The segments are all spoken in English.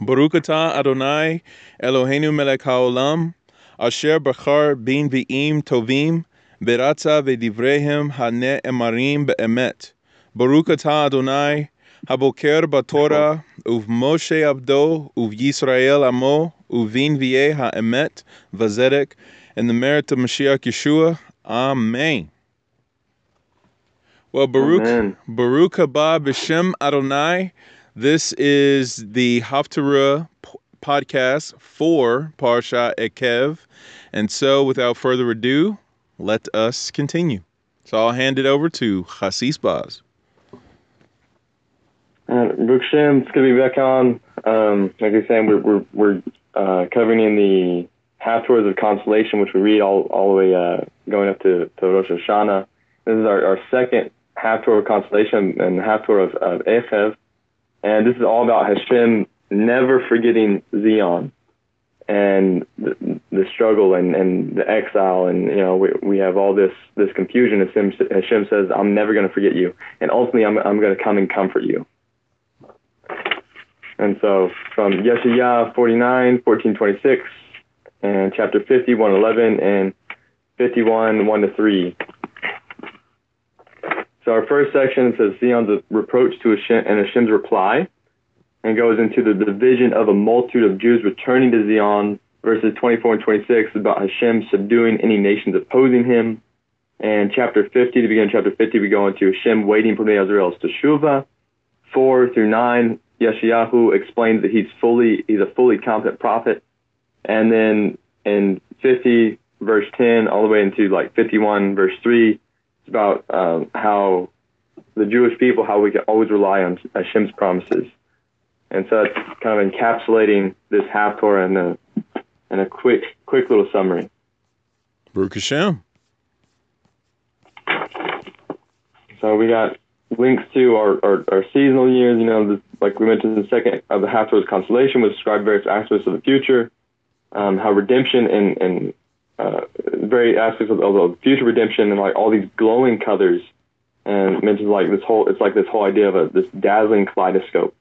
Baruch atah Adonai Eloheinu melech haolam, asher bachar bin v'im tovim, beratza v'divrehem hane-emarim be'emet. Baruch atah Adonai, haboker batorah, uv Moshe abdo, uv Yisrael amo, uvin v'yeh ha'emet, v'zedek, in the merit of Mashiach Yeshua. Amen. Well, Baruch, Amen. Baruch haba b'shem Adonai. This is the Haftarah podcast for Parsha Ekev. And so, without further ado, let us continue. So I'll hand it over to Hasis Baz. Uh, it's good to be back on. Um, like you're saying, we're we're, we're uh, covering in the half tours of consolation, which we read all all the way uh, going up to, to Rosh Hashanah. This is our, our second half tour of consolation and half tour of, of and this is all about Hashem never forgetting Zion and the, the struggle and, and the exile, and you know we, we have all this this confusion. Hashem, Hashem says, "I'm never going to forget you, and ultimately I'm I'm going to come and comfort you." And so from Yeshayah 49, 14, 26, and chapter 50, 1, 11, and 51, 1 to 3. So our first section says Zion's reproach to Hashem and Hashem's reply, and goes into the division of a multitude of Jews returning to Zion. Verses 24 and 26 about Hashem subduing any nations opposing him. And chapter 50, to begin chapter 50, we go into Hashem waiting for the Israel's teshuvah. 4 through 9, Yeshayahu explains that he's fully he's a fully competent prophet, and then in 50 verse 10 all the way into like 51 verse 3, it's about um, how the Jewish people how we can always rely on Hashem's promises, and so it's kind of encapsulating this Haftarah in a in a quick quick little summary. Baruch Hashem. So we got links to our, our, our seasonal years. You know, the, like we mentioned, the second of the half Torah's constellation was described various aspects of the future, um, how redemption and and uh, very aspects of, of the future redemption and like all these glowing colors, and mentions like this whole it's like this whole idea of a, this dazzling kaleidoscope,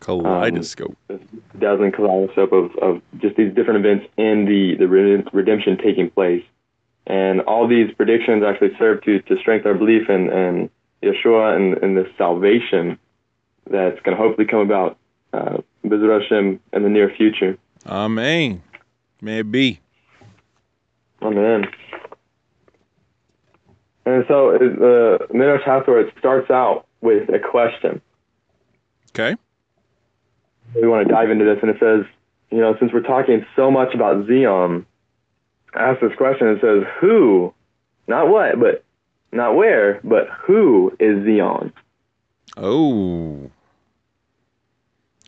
Kaleidoscope. this dazzling kaleidoscope of, of just these different events in the the redemption taking place, and all these predictions actually serve to to strengthen our belief in and Yeshua and, and the salvation that's going to hopefully come about, uh, Hashem in the near future. Amen. May Amen. And so uh, the Midrash Hathor, it starts out with a question. Okay. We want to dive into this, and it says, you know, since we're talking so much about Zion, ask this question. It says, who, not what, but not where, but who is Zion? Oh.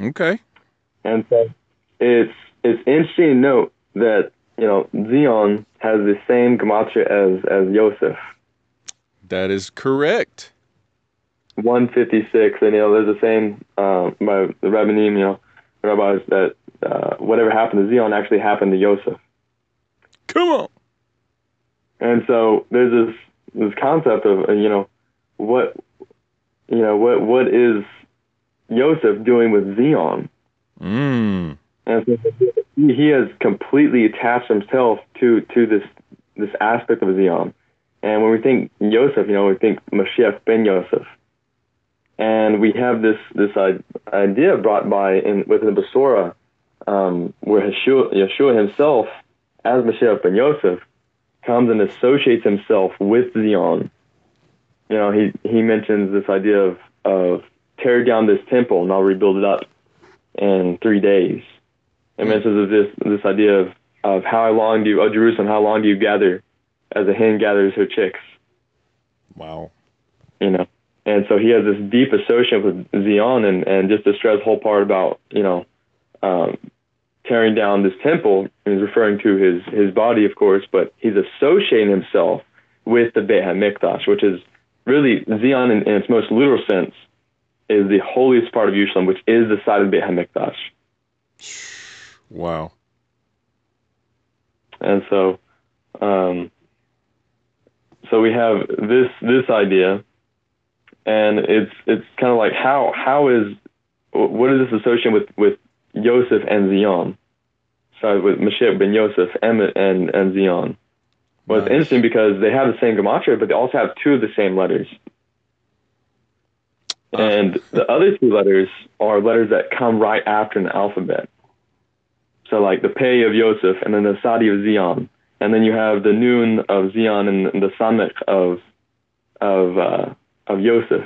Okay. And so it's it's interesting to note that you know Zion has the same gematria as as Yosef, That is correct. 156, and you know there's the same um, by the rabbinim, you know, the rabbis that uh, whatever happened to Zion actually happened to Yosef, Come on. and so there's this this concept of uh, you know what you know what what is Yosef doing with Zion? Mm. And he has completely attached himself to to this this aspect of Zion. And when we think Yosef, you know, we think Mashiach ben Yosef. And we have this this idea brought by in within the Basora, um, where Yeshua, Yeshua himself, as Mashiach ben Yosef, comes and associates himself with Zion. You know, he he mentions this idea of of tear down this temple and I'll rebuild it up in three days. It mentions of this this idea of, of how long do you, oh Jerusalem, how long do you gather as a hen gathers her chicks, Wow. you know? And so he has this deep association with Zion and, and just to stress the whole part about, you know, um, tearing down this temple, he's referring to his, his body, of course, but he's associating himself with the Beit HaMikdash, which is really Zion in, in its most literal sense is the holiest part of Jerusalem, which is the side of the Beit HaMikdash. Wow. And so, um, so we have this this idea, and it's it's kind of like how how is what is this association with with Yosef and Zion. So with Mashiach ben Yosef and and, and Zion. Well, it's Nice. interesting because they have the same gematria, but they also have two of the same letters. And the other two letters are letters that come right after an alphabet. So like the Pei of Yosef and then the Sadi of Zion. And then you have the Noon of Zion and the Samek of of uh, of Yosef.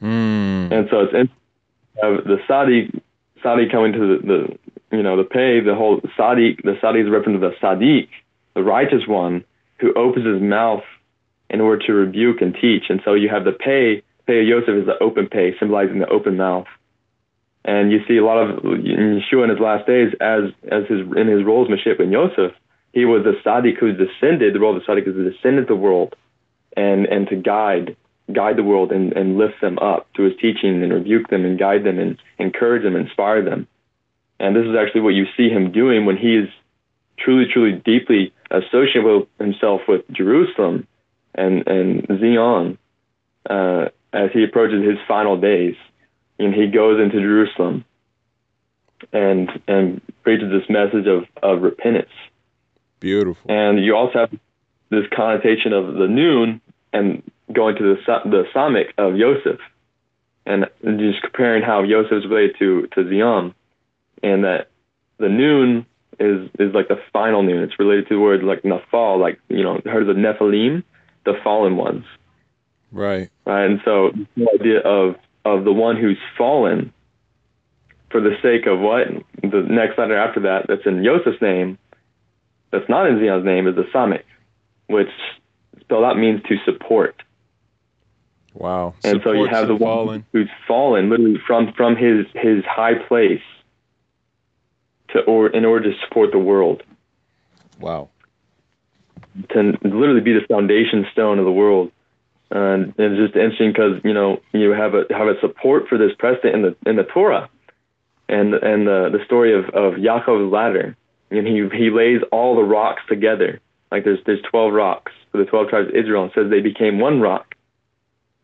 Mm. And so it's in, uh, the Sadi Sadi coming to the, the you know the Pei, the whole Sadi the Sadi is referring to the Sadiq, the righteous one who opens his mouth in order to rebuke and teach. And so you have the Pei, Pei of Yosef is the open Pei, symbolizing the open mouth. And you see a lot of Yeshua in his last days as as his in his Mashiach ben Yosef, he was the Sadiq who descended, the role of the Sadiq is to descend into the world and and to guide guide the world and, and lift them up through his teaching and rebuke them and guide them and encourage them, inspire them. And this is actually what you see him doing when he is truly, truly deeply associated with himself with Jerusalem and, and Zion uh, as he approaches his final days. And he goes into Jerusalem and and preaches this message of, of repentance. Beautiful. And you also have this connotation of the noon and going to the the Samic of Yosef, and just comparing how Yosef is related to to Zion, and that the noon is is like the final noon. It's related to the word like nafal, like you know, heard of the Nephilim, the fallen ones, Right. right? And so the idea of of the one who's fallen, for the sake of what the next letter after that, that's in Yosef's name, that's not in Zion's name, is the Samic, which spelled out means to support. Wow. And so you Supports have the the one fallen. who's fallen literally from from his his high place to or in order to support the world Wow. to literally be the foundation stone of the world. And it's just interesting because you know you have a have a support for this precedent in the in the Torah, and and the the story of of Yaakov's ladder, and he he lays all the rocks together. Like there's there's twelve rocks for the twelve tribes of Israel, and says they became one rock.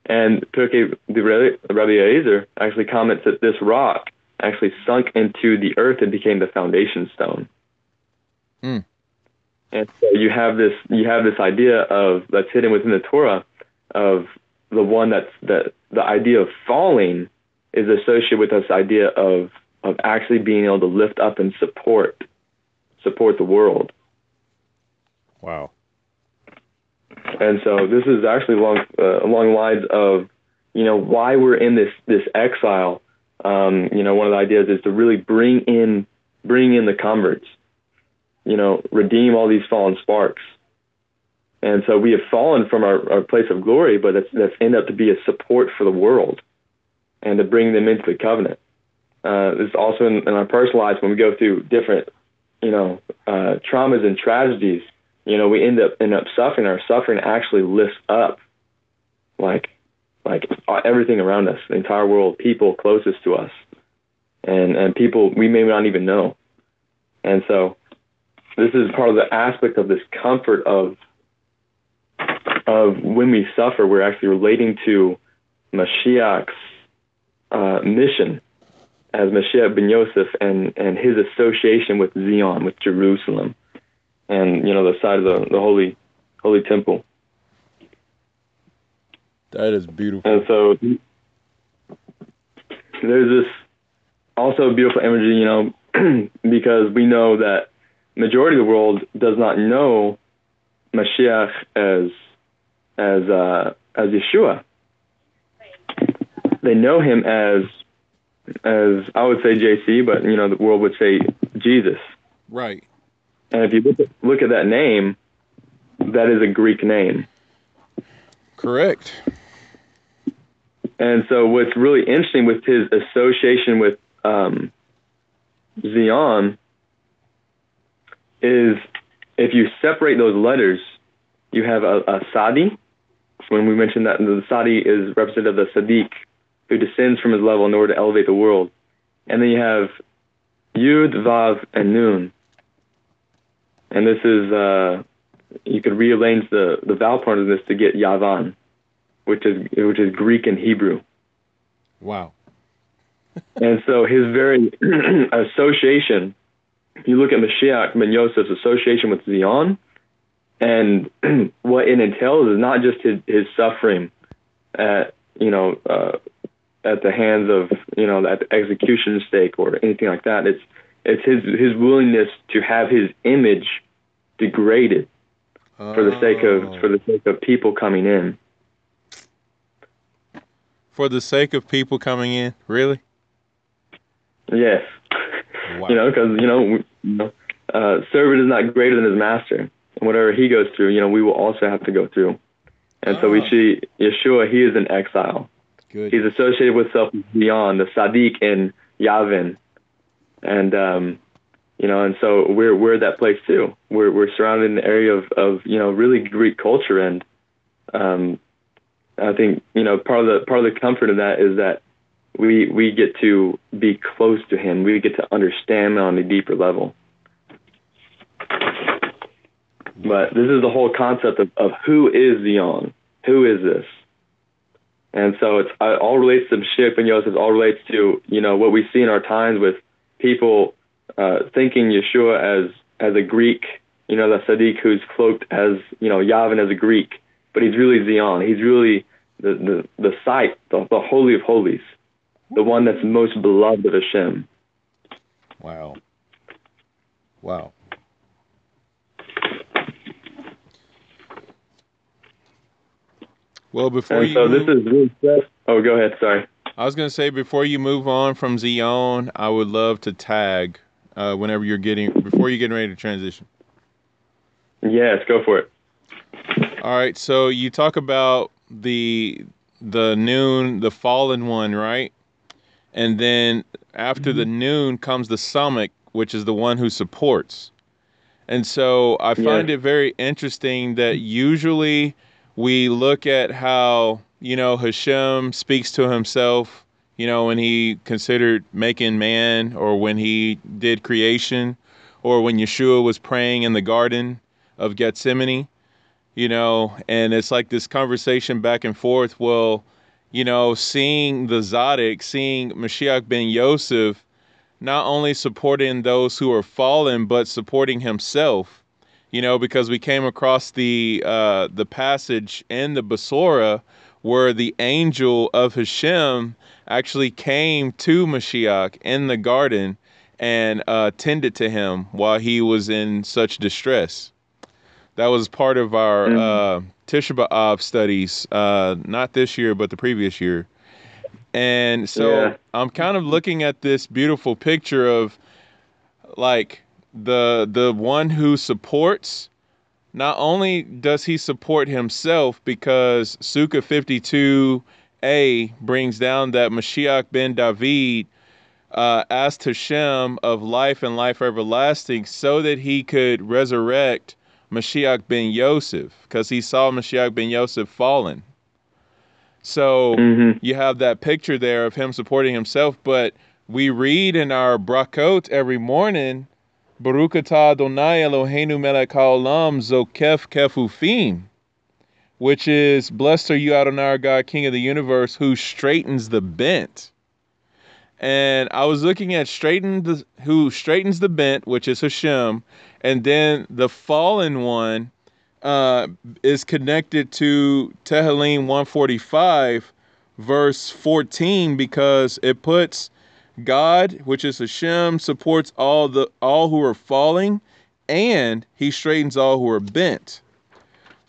And Pirkei de Rabbi Rabbi Eliezer actually comments that this rock actually sunk into the earth and became the foundation stone. Hmm. And so you have this you have this idea of that's hidden within the Torah of the one that's that the idea of falling is associated with this idea of of actually being able to lift up and support support the world. Wow. And so this is actually along uh, along lines of you know why we're in this this exile. Um, you know, one of the ideas is to really bring in bring in the converts. You know, redeem all these fallen sparks. And so we have fallen from our, our place of glory, but that's that's ended up to be a support for the world, and to bring them into the covenant. Uh, it's also in, in our personal lives when we go through different, you know, uh, traumas and tragedies you know, we end up end up suffering. Our suffering actually lifts up, like, like everything around us, the entire world, people closest to us, and and people we may not even know. And so, this is part of the aspect of this comfort of of when we suffer, we're actually relating to Mashiach's uh, mission as Mashiach ben Yosef and and his association with Zion, with Jerusalem and you know the side of the, the holy holy temple. That is beautiful. And so there's this also beautiful imagery, you know, because we know that majority of the world does not know Mashiach as as uh, as Yeshua. They know him as as I would say JC, but you know the world would say Jesus. Right. And if you look at, look at that name, that is a Greek name. Correct. And so, what's really interesting with his association with um, Zion is if you separate those letters, you have a, a Sadi. When we mentioned that the Sadi is representative of the Sadiq, who descends from his level in order to elevate the world. And then you have Yud, Vav, and Nun. And this is, uh, you could rearrange the, the vowel part of this to get Yavan, which is, which is Greek and Hebrew. Wow. and so his very association, you look at Mashiach ben Yosef's association with Zion, and what it entails is not just his, his suffering at, you know, uh, at the hands of, you know, at the execution stake or anything like that. It's, it's his, his willingness to have his image degraded for the sake of, Oh. for the sake of people coming in. For the sake of people coming in, really? Yes. Wow. You know, because you know, we- you know, uh, servant is not greater than his master, and whatever he goes through, you know, we will also have to go through. And so we Ah. see Yeshua; he is in exile. Good. He's associated with self beyond the Sadiq in Yavan, and um, you know, and so we're we're at that place too. We're we're surrounded in the area of of you know really Greek culture, and um, I think you know part of the part of the comfort of that is that we we get to be close to him. We get to understand him on a deeper level. But this is the whole concept of, of who is Zion? Who is this? And so it's it all relates to Mashiach ben Yosef. All relates to you know what we see in our times with people uh, thinking Yeshua as as a Greek, you know, the Sadiq who's cloaked as you know Yavan as a Greek, but he's really Zion. He's really the the the site, the, the holy of holies, the one that's most beloved of Hashem. Wow. Wow. Well, before And you, so this is Oh, go ahead. Sorry. I was gonna say before you move on from Zion, I would love to tag uh, whenever you're getting before you're getting ready to transition. Yes, go for it. All right, so you talk about the the noon, the fallen one, right? And then after the noon comes the Samek, which is the one who supports. And so I find Yeah. it very interesting that usually we look at how, you know, Hashem speaks to himself, you know, when he considered making man or when he did creation or when Yeshua was praying in the garden of Gethsemane you know, and it's like this conversation back and forth. Well, you know, seeing the Sadiq, seeing Mashiach ben Yosef, not only supporting those who are fallen, but supporting himself, you know, because we came across the uh, the passage in the Basora where the angel of Hashem actually came to Mashiach in the garden and uh, tended to him while he was in such distress. That was part of our Mhm. uh, Tisha B'Av studies, uh, not this year, but the previous year. And so Yeah. I'm kind of looking at this beautiful picture of like the the one who supports. Not only does he support himself because Sukkah 52a brings down that Mashiach ben David uh, asked Hashem of life and life everlasting so that he could resurrect Mashiach ben Yosef because he saw Mashiach ben Yosef fallen. So hmm you have that picture there of him supporting himself, but we read in our brakot every morning, Baruch atah Adonai Eloheinu melech haolam zokef kefufim, which is, blessed are you Adonai our God, King of the universe, who straightens the bent. And I was looking at straighten the who straightens the bent, which is Hashem, and then the fallen one uh, is connected to Tehillim 145, verse 14, because it puts God, which is Hashem, supports all the all who are falling, and He straightens all who are bent.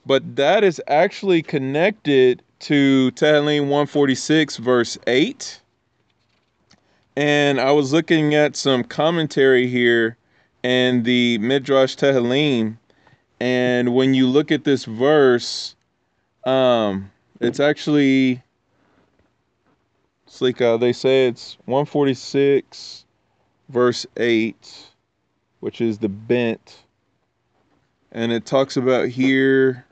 But that is actually connected to Tehillim 146, verse 8. And I was looking at some commentary here and the Midrash Tehillim, and when you look at this verse, um, it's actually Slika, uh, they say it's 146 verse 8, which is the bent. And it talks about here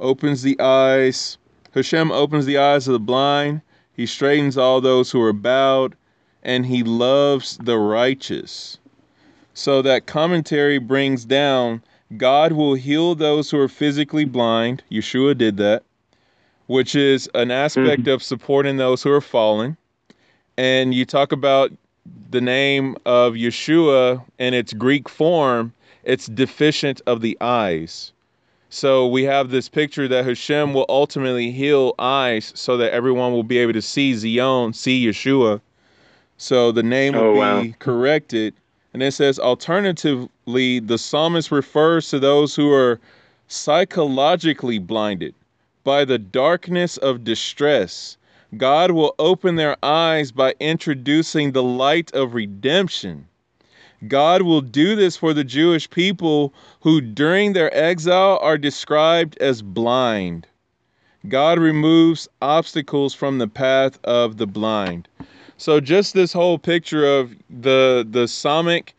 opens the eyes. Hashem opens the eyes of the blind. He straightens all those who are bowed, and he loves the righteous. So that commentary brings down God will heal those who are physically blind. Yeshua did that, which is an aspect mm-hmm. of supporting those who are fallen. and you talk about the name of Yeshua in its Greek form, it's deficient of the eyes. So we have this picture that Hashem will ultimately heal eyes so that everyone will be able to see Zion, see Yeshua. So the name Oh, will wow. be corrected. And it says, alternatively, the psalmist refers to those who are psychologically blinded by the darkness of distress. God will open their eyes by introducing the light of redemption. God will do this for the Jewish people who, during their exile, are described as blind. God removes obstacles from the path of the blind. So, just this whole picture of the the Samic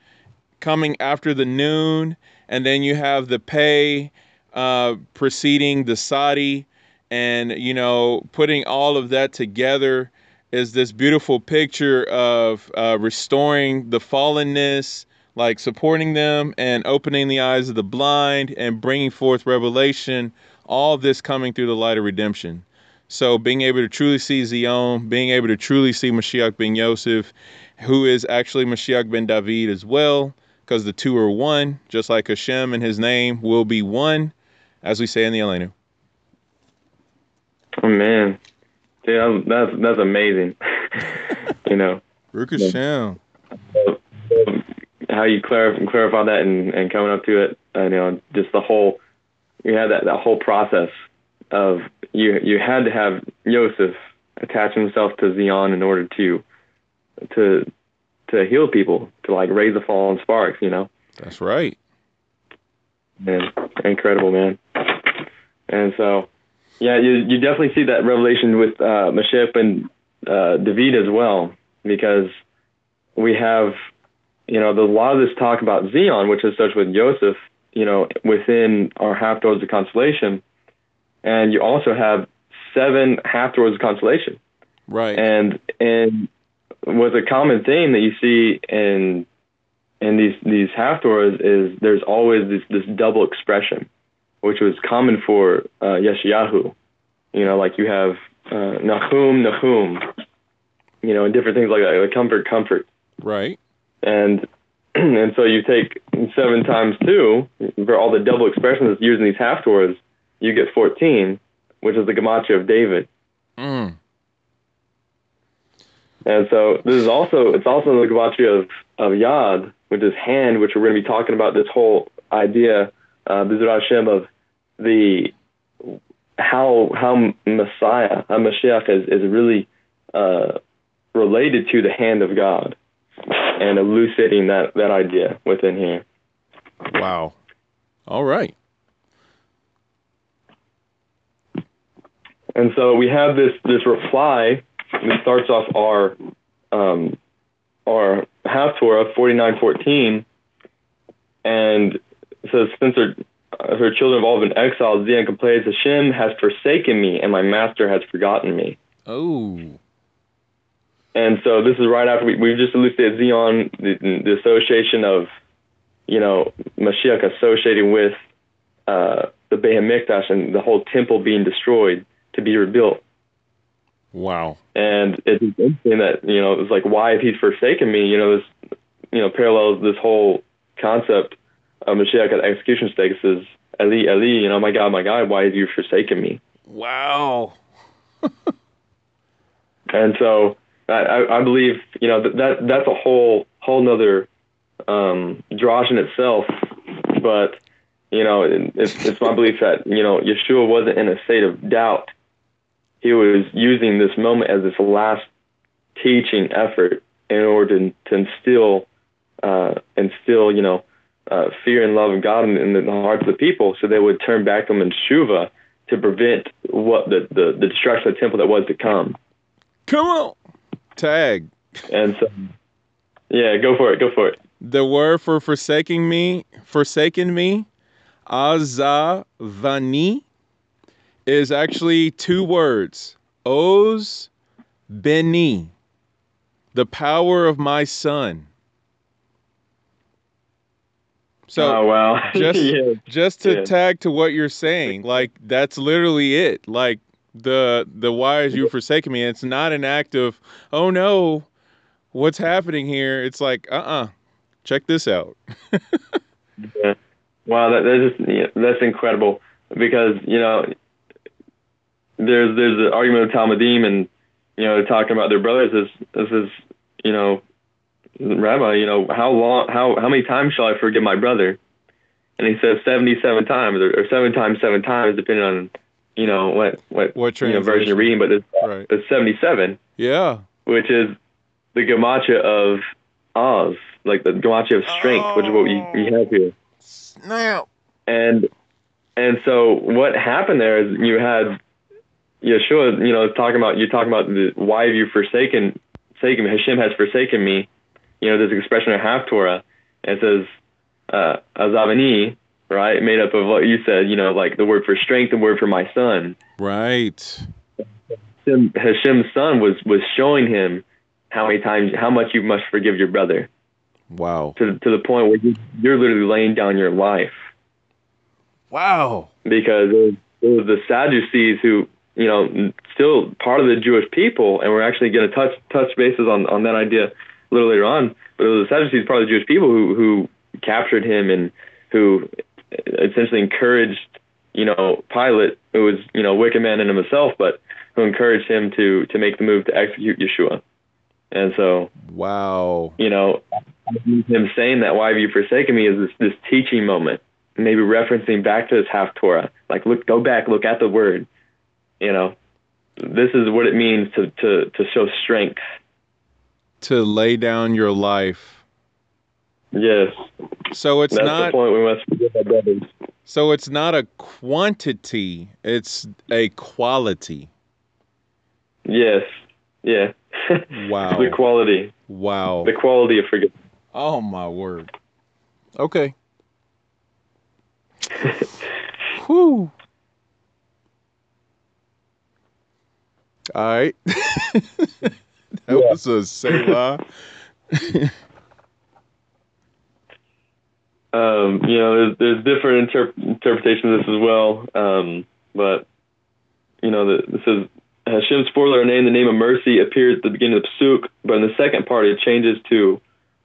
coming after the noon, and then you have the pay uh, preceding the Sadi, and you know, putting all of that together is this beautiful picture of uh, restoring the fallenness, like supporting them and opening the eyes of the blind and bringing forth revelation. All this coming through the light of redemption. So being able to truly see Zion, being able to truly see Mashiach ben Yosef, who is actually Mashiach ben David as well, because the two are one, just like Hashem and his name will be one, as we say in the Aleinu. Oh man, yeah, that's that's amazing. you know Baruch Hashem. how you clarify clarify that and, and coming up to it. uh, You know, just the whole you had that that whole process of you you had to have Joseph attach himself to Zion in order to to to heal people, to like raise the fallen sparks. You know. That's right. Man, incredible, man. And so, yeah, you you definitely see that revelation with uh, and uh, David as well, because we have, you know, there's a lot of this talk about Zion, which is such with Joseph, you know, within our half doors of consolation, and you also have seven half doors of consolation, Right. and and what's a common theme that you see in in these these half doors is there's always this this double expression, which was common for uh, Yeshayahu. You know, like you have uh, Nahum, Nahum, you know, and different things like that, like comfort, comfort, right. and and so you take seven times two for all the double expressions that's used in these half doors, you get fourteen, which is the gematria of David. Mm. And so this is also it's also the gematria of of Yad, which is hand, which we're going to be talking about this whole idea, uh, B'ezrat Hashem of the how how Messiah, how Mashiach is is really uh, related to the hand of God, and elucidating that that idea within here. Wow. All right. And so we have this this reply that starts off our um, our Haftarah forty nine fourteen, and says since her, children have all been exiled, Zion complains, Hashem has forsaken me, and my master has forgotten me. Oh. And so this is right after we, we've just elucidated Zion, the, the association of, you know, Mashiach associating with uh, the HaMikdash and the whole temple being destroyed to be rebuilt. Wow. And it's interesting that, you know, it's like, why if he's forsaken me, you know, this, you know, parallels this whole concept of Mashiach at execution stakes is, Eli, Eli, you know, my God, my God, why have you forsaken me? Wow. And so I, I believe, you know, that, that that's a whole whole nother um, drosh in itself. But you know, it, it's it's my belief that you know Yeshua wasn't in a state of doubt. He was using this moment as this last teaching effort in order to, to instill uh, instill you know uh, fear and love of God in, in the hearts of the people, so they would turn back to Him in shuva to prevent what the, the, the destruction of the temple that was to come. Come on. Tag. And so, yeah, go for it. Go for it. The word for forsaking me, forsaken me, azavani, is actually two words. Oz beni, the power of my son. So oh wow, just- yeah. just to Yeah. tag to what you're saying, like that's literally it. Like the the why is you forsaken me. It's not an act of oh no, what's happening here? It's like, uh uh check this out. yeah. Wow, that, that's just yeah, that's incredible because you know there's there's an argument of talmidim and you know talking about their brothers. This this is you know Rabbi, you know how long how how many times shall I forgive my brother? And he says seventy seven times or, or seven times seven times depending on you know what what, What you know, version you're reading, but it's, Right. it's seventy seven, Yeah. which is the gematria of Oz, like the gematria of strength, which is what you, you have here. Snap. and and so what happened there is you had Yeshua, you know, talking about you talking about the, why have you forsaken, forsaken me? Hashem has forsaken me. You know, this expression of Haftarah. And it says uh, azavani, right? Made up of what you said. You know, like the word for strength, the word for my son. Right. Hashem, Hashem's son was was showing him how many times, how much you must forgive your brother, Wow. to to the point where you, you're literally laying down your life. Wow. because it was, it was the Sadducees who, you know, still part of the Jewish people, and we're actually going to touch touch bases on, on that idea a little later on. But it was the Sadducees, part of the Jewish people, who who captured him and who essentially encouraged, you know, Pilate, who was you know a wicked man in himself, but who encouraged him to to make the move to execute Yeshua. And so, Wow. you know, him saying that, "Why have you forsaken me?" is this this teaching moment, maybe referencing back to his Haftarah. Like, look, go back, look at the word. You know, this is what it means to to to show strength. To lay down your life. Yes, So it's that's the point. We must forgive our brothers. so it's not a quantity, it's a quality. Yes, yeah. Wow. the quality, Wow. the quality of forgiveness. Oh my word. Okay. Whew. All right. that Yeah. was a Selah. Um, you know, there's there's different interp- interpretations of this as well. Um, but you know, the, this is Hashem's four-letter name. The name of mercy appears at the beginning of the psuk, but in the second part it changes to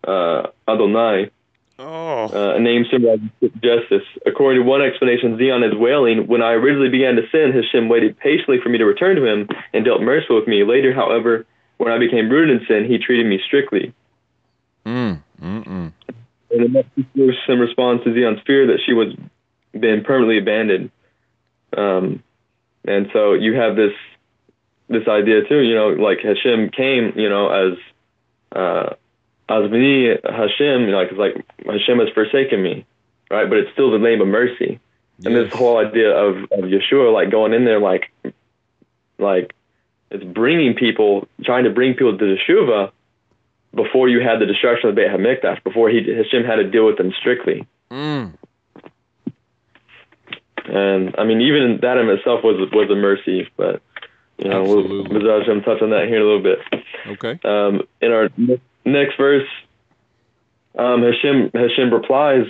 uh, Adonai, Oh. uh, a name symbolizing justice. According to one explanation, Zion is wailing, When I originally began to sin, Hashem waited patiently for me to return to him and dealt mercy with me. Later, however, when I became rooted in sin, he treated me strictly. Mm. Mm-mm. And the next in response to Zion's fear that she was been permanently abandoned. Um, and so you have this this idea too, you know, like Hashem came, you know, as uh, Azmini Hashem, you know, like, it's like Hashem has forsaken me, right? But it's still the name of mercy. Yes. And this whole idea of, of Yeshua, like going in there, like, like it's bringing people, trying to bring people to the Shuva before you had the destruction of the Beit Hamikdash, before he Hashem had to deal with them strictly. Mm. And I mean, even that in itself was was a mercy. But you know, we'll, Absolutely. Hashem touch on that here in a little bit. Okay. Um, in our next verse, um, Hashem Hashem replies,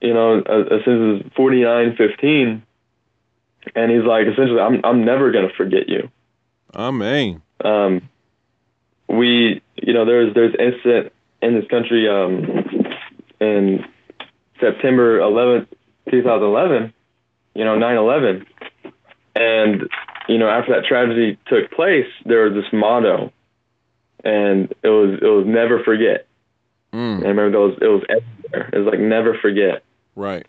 you know, as, as soon as forty nine fifteen, and he's like, essentially, I'm I'm never gonna forget you. Amen. Um, we, you know, there's there's incident in this country um, in September 11th, 2011. You know, 9/11, and you know, after that tragedy took place, there was this motto, and it was it was never forget. And Mm. I remember those it was everywhere. It was like never forget. Right.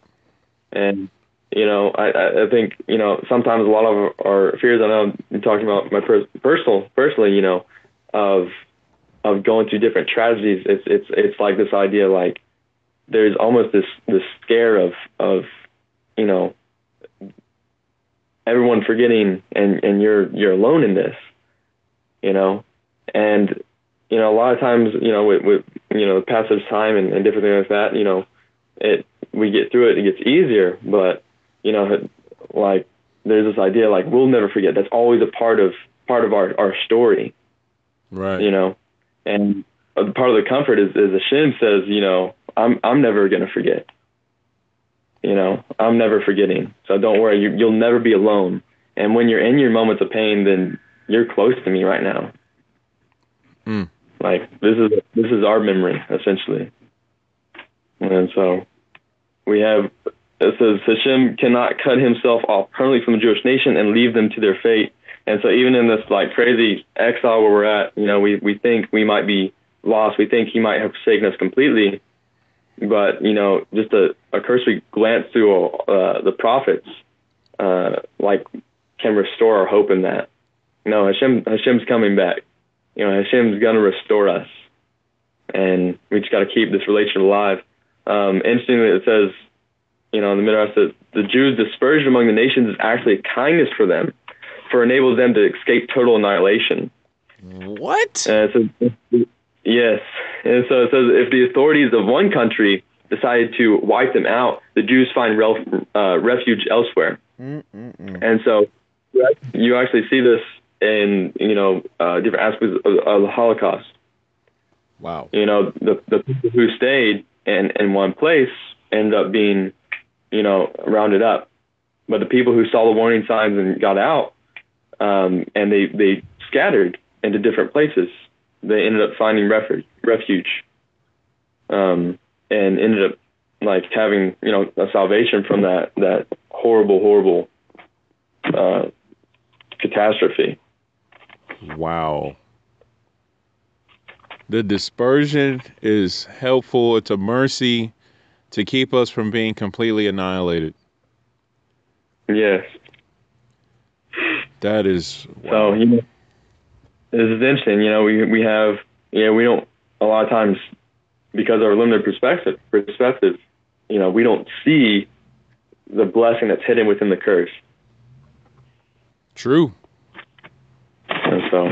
And you know, I- I, think you know sometimes a lot of our fears. I know I'm talking about my per- personal, personally, you know, of of going through different tragedies. It's it's it's like this idea like there's almost this this scare of of you know everyone forgetting and and you're you're alone in this, you know, and you know a lot of times you know with, with you know the passage of time and, and different things like that, you know, it we get through it, it gets easier, but you know, like there's this idea like we'll never forget. That's always a part of part of our our story, Right. you know, and part of the comfort is is Hashem says, you know, I'm I'm never gonna forget. You know, I'm never forgetting. So don't worry, you, you'll never be alone. And when you're in your moments of pain, then you're close to me right now. Mm. Like this is this is our memory essentially, and so we have it says Hashem cannot cut himself off permanently from the Jewish nation and leave them to their fate. And so even in this like crazy exile where we're at, you know, we, we think we might be lost. We think he might have forsaken us completely. But, you know, just a, a cursory glance through uh, the prophets, uh, like can restore our hope in that. No, Hashem, Hashem's coming back. You know, Hashem's going to restore us. And we just got to keep this relationship alive. Um, interestingly, it says, you know, in the Midrash that the Jews' dispersion among the nations is actually a kindness for them, for enables them to escape total annihilation. What? Uh, so, yes. And so it says if the authorities of one country decided to wipe them out, the Jews find rel- uh, refuge elsewhere. Mm-mm-mm. And so you actually see this in, you know, uh, different aspects of, of the Holocaust. Wow. You know, the, the people who stayed in, in one place end up being you know, rounded up. But the people who saw the warning signs and got out, um, and they, they scattered into different places, they ended up finding refuge, refuge um, and ended up like having, you know, a salvation from that, that horrible, horrible uh, catastrophe. Wow. The dispersion is helpful. It's a mercy to keep us from being completely annihilated. Yes. That is So you know, this is interesting. You know, we we have you know we don't a lot of times because of our limited perspective perspective. You know, we don't see the blessing that's hidden within the curse. true. And so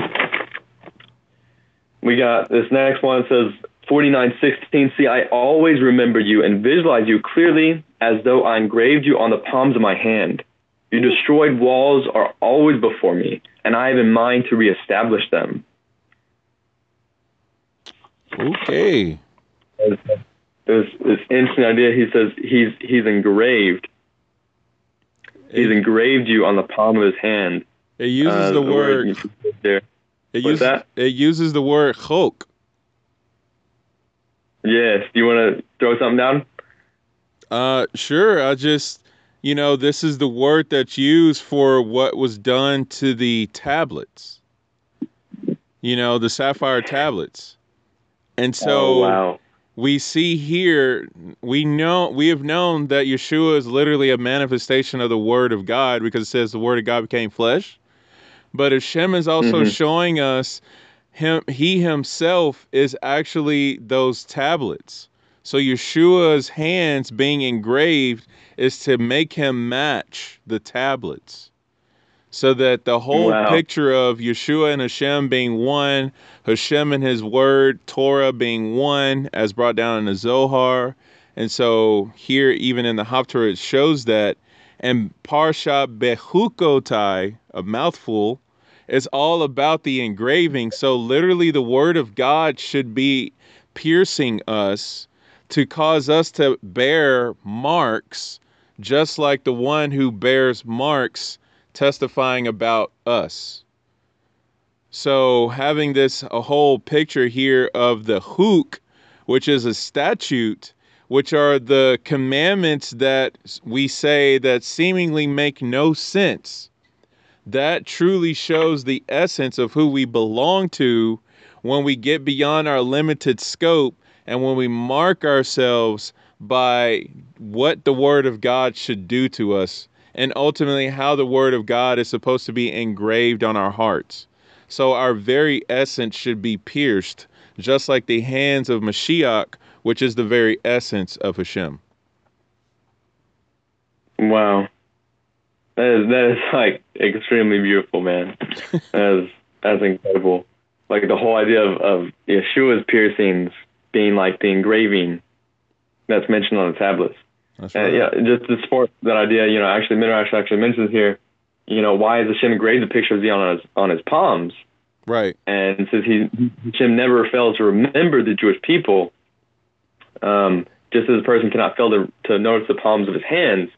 we got this next one says 4916 See, I always remember you and visualize you clearly as though I engraved you on the palms of my hand. Your destroyed walls are always before me, and I have in mind to reestablish them. Okay. There's this interesting idea. He says he's he's engraved. He's It, engraved you on the palm of his hand. it uses Uh, the word. you there. It uses that? it uses the word chok. Yes. Do you want to throw something down? Uh, sure. I just, you know, this is the word that's used for what was done to the tablets. You know, the sapphire tablets. And so oh, wow. we see here, we know, we have known that Yeshua is literally a manifestation of the Word of God because it says the Word of God became flesh. But Hashem is also Mhm. showing us him, he himself is actually those tablets. So Yeshua's hands being engraved is to make him match the tablets. So that the whole Wow. picture of Yeshua and Hashem being one, Hashem and his word, Torah being one, as brought down in the Zohar. And so here, even in the Haftarah, it shows that. And Parsha Bechukotai, a mouthful, is all about the engraving. So literally, the word of God should be piercing us to cause us to bear marks, just like the one who bears marks testifying about us. So having this a whole picture here of the chok, which is a statute, which are the commandments that we say that seemingly make no sense. That truly shows the essence of who we belong to when we get beyond our limited scope and when we mark ourselves by what the Word of God should do to us and ultimately how the Word of God is supposed to be engraved on our hearts. So our very essence should be pierced, just like the hands of Mashiach, which is the very essence of Hashem. Wow. That is that is like extremely beautiful, man. that is that's incredible. Like the whole idea of, of Yeshua's piercings being like the engraving that's mentioned on the tablets. That's And yeah, just to support that idea, you know, actually Midrash actually mentions here, you know, why has Hashem engraved the picture of Zion on his on his palms? Right. and says he Hashem never fails to remember the Jewish people. Um, just as a person cannot fail to, to notice the palms of his hands,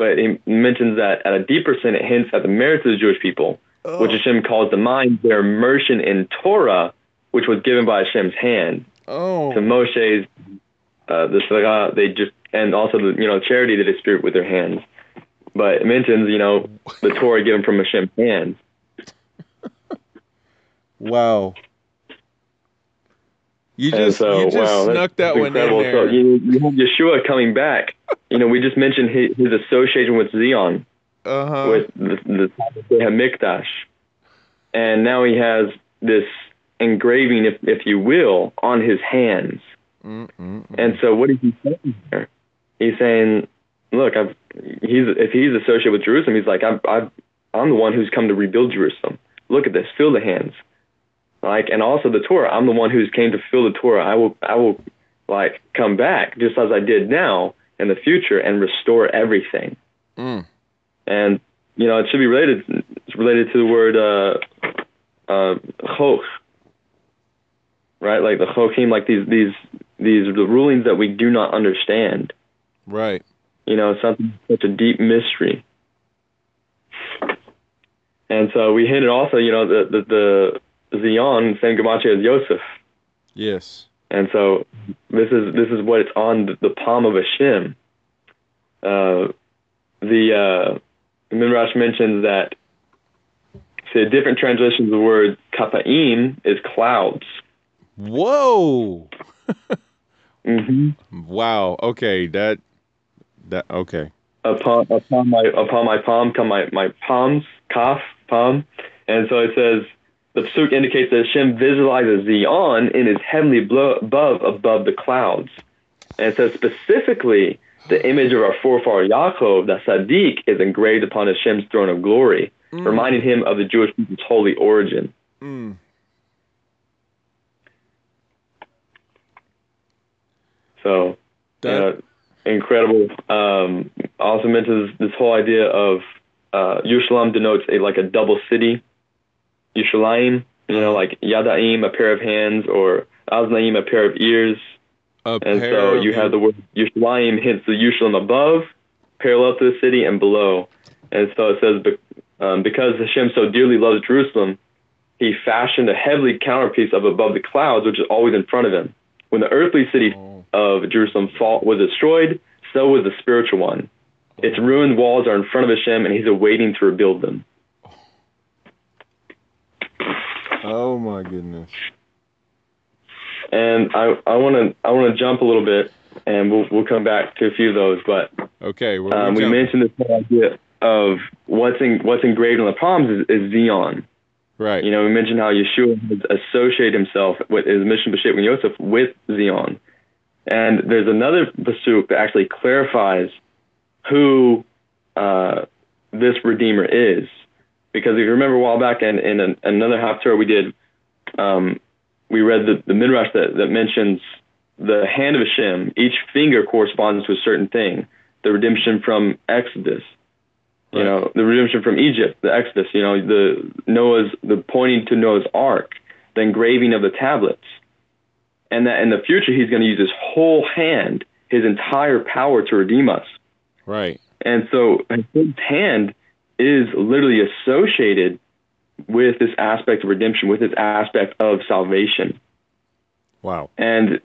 but he mentions that at a deeper sense, it hints at the merits of the Jewish people, which Hashem calls to mind their immersion in Torah which was given by Hashem's hand Oh. to Moshe's uh, the Sarah, they just and also the you know charity they distribute with their hands. But it mentions you know the Torah given from Hashem's hands. Wow. You just so, you just wow, snuck that one in there. So you, you have Yeshua coming back. You know, we just mentioned his, his association with Zion, uh-huh. with the, the Hamikdash, and now he has this engraving, if if you will, on his hands. Mm-mm-mm. And so, what is he saying here? He's saying, "Look, I've, he's if he's associated with Jerusalem, he's like, I'm, I'm, I'm the one who's come to rebuild Jerusalem. Look at this, feel the hands, like, and also the Torah. I'm the one who's came to fill the Torah. I will, I will, like, come back just as I did now in the future and restore everything. Mm. And you know, it should be related. It's related to the word uh, uh, chok, right? Like the chokim, like these these these the rulings that we do not understand. Right. You know, something such a deep mystery. And so we hinted also, you know, the the, the Zion, same gematria as Yosef. Yes. And so this is this is what it's on the, palm of Hashem. Uh, the uh, Midrash mentions that so different translations of the word kapaim is clouds. Whoa. Mm-hmm. Wow. Okay. That that okay. Upon upon my upon my palm come my my palms kaf palm, and so it says the pasuk indicates that Hashem visualizes Zion in his heavenly blo- above above the clouds, and it says specifically the image of our forefather Yaakov, that Sadiq, is engraved upon Hashem's throne of glory, Mm. reminding him of the Jewish people's holy origin. Mm. So, That uh, incredible. Um, also mentions this whole idea of uh, Yerushalayim denotes a like a double city. Yerushalayim, you know, like Yadaim, a pair of hands, or Aznaim, a pair of ears. a And pair so you have the word Yerushalayim hits the Yerushalayim above, parallel to the city, and below. And so it says, um, because Hashem so dearly loves Jerusalem, he fashioned a heavenly counterpiece of above the clouds, which is always in front of him. When the earthly city Oh. of Jerusalem fall, was destroyed, so was the spiritual one. Its ruined walls are in front of Hashem, and he's awaiting to rebuild them. Oh my goodness. And I I want to I want to jump a little bit, and we'll we'll come back to a few of those. But Okay. Well, um, we mentioned this whole idea of what's in, what's engraved on the palms is, is Zion. right. You know, we mentioned how Yeshua has associated himself with his mission b'shet with Yosef with Zion. And there's another pasuk that actually clarifies who uh, this Redeemer is. Because if you remember a while back in, in an, another Haftarah we did, um, we read the, the Midrash that, that mentions the hand of Hashem. Each finger corresponds to a certain thing. The redemption from Exodus, you Right. know, the redemption from Egypt, the Exodus, you know, the Noah's, the pointing to Noah's Ark, the engraving of the tablets. And that in the future, he's going to use his whole hand, his entire power to redeem us. Right. And so his hand is literally associated with this aspect of redemption, with this aspect of salvation. Wow. And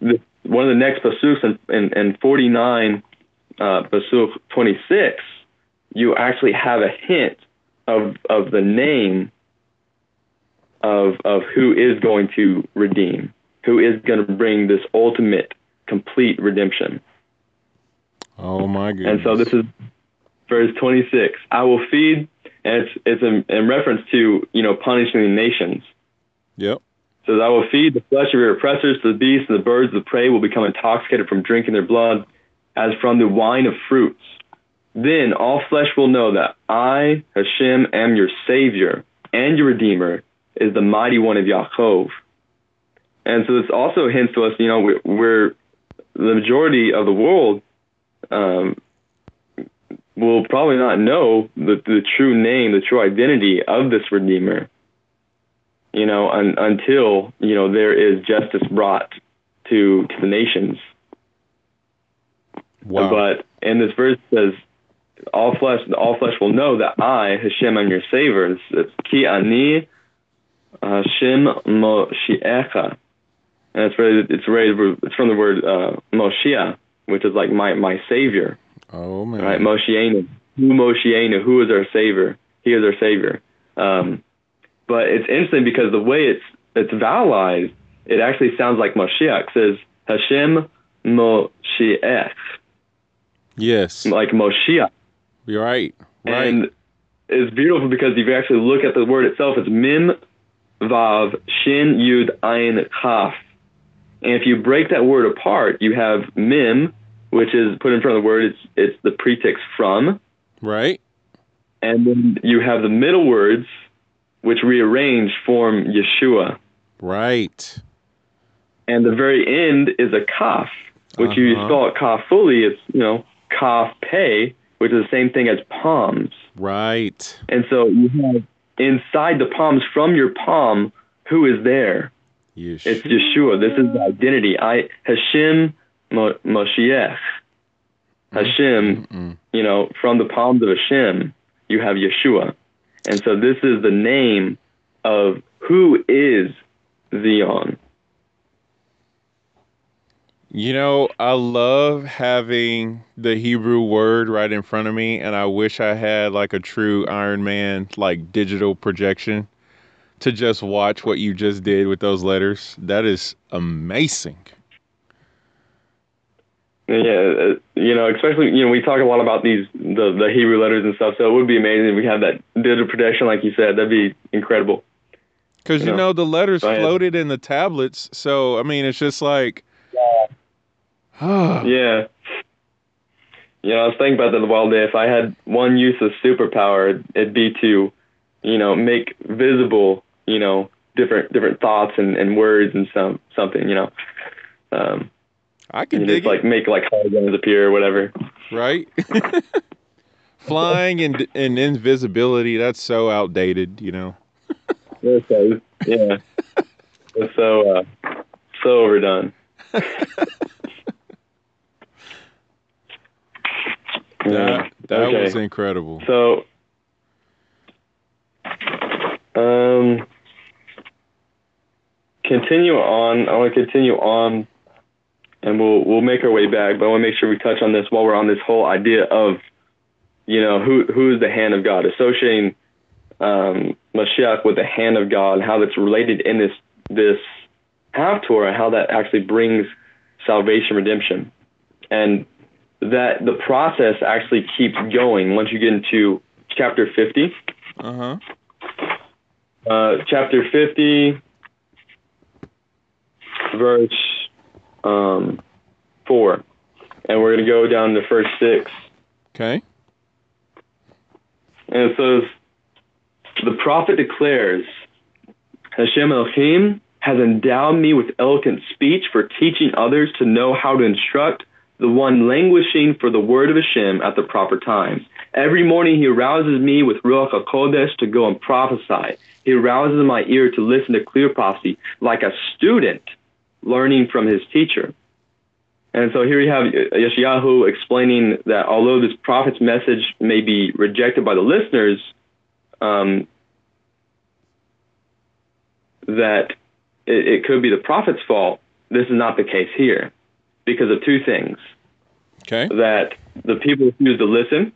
the, one of the next pasuks in, in, in 49, uh, pasuk 26, you actually have a hint of, of the name of, of who is going to redeem, who is going to bring this ultimate, complete redemption. Oh my goodness. And so this is verse 26. I will feed, and it's, it's in, in reference to, you know, punishing the nations. Yep. It says, I will feed the flesh of your oppressors, the beasts and the birds of the prey will become intoxicated from drinking their blood, as from the wine of fruits. Then all flesh will know that I, Hashem, am your Savior and your Redeemer, is the mighty one of Yaakov. And so this also hints to us, you know, we're, we're the majority of the world um, will probably not know the, the true name, the true identity of this Redeemer you know, un, until you know there is justice brought to to the nations. Wow. But in this verse says, "All flesh, all flesh will know that I, Hashem, am your Savior." It's, it's ki ani Hashem Moshiach. And it's really, it's really, it's from the word uh, Moshiach, which is like my, my savior. Oh man. Right, Moshiach. Who Moshiach? Who is our savior? He is our savior. Um, but it's interesting because the way it's it's vowelized, it actually sounds like Moshiach. It says Hashem Moshiach. Yes. Like Moshiach. You're right. Right. And it's beautiful because if you actually look at the word itself, it's Mim Vav Shin Yud Ayin Kaf. And if you break that word apart, you have Mim, which is put in front of the word. It's it's the prefix from. Right. And then you have the middle words, which rearrange form Yeshua. Right. And the very end is a kaf, which uh-huh. you spell it kaf fully. It's you know kaf pei, which is the same thing as palms. Right. And so you have inside the palms from your palm, who is there? Yeshua. It's Yeshua. This is the identity. I Hashem Moshiach. Hashem, mm you know, from the palms of Hashem, you have Yeshua. And so this is the name of who is Zion. You know, I love having the Hebrew word right in front of me, and I wish I had like a true Iron Man, like digital projection to just watch what you just did with those letters. That is amazing. Yeah, uh, you know, especially you know we talk a lot about these the the Hebrew letters and stuff. So it would be amazing if we had that digital projection, like you said. That'd be incredible. Because you, you, know, the letters floated in the tablets, so I mean, it's just like, yeah, yeah. You know, I was thinking about that the wild day. If I had one use of superpower, it'd be to, you know, make visible, you know, different different thoughts and, and words and some something, you know. Um, I can you dig just, like make like holograms appear or whatever. Right. Flying and and invisibility, that's so outdated, you know. okay. Yeah. it's so uh, so overdone. That that okay. was incredible. So um continue on I want to continue on and we'll we'll make our way back. But I want to make sure we touch on this while we're on this whole idea of, you know, who who is the hand of God, associating um, Mashiach with the hand of God, and how that's related in this this Haftarah, how that actually brings salvation, redemption, and that the process actually keeps going once you get into chapter 50. Uh-huh. Uh, chapter 50, verse um, four, and we're going to go down to first six. Okay. And it says, the prophet declares, Hashem Elohim has endowed me with eloquent speech for teaching others to know how to instruct the one languishing for the word of Hashem at the proper time. Every morning he arouses me with Ruach HaKodesh to go and prophesy. He arouses my ear to listen to clear prophecy like a student learning from his teacher. And so here you have Yeshayahu explaining that although this prophet's message may be rejected by the listeners, um, that it, it could be the prophet's fault. This is not the case here because of two things. Okay. That the people refuse to listen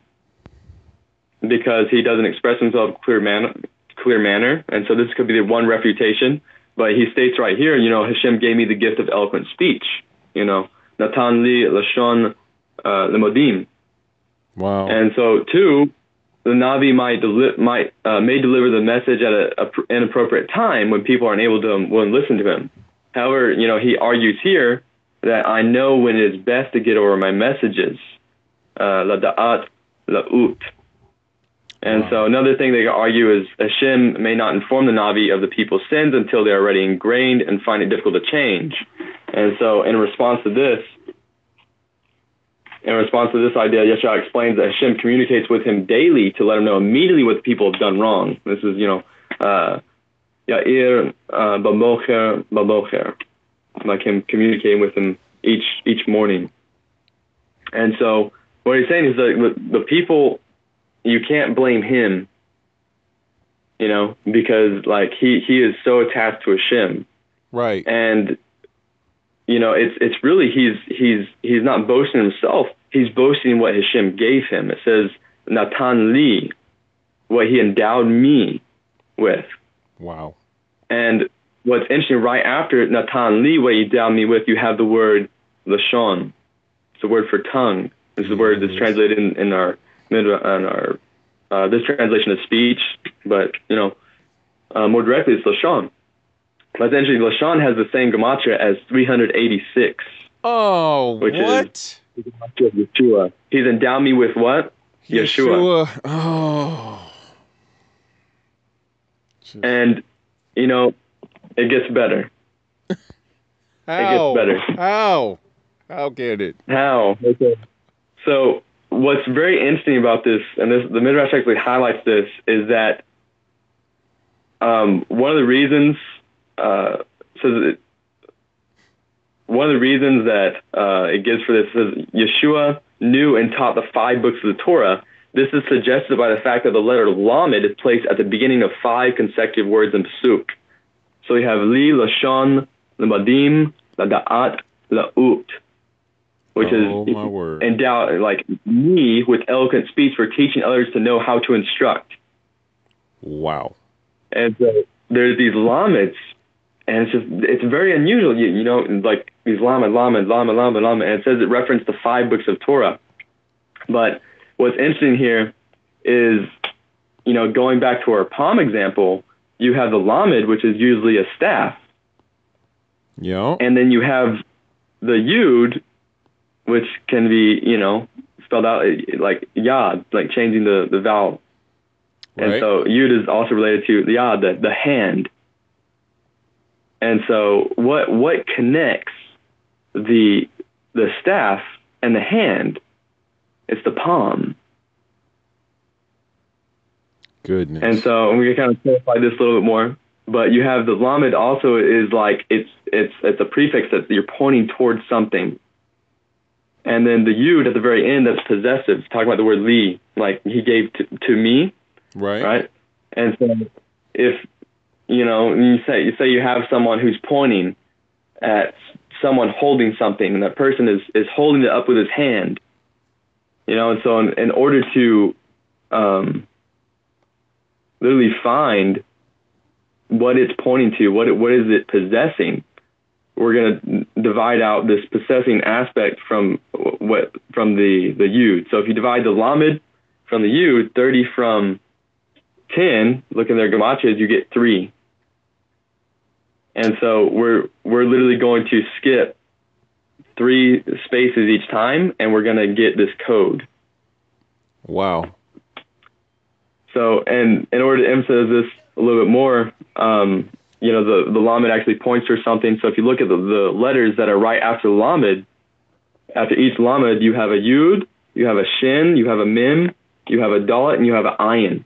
because he doesn't express himself clear manner, clear manner, and so this could be the one refutation. But he states right here, you know, Hashem gave me the gift of eloquent speech. You know, Natan li lashon uh, lemodim. Wow. And so, two, the Navi might deli- might uh, may deliver the message at an inappropriate time when people aren't able to will listen to him. However, you know, he argues here that I know when it is best to get over my messages. Uh, la da'at la ut. And wow. so another thing they argue is Hashem may not inform the Navi of the people's sins until they are already ingrained and find it difficult to change. And so in response to this, in response to this idea, Yeshua explains that Hashem communicates with him daily to let him know immediately what the people have done wrong. This is, you know, uh, Yair uh, Babocher Babocher, like him communicating with him each each morning. And so what he's saying is that the, the people you can't blame him you know, because like he he is so attached to a Hashem, Right. and you know it's it's really he's he's he's not boasting himself. He's boasting what Hashem gave him. It says Natan li, what he endowed me with. Wow. And what's interesting, right after Natan li, what he endowed me with, you have the word lashon. It's the word for tongue. It's the word that's translated in, in our in our uh, this translation of speech, but you know uh, more directly it's lashon. But essentially, lashon has the same gematria as 386. Oh, Which is- what? Yeshua. He's endowed me with what? Yeshua. Yeshua. Oh. And you know, it gets better. How? better. How? How can it? How? Okay. So what's very interesting about this, and this the midrash actually highlights this, is that um, one of the reasons uh, that one of the reasons that uh, it gives for this is Yeshua knew and taught the five books of the Torah. This is suggested by the fact that the letter Lamed is placed at the beginning of five consecutive words in Pasuk. So we have Li, Lashon, Lamadim, Lada'at, La'ut, which oh, is my word. endow like me with eloquent speech for teaching others to know how to instruct. wow. And so there's these lamets, and it's just it's very unusual. You, you know, like these lamed, lamed, lamed, lamed, lamed, and it says it referenced the five books of Torah. But what's interesting here is, you know, going back to our palm example, you have the lamed, which is usually a staff, Yeah. and then you have the yud, which can be, you know, spelled out eh, like yad, like changing the the vowel. And Right. so yud is also related to the yad, the, the hand. And so what what connects the the staff and the hand? It's the palm. Goodness. And so and we can kind of clarify this a little bit more. But you have the lamed also is like it's it's it's a prefix that you're pointing towards something. And then the yud at the very end that's possessive, talking about the word li, like he gave to, to me, right. right? And so if you know you say you say you have someone who's pointing at someone holding something, and that person is is holding it up with his hand, you know, and so in, in order to um, literally find what it's pointing to, what it, what is it possessing, we're going to divide out this possessing aspect from what from the the yud. So if you divide the lamed from the yud, thirty from ten, look in their gematrias, you get three. And so we're we're literally going to skip three spaces each time, and we're going to get this code. Wow. So, and in order to emphasize this a little bit more, um, you know, the, the lamed actually points to something. So if you look at the, the letters that are right after lamed, after each lamed, you have a yud, you have a shin, you have a mim, you have a dalet, and you have an ayin.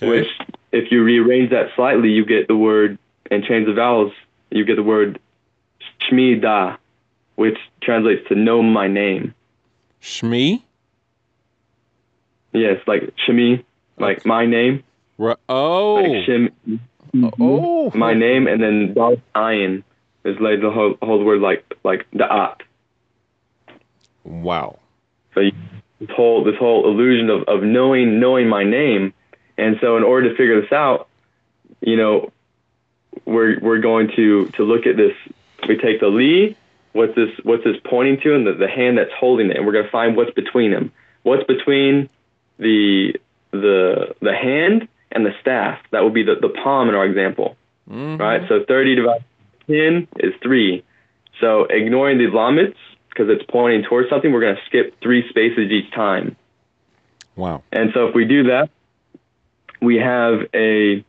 Okay. Which, if you rearrange that slightly, you get the word, and change the vowels, you get the word shmi da, which translates to know my name. Shmi. Yes, like shmi, like my name. Right. Oh. Like shim, oh. my name, and then Dal Ayin is like the whole, whole word like like da'at. Wow. So you, this whole this whole illusion of, of knowing knowing my name, and so in order to figure this out, you know, we're we're going to to look at this. We take the li, what's this what's this pointing to, and the, the hand that's holding it, and we're going to find what's between them. What's between the the the hand and the staff? That would be the, the palm in our example. Mhm. right? So 30 divided by 10 is 3. So ignoring the lamets, because it's pointing towards something, we're going to skip three spaces each time. Wow. And so if we do that, we have a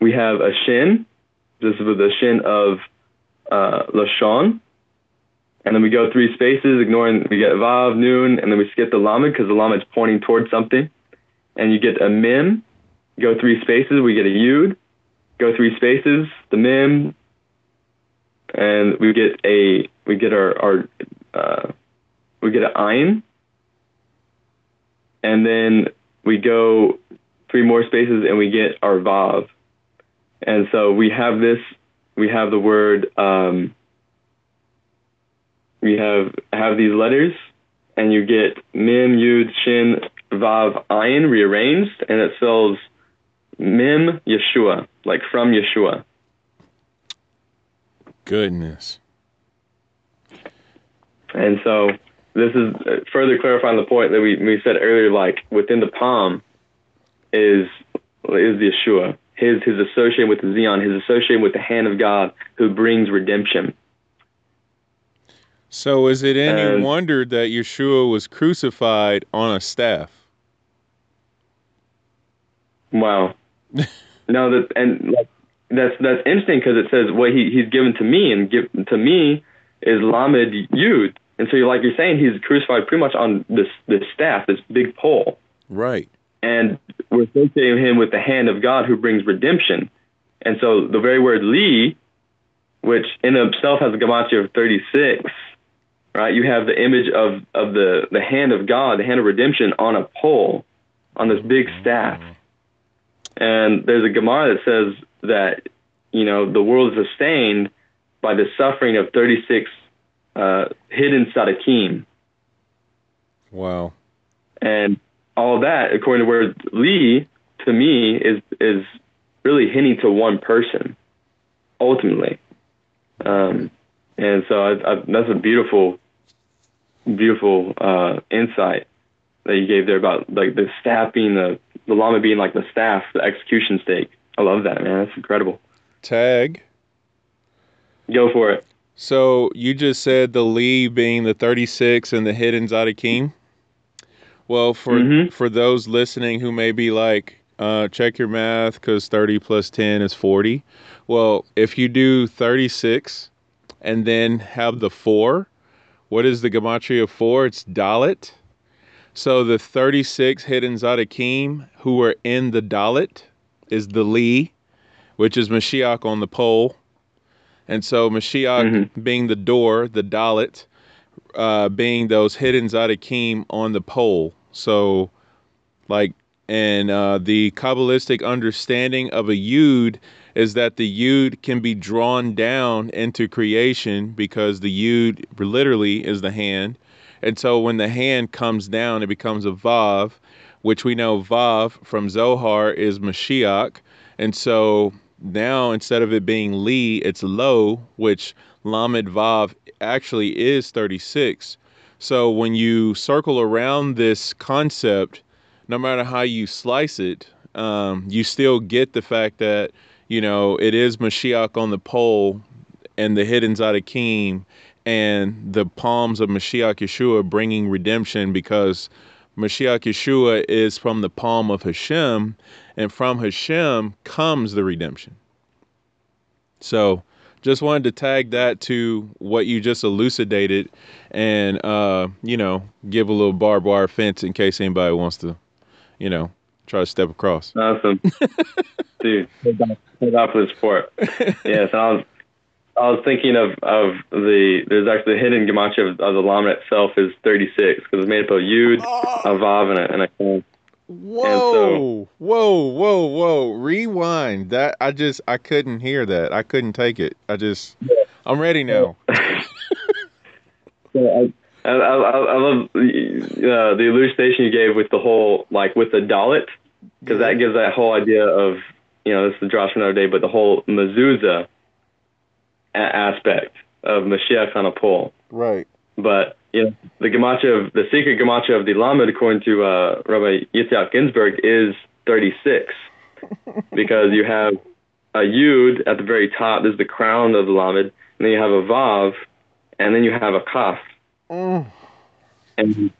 we have a shin. This is the shin of uh, lashon, and then we go three spaces, ignoring we get vav, noon, and then we skip the lamed because the lamed is pointing towards something, and you get a mim. Go three spaces, we get a yud. Go three spaces, the mim, and we get a we get our our uh, we get an ayin, and then we go three more spaces, and we get our Vav. And so we have this, we have the word, um, we have have these letters, and you get mim Yud, Shin, Vav, Ayin rearranged, and it spells Mem Yeshua, like from Yeshua. Goodness. And so this is uh, further clarifying the point that we, we said earlier, like within the palm is is Yeshua. His his association with the Zion, his association with the hand of God who brings redemption. So is it any and, wonder that Yeshua was crucified on a staff? Wow. no, that and like that's that's interesting because it says what he he's given to me and give to me is Lamed Yud, and so like you're saying he's crucified pretty much on this this staff, this big pole. Right. And we're associating him with the hand of God who brings redemption. And so the very word Li, which in itself has a gematria of 36, right? You have the image of, of the, the hand of God, the hand of redemption on a pole, on this big staff. Mm. And there's a Gemara that says that, you know, the world is sustained by the suffering of 36 uh, hidden Sadiqim. Wow. And all that, according to where Li, to me, is is really hinting to one person, ultimately. Um, and so I, I, that's a beautiful, beautiful uh, insight that you gave there about like the staff being the the lamed being like the staff, the execution stake. I love that, man. That's incredible. Tag. Go for it. So you just said the Li being the 36 and the hidden King. Well, for mm-hmm. for those listening who may be like, uh, check your math because 30 plus 10 is 40. Well, if you do 36 and then have the four, what is the gematria of four? It's Dalet. So the 36 hidden Zadikim who are in the Dalet is the Li, which is Mashiach on the pole. And so Mashiach mm-hmm. being the door, the Dalet, uh, being those hidden Zadikim on the pole. So, like, and uh, the Kabbalistic understanding of a Yud is that the Yud can be drawn down into creation because the Yud literally is the hand. And so when the hand comes down, it becomes a Vav, which we know Vav from Zohar is Mashiach. And so now instead of it being Li, it's Lo, which Lamed Vav actually is 36. So when you circle around this concept, no matter how you slice it, um, you still get the fact that, you know, it is Mashiach on the pole and the hidden Zadikim and the palms of Mashiach Yeshua bringing redemption because Mashiach Yeshua is from the palm of Hashem, and from Hashem comes the redemption. So, just wanted to tag that to what you just elucidated and, uh, you know, give a little barbed wire fence in case anybody wants to, you know, try to step across. Awesome. Dude, thank God for the support. Yes, I was I was thinking of, of the there's actually the hidden gematria of, of the lamed itself is 36 because it's made up of yud, a vav, and a, and a Whoa, so, whoa, whoa, whoa! Rewind. That I just I couldn't hear that. I couldn't take it. I just yeah. I'm ready now. yeah, I, I, I, love uh, the elucidation you gave with the whole like with the dalet because that gives that whole idea of you know this is the for another day, but the whole mezuzah aspect of Mashiach on a pole. Right. But you know, the gematria of the secret gematria of the Lamed, according to uh, Rabbi Yitzhak Ginsburgh, is 36 because you have a Yud at the very top. This is the crown of the Lamed, and then you have a Vav, and then you have a Kaf. Mm. And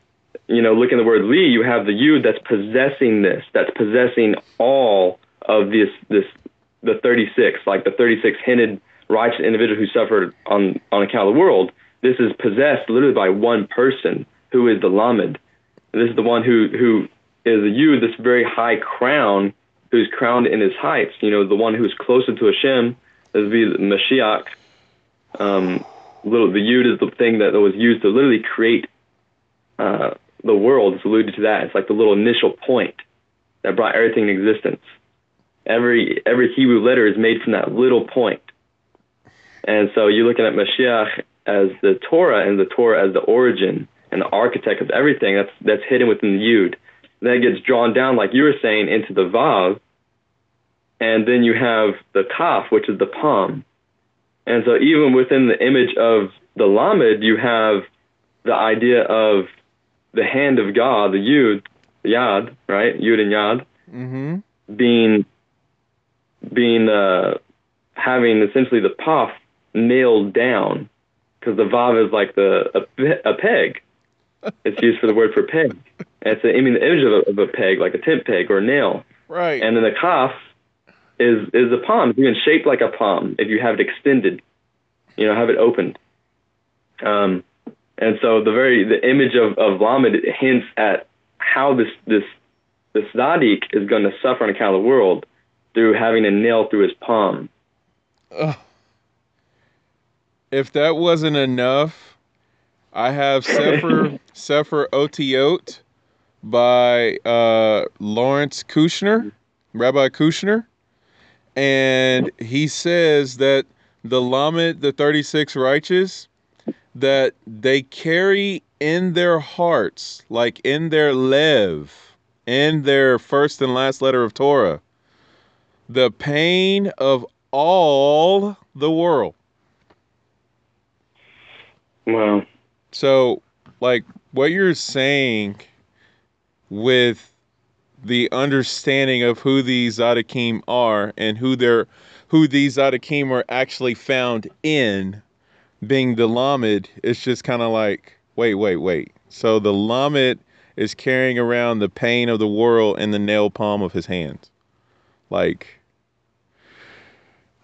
you know, look in the word Li, you have the Yud that's possessing this, that's possessing all of this, this, the 36, like the 36 hinted righteous individual who suffered on, on account of the world. This is possessed literally by one person who is the Lamed. This is the one who, who is you, this very high crown, who's crowned in his heights. You know, the one who's closer to Hashem, this would be the Mashiach. Um, little, the Yud is the thing that was used to literally create uh, the world. It's alluded to that. It's like the little initial point that brought everything in existence. Every every Hebrew letter is made from that little point. And so you're looking at Mashiach as the Torah and the Torah as the origin and the architect of everything that's that's hidden within the Yud. Then it gets drawn down, like you were saying, into the Vav. And then you have the Kaf, which is the palm. And so even within the image of the Lamed, you have the idea of the hand of God, the Yud, the Yad, right? Yud and Yad, Mm-hmm. being being uh, having essentially the Paf nailed down, because the Vav is like the a, pe- a peg. It's used for the word for peg. And it's a, I mean the image of a, of a peg, like a tent peg or a nail. Right. And then the Kaf is is a palm. It's even shaped like a palm if you have it extended, you know, have it opened. Um, and so the very the image of of Lamed hints at how this this this Zadik is going to suffer on account of the world through having a nail through his palm. Ugh. If that wasn't enough, I have Sefer Sefer Otiot by uh, Lawrence Kushner, Rabbi Kushner, and he says that the Lamed, the thirty-six righteous, that they carry in their hearts, like in their lev, in their first and last letter of Torah, the pain of all the world. Wow. So, like what you're saying with the understanding of who these Zadikim are and who they're who these Zadikim are actually found in being the Lamed, it's just kind of like, wait, wait, wait. So the Lamed is carrying around the pain of the world in the nail palm of his hands. Like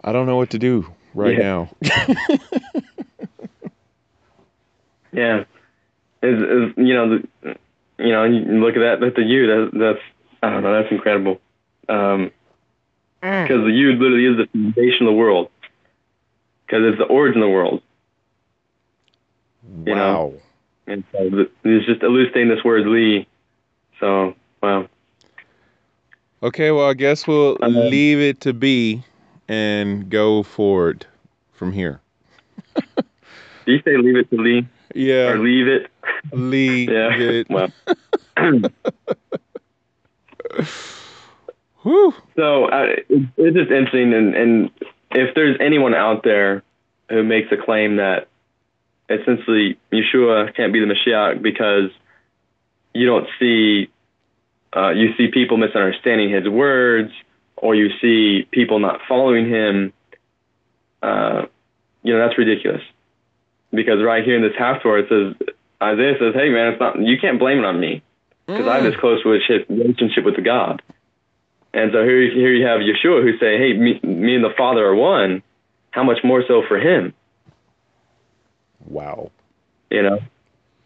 I don't know what to do right Yeah. now. Yeah. Is is you know the, you know you look at that that's the you that that's I don't know that's incredible. Um, because the Yud literally is the foundation of the world. Because it's the origin of the world. You know. wow. And so the, it's just elucidating this word Lee. So, wow. Okay, well, I guess we'll Um, leave it to be and go forward from here. Do you say leave it to Lee? Yeah, Or leave it? leave Yeah. it. Well. So uh, it- it's just interesting, and, and if there's anyone out there who makes a claim that essentially Yeshua can't be the Mashiach because you don't see, uh, you see people misunderstanding his words, or you see people not following him, uh, you know that's ridiculous. Because right here in this Haftarah, it says Isaiah says, "Hey man, it's not you can't blame it on me because I have this close relationship relationship with the God." And so here, here you have Yeshua who say, "Hey, me, me and the Father are one. How much more so for him?" Wow. You know.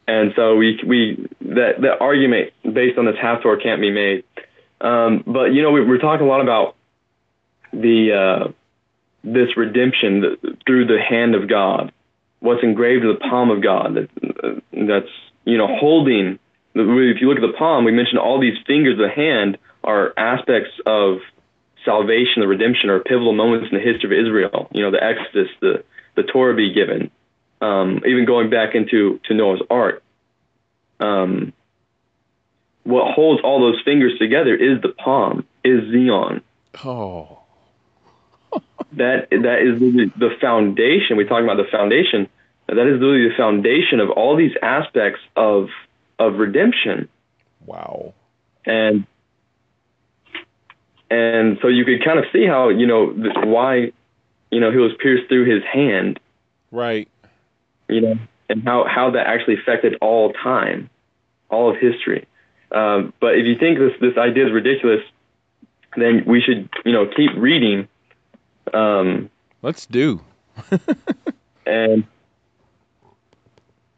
And so we we that that argument based on this Haftarah can't be made. Um, but you know, we, we're talking a lot about the uh, this redemption through the hand of God, what's engraved in the palm of God. That, uh, that's you know holding. If you look at the palm, we mentioned all these fingers of the hand are aspects of salvation, the redemption, or pivotal moments in the history of Israel. You know, the Exodus, the the Torah be given, um, even going back into to Noah's Ark. Um, what holds all those fingers together is the palm, is Zion. Oh. That that is the, the foundation. We talk about the foundation. That is really the foundation of all these aspects of of redemption. Wow. and and so you could kind of see how you know why you know he was pierced through his hand Right. you know and how how that actually affected all time all of history um, but if you think this this idea is ridiculous then we should you know keep reading um, Let's do. and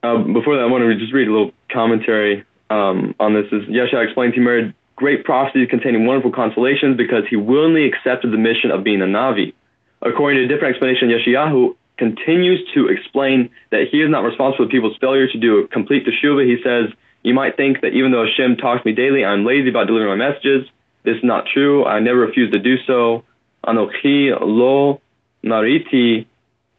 um, before that, I want to just read a little commentary um, on this. Is Yeshua explained he married great prophecies containing wonderful consolations because he willingly accepted the mission of being a Navi. According to a different explanation, Yeshayahu continues to explain that he is not responsible for people's failure to do a complete teshuvah. He says, "You might think that even though Hashem talks to me daily, I'm lazy about delivering my messages. This is not true. I never refuse to do so. Anochi lo nariti.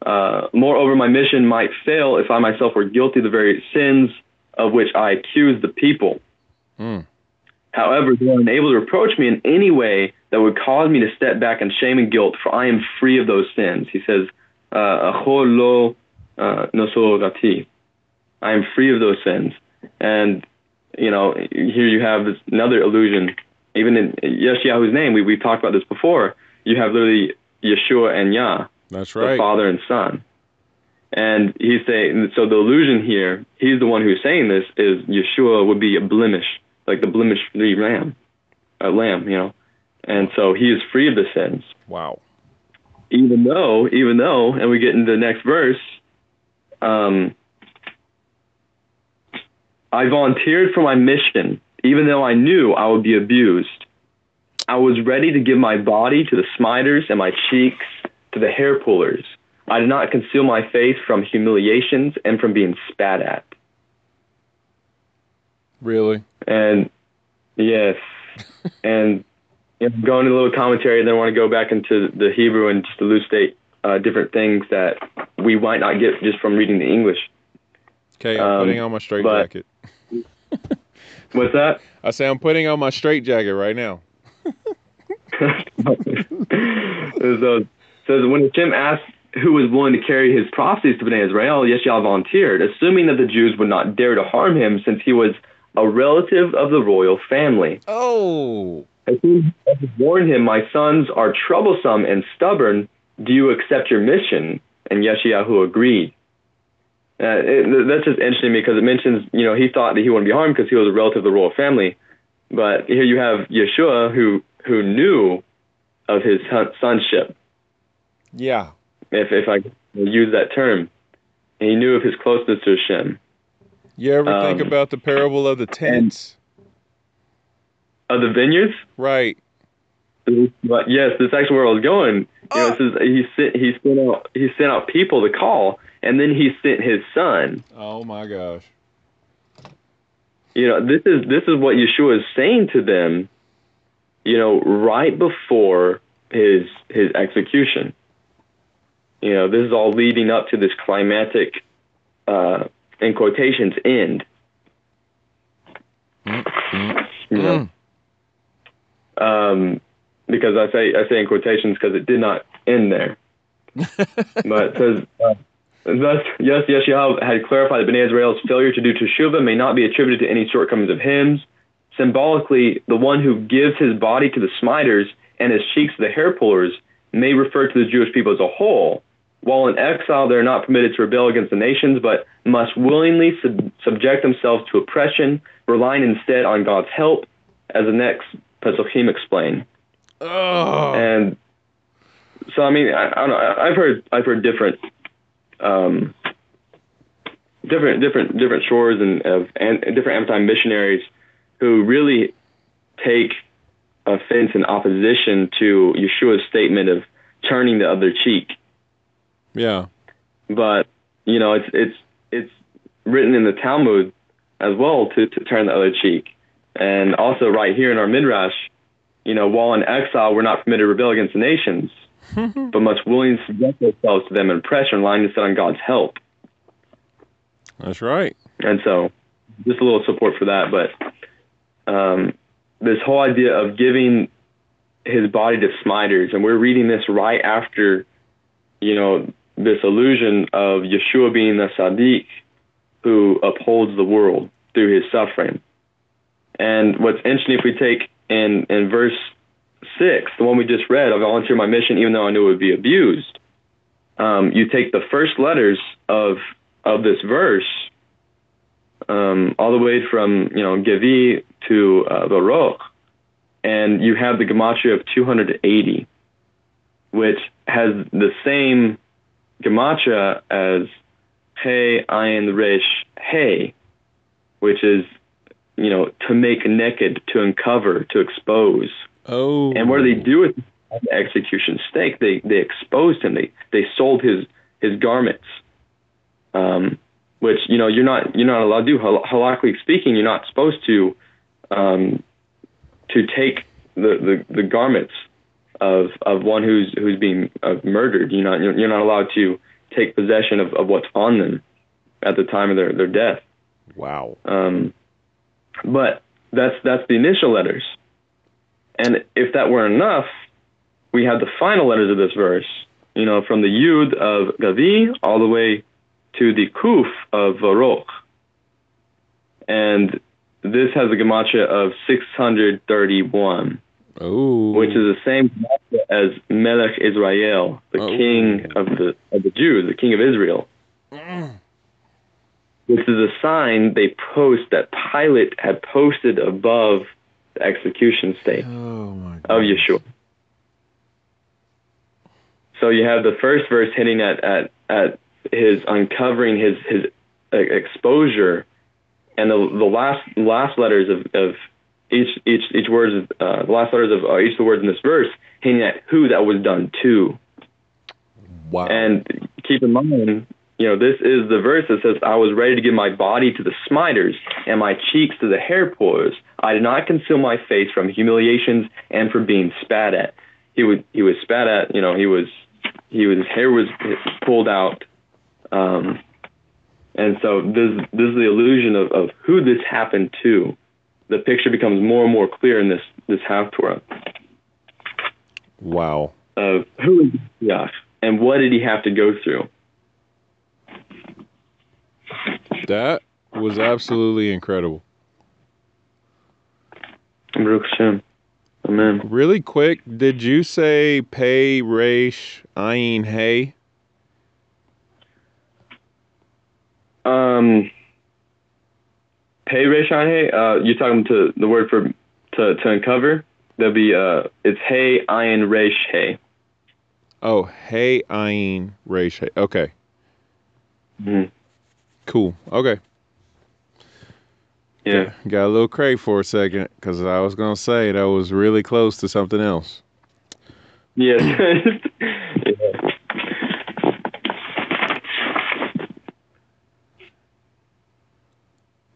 Uh, moreover, my mission might fail if I myself were guilty of the very sins of which I accuse the people. Hmm. However, they are unable to reproach me in any way that would cause me to step back in shame and guilt, for I am free of those sins. He says, uh, lo uh. I am free of those sins. And, you know, here you have this another illusion. Even in Yeshayahu's name, we, we've talked about this before. You have literally Yeshua and Yah, That's the right. Father and Son. And he's saying, so the illusion here, he's the one who's saying this, is Yeshua would be a blemish, like the blemish free lamb, a lamb, you know. And so he is free of the sins Wow. even though, even though, and we get into the next verse, um, I volunteered for my mission, even though I knew I would be abused. I was ready to give my body to the smiters and my cheeks to the hair pullers. I did not conceal my face from humiliations and from being spat at. Really? And yes, and you know, going into a little commentary, then I want to go back into the Hebrew and just elucidate uh, different things that we might not get just from reading the English. Okay, I'm Um, putting on my straight but- jacket. What's that? I say I'm putting on my straight jacket right now. so, so when Hashem asked who was willing to carry his prophecies to Bnei Israel, Yeshua volunteered, assuming that the Jews would not dare to harm him since he was a relative of the royal family. Oh. Hashem warned him, My sons are troublesome and stubborn. Do you accept your mission? And Yeshayahu agreed. Uh, it, that's just interesting because it mentions, you know, he thought that he wouldn't be harmed because he was a relative of the royal family. But here you have Yeshua who, who knew of his sonship, Yeah. if, if I use that term. And he knew of his closeness to Hashem. You ever think Um, about the parable of the tents? Of the vineyards? right. But yes, that's actually where I was going. You know, Oh. says he sent he sent out he sent out people to call, and then he sent his son. Oh my gosh. You know, this is this is what Yeshua is saying to them. You know, right before his his execution. You know, this is all leading up to this climatic, uh, in quotations, end. You know, Mm. um, because I say I say in quotations because it did not end there. but it says, uh, thus, yes, Yeshua had clarified that Bnei Israel's failure to do teshuvah may not be attributed to any shortcomings of hymns. Symbolically, the one who gives his body to the smiters and his cheeks to the hair pullers may refer to the Jewish people as a whole. While in exile, they are not permitted to rebel against the nations, but must willingly sub- subject themselves to oppression, relying instead on God's help, as the next Pesuchim explain. Oh. And so, I mean, I, I don't know. I've heard I've heard different, um, different different different shores and of and different anti missionaries who really take offense and opposition to Yeshua's statement of turning the other cheek. Yeah. But you know, it's it's it's written in the Talmud as well to to turn the other cheek, and also right here in our midrash, you know, while in exile, we're not permitted to rebel against the nations, but must willingly subject ourselves to them in pressure, relying instead on God's help. That's right. And so, just a little support for that. But um, this whole idea of giving his body to smiters, and we're reading this right after, you know, this illusion of Yeshua being the Sadiq who upholds the world through his suffering. And what's interesting, if we take in, in verse 6, the one we just read, I volunteer my mission even though I knew it would be abused. Um, you take the first letters of of this verse, um, all the way from you know Gevi to uh, Baruch, and you have the gematria of 280, which has the same gematria as Hey Ayin Resh Hey, which is you know to make naked, to uncover, to expose. Oh. And what do they do with the execution stake? They they exposed him. They they sold his his garments. Um, which you know you're not you're not allowed to do. Hal- Halachically speaking, you're not supposed to um, to take the, the, the garments of of one who's who's being uh, murdered. You're not you're not allowed to take possession of, of what's on them at the time of their, their death. Wow. Um, but that's that's the initial letters. And if that were enough, we have the final letters of this verse. You know, from the Yud of Gavi all the way to the Kuf of Varoch. And this has a gematria of 631. Oh. Which is the same as Melech Israel, the oh. king of the of the Jews, the king of Israel. Mm. This is a sign they post that Pilate had posted above the execution stake oh of Yeshua. So you have the first verse hitting at, at, at his uncovering his his uh, exposure, and the the last last letters of, of each each each words uh, the last letters of uh, each of the words in this verse hinting at who that was done to. Wow. And keep in mind, you know, this is the verse that says, "I was ready to give my body to the smiters and my cheeks to the hair pullers. I did not conceal my face from humiliations and from being spat at." He would he was spat at. You know, he was he was his hair was pulled out. Um, and so this this is the illusion of, of who this happened to. The picture becomes more and more clear in this this Haftarah wow. of who is and what did he have to go through. That was absolutely incredible. Amen. Really quick, did you say pay resh ayin hey? Um, pay Reshan uh, you're talking to the word for to, to uncover. There'll be uh, it's hey ayin resh hey. Oh, hey ayin resh hey. Okay, Mhm. cool. Okay. Yeah. Got a little cray for a second because I was gonna say that was really close to something else. Yes. yeah.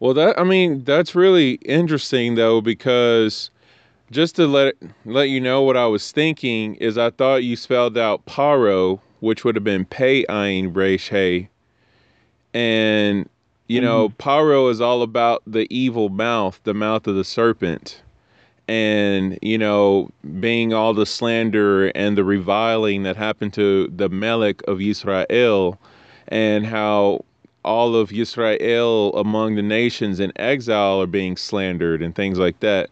Well, that I mean that's really interesting though because just to let let you know what I was thinking is I thought you spelled out paro, which would have been pay ayin resh hey, and you know mm-hmm. paro is all about the evil mouth, the mouth of the serpent, and you know being all the slander and the reviling that happened to the Melech of Israel, and how all of Israel among the nations in exile are being slandered and things like that.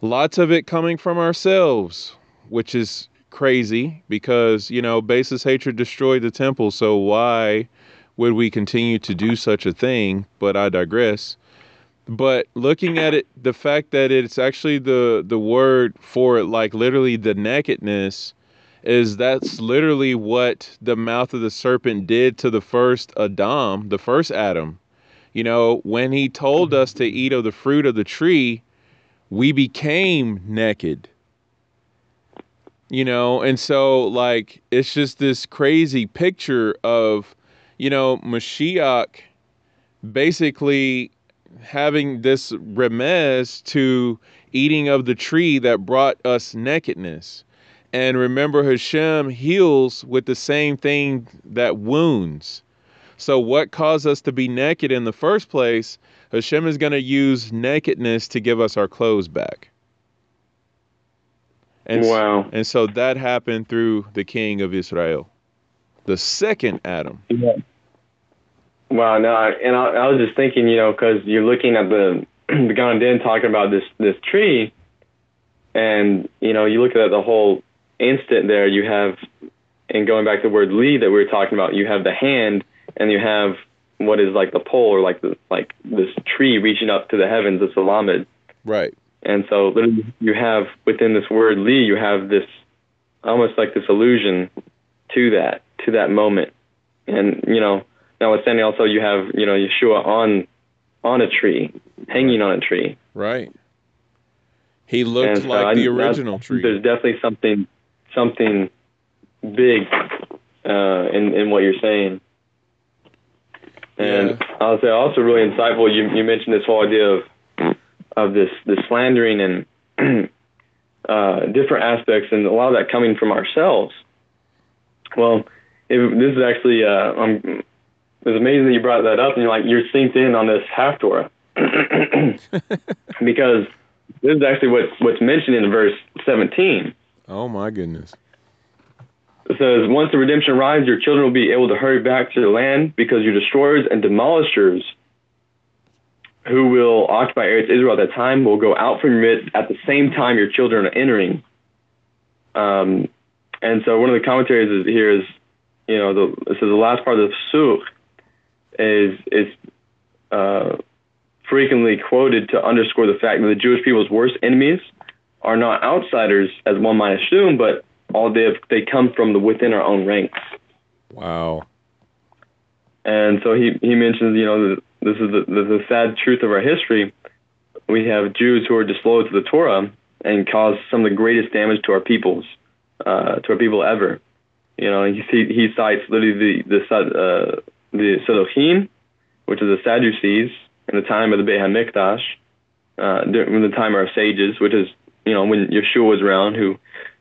Lots of it coming from ourselves, which is crazy because, you know, baseless hatred destroyed the temple. So why would we continue to do such a thing? But I digress. But looking at it, the fact that it's actually the the word for it, like literally the nakedness, is that's literally what the mouth of the serpent did to the first Adam, the first Adam. You know, when he told us to eat of the fruit of the tree, we became naked. You know, and so like it's just this crazy picture of, you know, Mashiach basically having this remez to eating of the tree that brought us nakedness. And remember, Hashem heals with the same thing that wounds. So, what caused us to be naked in the first place? Hashem is going to use nakedness to give us our clothes back. And, Wow. and so that happened through the king of Israel, the second Adam. Yeah. Wow. No, I, and I, I was just thinking, you know, because you're looking at the the Gan Eden talking about this this tree, and you know, you look at the whole instant there. You have, and going back to the word Lee that we were talking about, you have the hand, and you have what is like the pole or like the like this tree reaching up to the heavens, the salamid. Right. And so literally you have within this word Lee, you have this almost like this allusion to that, to that moment. And, you know, notwithstanding also you have, you know, Yeshua on on a tree, hanging on a tree. Right. He looked so like I- the original tree. There's definitely something something big uh, in in what you're saying. And I'll say also really insightful. You you mentioned this whole idea of of this this slandering and uh, different aspects, and a lot of that coming from ourselves. Well, if, this is actually uh, um, it's amazing that you brought that up, and you're like you're synced in on this Haftarah because this is actually what what's mentioned in verse 17. Oh my goodness. It says, Once the redemption arrives, your children will be able to hurry back to the land because your destroyers and demolishers who will occupy Eretz Israel at that time will go out from your midst at the same time your children are entering. Um, and so one of the commentaries is, here is, you know, the, so the last part of the Sukh is, is uh, frequently quoted to underscore the fact that the Jewish people's worst enemies are not outsiders, as one might assume, but all they have, they come from the within our own ranks. Wow. And so he he mentions, you know, this is the, the, the sad truth of our history. We have Jews who are disloyal to the Torah and cause some of the greatest damage to our peoples, uh, to our people ever. You know, he he cites literally the the uh, the Sadochim, which is the Sadducees, in the time of the Beit Hamikdash, uh, during the time of our sages, which is you know when Yeshua was around, who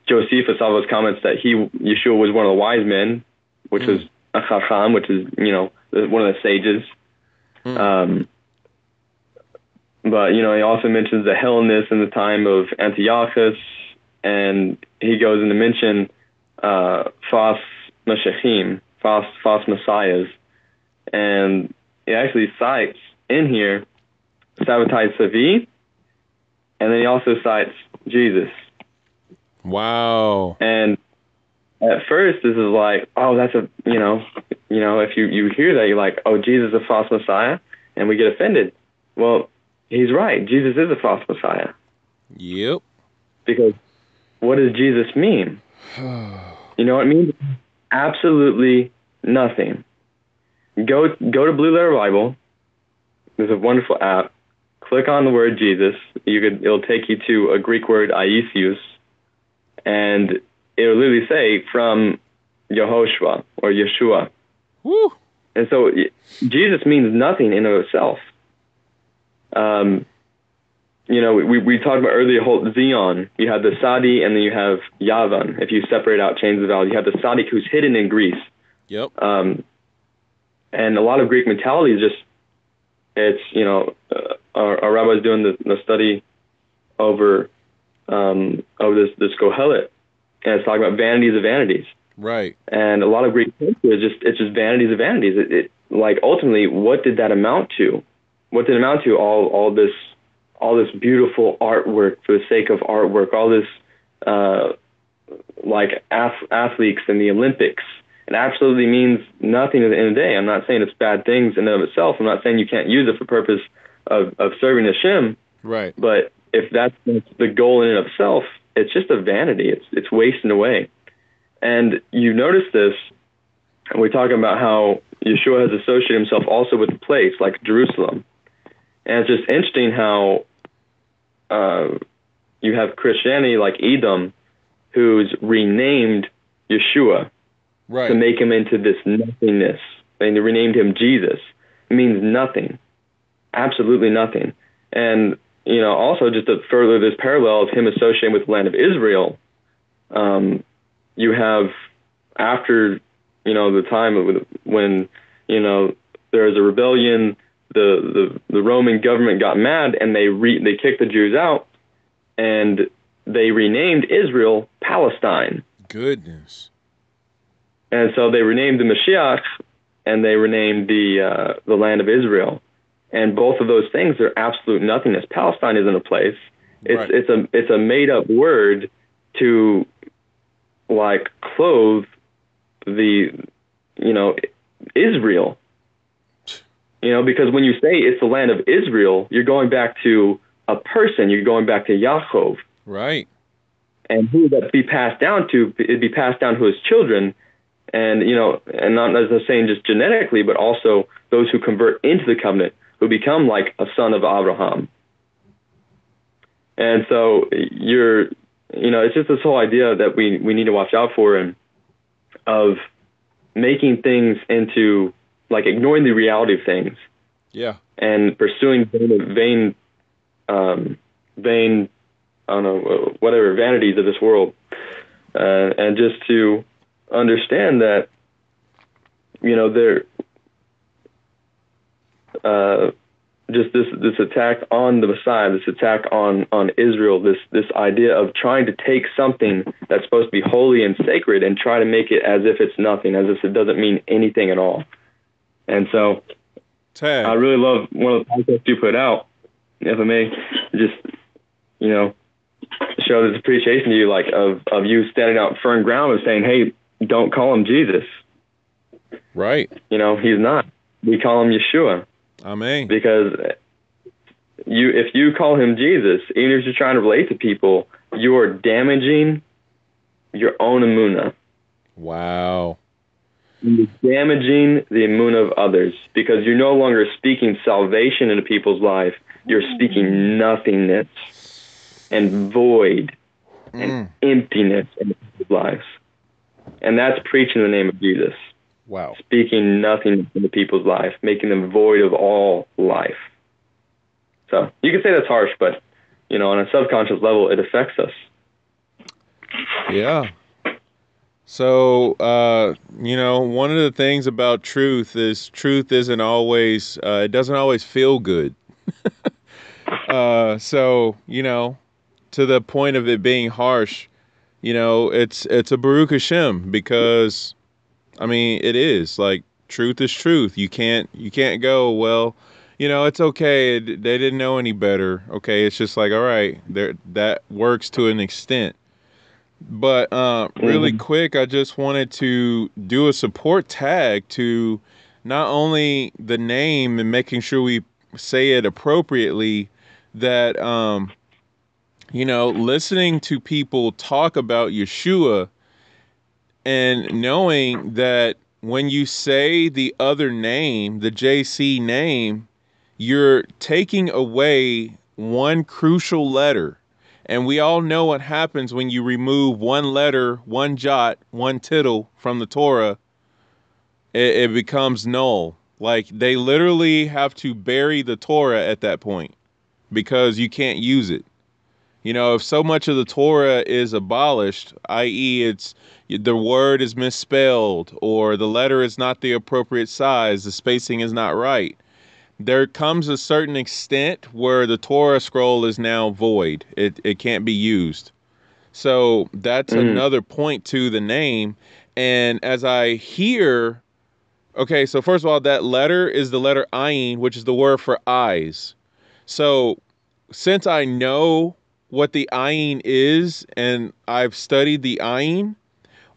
Josephus those comments that he Yeshua was one of the wise men, which mm. was a chacham, which is you know one of the sages. Mm. Um, but you know he also mentions the Hellenists in the time of Antiochus, and he goes into mention uh, false mashachim, false false messiahs, and he actually cites in here Sabbatai Zevi, and then he also cites Jesus. Wow. And at first, this is like, oh, that's a, you know, you know, if you you hear that, you're like, oh, Jesus is a false Messiah, and we get offended. Well, he's right. Jesus is a false Messiah. Yep. Because what does Jesus mean? you know what it means? Absolutely nothing. Go go to Blue Letter Bible. There's a wonderful app. Click on the word Jesus. You could it'll take you to a Greek word Iesous, and it will literally say from Yehoshua or Yeshua. Woo. And so Jesus means nothing in of itself. Um, you know, we, we talked about earlier whole Zion. You have the Sadi and then you have Yavan. If you separate out chains of vowels, you have the Sadi who's hidden in Greece. Yep. Um, and a lot of Greek mentality is just, it's, you know, uh, our, our is doing the, the study over um, of this this Kohelet, and it's talking about vanities of vanities. Right. And a lot of Greek culture is just it's just vanities of vanities. It, it like ultimately, what did that amount to? What did it amount to? All all this all this beautiful artwork for the sake of artwork. All this uh, like ath- athletes in the Olympics. It absolutely means nothing at the end of the day. I'm not saying it's bad things in and of itself. I'm not saying you can't use it for purpose of, of serving Hashem. Right. But if that's the goal in and of itself, it's just a vanity. It's it's wasting away. And you notice this, and we're talking about how Yeshua has associated himself also with a place like Jerusalem. And it's just interesting how uh, you have Christianity like Edom, who's renamed Yeshua right. to make him into this nothingness. And they renamed him Jesus. It means nothing, absolutely nothing. And you know, also just to further this parallel of him associating with the land of Israel, um, you have after you know the time when you know there was a rebellion, the the, the Roman government got mad and they re, they kicked the Jews out, and they renamed Israel Palestine. Goodness. And so they renamed the Mashiach, and they renamed the uh, the land of Israel and both of those things are absolute nothingness. Palestine isn't a place. It's right. it's a it's a made up word to like clothe the you know Israel. You know, because when you say it's the land of Israel, you're going back to a person. You're going back to Yaakov. Right. And who would that be passed down to? It'd be passed down to his children, and you know, and not as I'm saying just genetically, but also those who convert into the covenant who become like a son of Abraham. And so you're, you know, it's just this whole idea that we, we need to watch out for and of making things into like ignoring the reality of things. Yeah. And pursuing vain, vain, um, vain I don't know whatever vanities of this world, uh, and just to understand that you know there uh, just this this attack on the Messiah, this attack on on Israel, this this idea of trying to take something that's supposed to be holy and sacred and try to make it as if it's nothing, as if it doesn't mean anything at all. And so, Tag. I really love one of the podcasts you put out, if I may, just you know, show this appreciation to you, like of of you standing out firm ground and saying, "Hey, don't call him Jesus." Right. You know, he's not. We call him Yeshua. Amen. Because you, if you call him Jesus, even if you're trying to relate to people, you are damaging your own emuna. Wow. You're damaging the emuna of others because you're no longer speaking salvation into people's life. You're speaking nothingness and void mm. and emptiness in people's lives. And that's preaching the name of Jesus. Wow. Speaking nothing into people's life, making them void of all life. So you can say that's harsh, but you know, on a subconscious level, it affects us. Yeah. So, uh, you know, one of the things about truth is truth isn't always, uh, it doesn't always feel good. uh, so, you know, to the point of it being harsh, you know, it's, it's a Baruch Hashem because I mean, it is like truth is truth. You can't you can't go well. You know, it's okay. They didn't know any better. Okay, it's just like all right, there that works to an extent. But uh, really mm-hmm. quick, I just wanted to do a support tag to not only the name and making sure we say it appropriately. That um, you know, listening to people talk about Yeshua and knowing that when you say the other name, the JC name, you're taking away one crucial letter. And we all know what happens when you remove one letter, one jot, one tittle from the Torah. It, it becomes null. Like they literally have to bury the Torah at that point because you can't use it. You know, if so much of the Torah is abolished, i.e., it's the word is misspelled or the letter is not the appropriate size, the spacing is not right, there comes a certain extent where the Torah scroll is now void. It it can't be used. So that's mm. another point to the name. And as I hear, okay, so first of all, that letter is the letter ayin, which is the word for eyes. So since I know what the ayin is, and I've studied the ayin,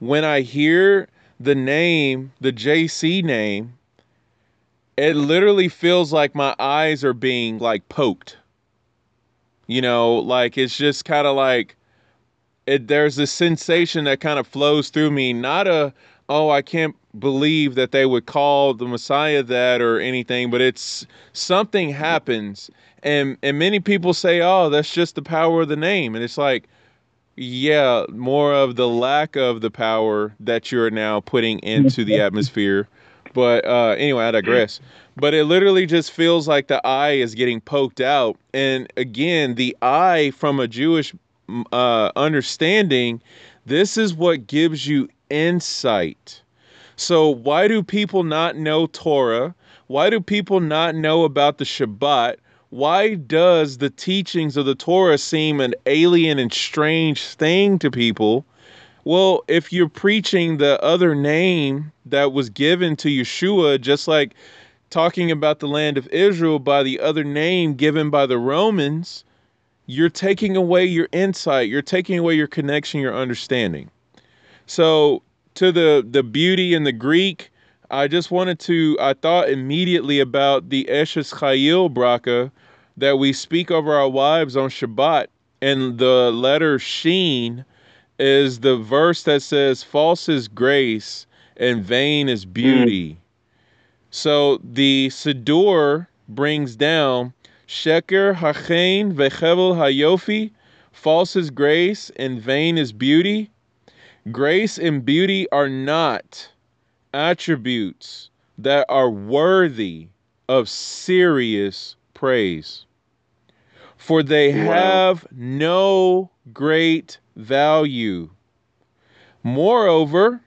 when I hear the name, the JC name, it literally feels like my eyes are being like poked. You know, like it's just kind of like it there's this sensation that kind of flows through me, not a oh, I can't believe that they would call the Messiah that or anything, but it's something happens and and many people say, "Oh, that's just the power of the name." And it's like, yeah, more of the lack of the power that you're now putting into the atmosphere. But uh, anyway, I digress. But it literally just feels like the eye is getting poked out. And again, the eye from a Jewish uh, understanding, this is what gives you insight. So, why do people not know Torah? Why do people not know about the Shabbat? Why does the teachings of the Torah seem an alien and strange thing to people? Well, if you're preaching the other name that was given to Yeshua, just like talking about the land of Israel by the other name given by the Romans, you're taking away your insight, you're taking away your connection, your understanding. So, to the the beauty in the Greek, I just wanted to I thought immediately about the Eshes Chayil Bracha that we speak over our wives on Shabbat, and the letter Sheen is the verse that says, False is grace and vain is beauty. Mm. So the Siddur brings down Sheker Hachain Vechevel Hayofi, false is grace and vain is beauty. Grace and beauty are not attributes that are worthy of serious praise. For they Wow. have no great value. Moreover,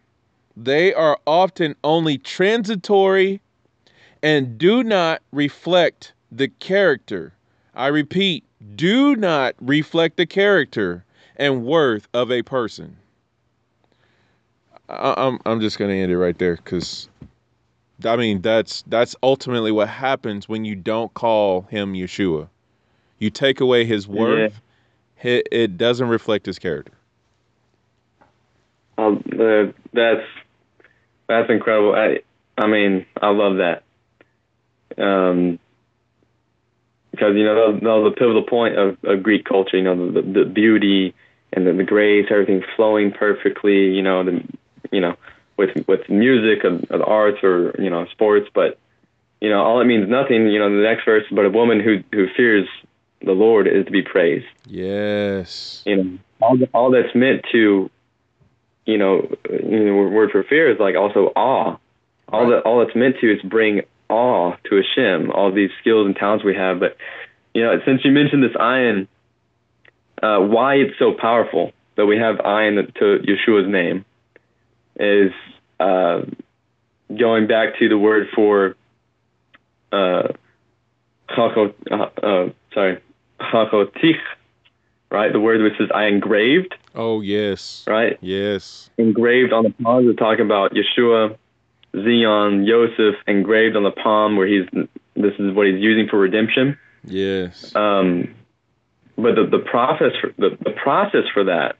they are often only transitory and do not reflect the character. I repeat, do not reflect the character and worth of a person. I, I'm I'm just gonna end it right there because I mean that's that's ultimately what happens when you don't call him Yeshua. You take away his worth. It, it doesn't reflect his character. Um, uh, that's that's incredible. I I mean, I love that. Um, because you know that was, that was the pivotal point of, of Greek culture. You know, the, the, the beauty and the, the grace, everything flowing perfectly. You know, the you know with with music of, of the arts or you know sports, but you know all it means nothing. You know, the next verse, but a woman who who fears the Lord is to be praised Yes. you know all all that's meant to you know you know word for fear is like also awe all Right. that all that's meant to is bring awe to Hashem all these skills and talents we have but you know since you mentioned this ayin uh, why it's so powerful that we have ayin to Yeshua's name is uh, going back to the word for uh, uh, uh, sorry chachotich right? The word which says I engraved, Oh yes. right? Yes. Engraved on the palm is talking about Yeshua, Zion, Yosef, engraved on the palm where he's this is what he's using for redemption. Yes. Um, but the the process for, the, the process for that,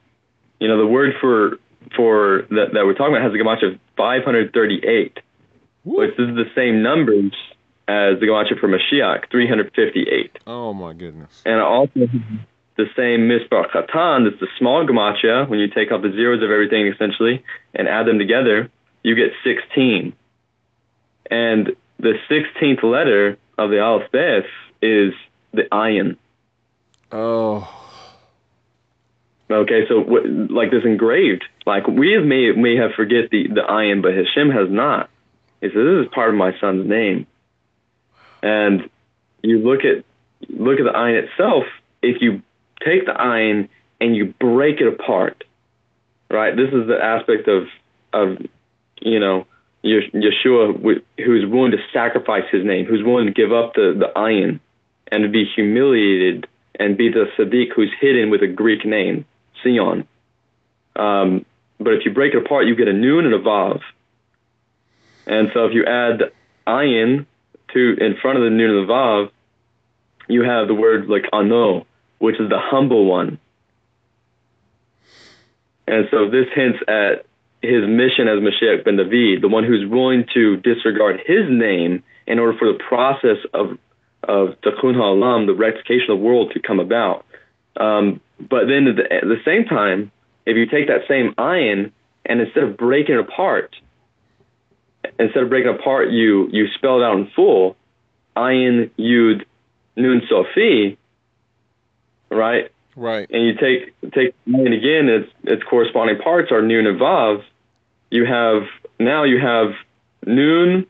you know, the word for for that, that we're talking about has a gematria of 538, Woo. which is the same numbers as the gematria for Mashiach, 358. Oh my goodness. and also the same mispar katan, that's the small gematria, when you take out the zeros of everything essentially and add them together, you get 16. And the 16th letter of the Aleph Beth is the ayin. Oh. Okay, so what, like this engraved, like we may may have forget the the ayin, but Hashem has not. He says this is part of my son's name, and you look at look at the ayin itself. If you take the ayin and you break it apart, right? This is the aspect of of you know Ye- Yeshua who's willing to sacrifice his name, who's willing to give up the the ayin and to be humiliated and be the Sadiq who's hidden with a Greek name, Sion. Um, but if you break it apart, you get a noon and a vav. And so if you add ayin to in front of the and the vav, you have the word like ano, which is the humble one. And so this hints at his mission as Mashiach ben David, the one who's willing to disregard his name in order for the process of of Tikkun Ha'olam, the rectification of the world, to come about. Um, but then at the, at the same time, if you take that same ayin and instead of breaking it apart, instead of breaking apart, you you spell it out in full, ayin yud nun sofi, right? Right. and you take take ayin again, its its corresponding parts are noon and vav. You have now you have noon,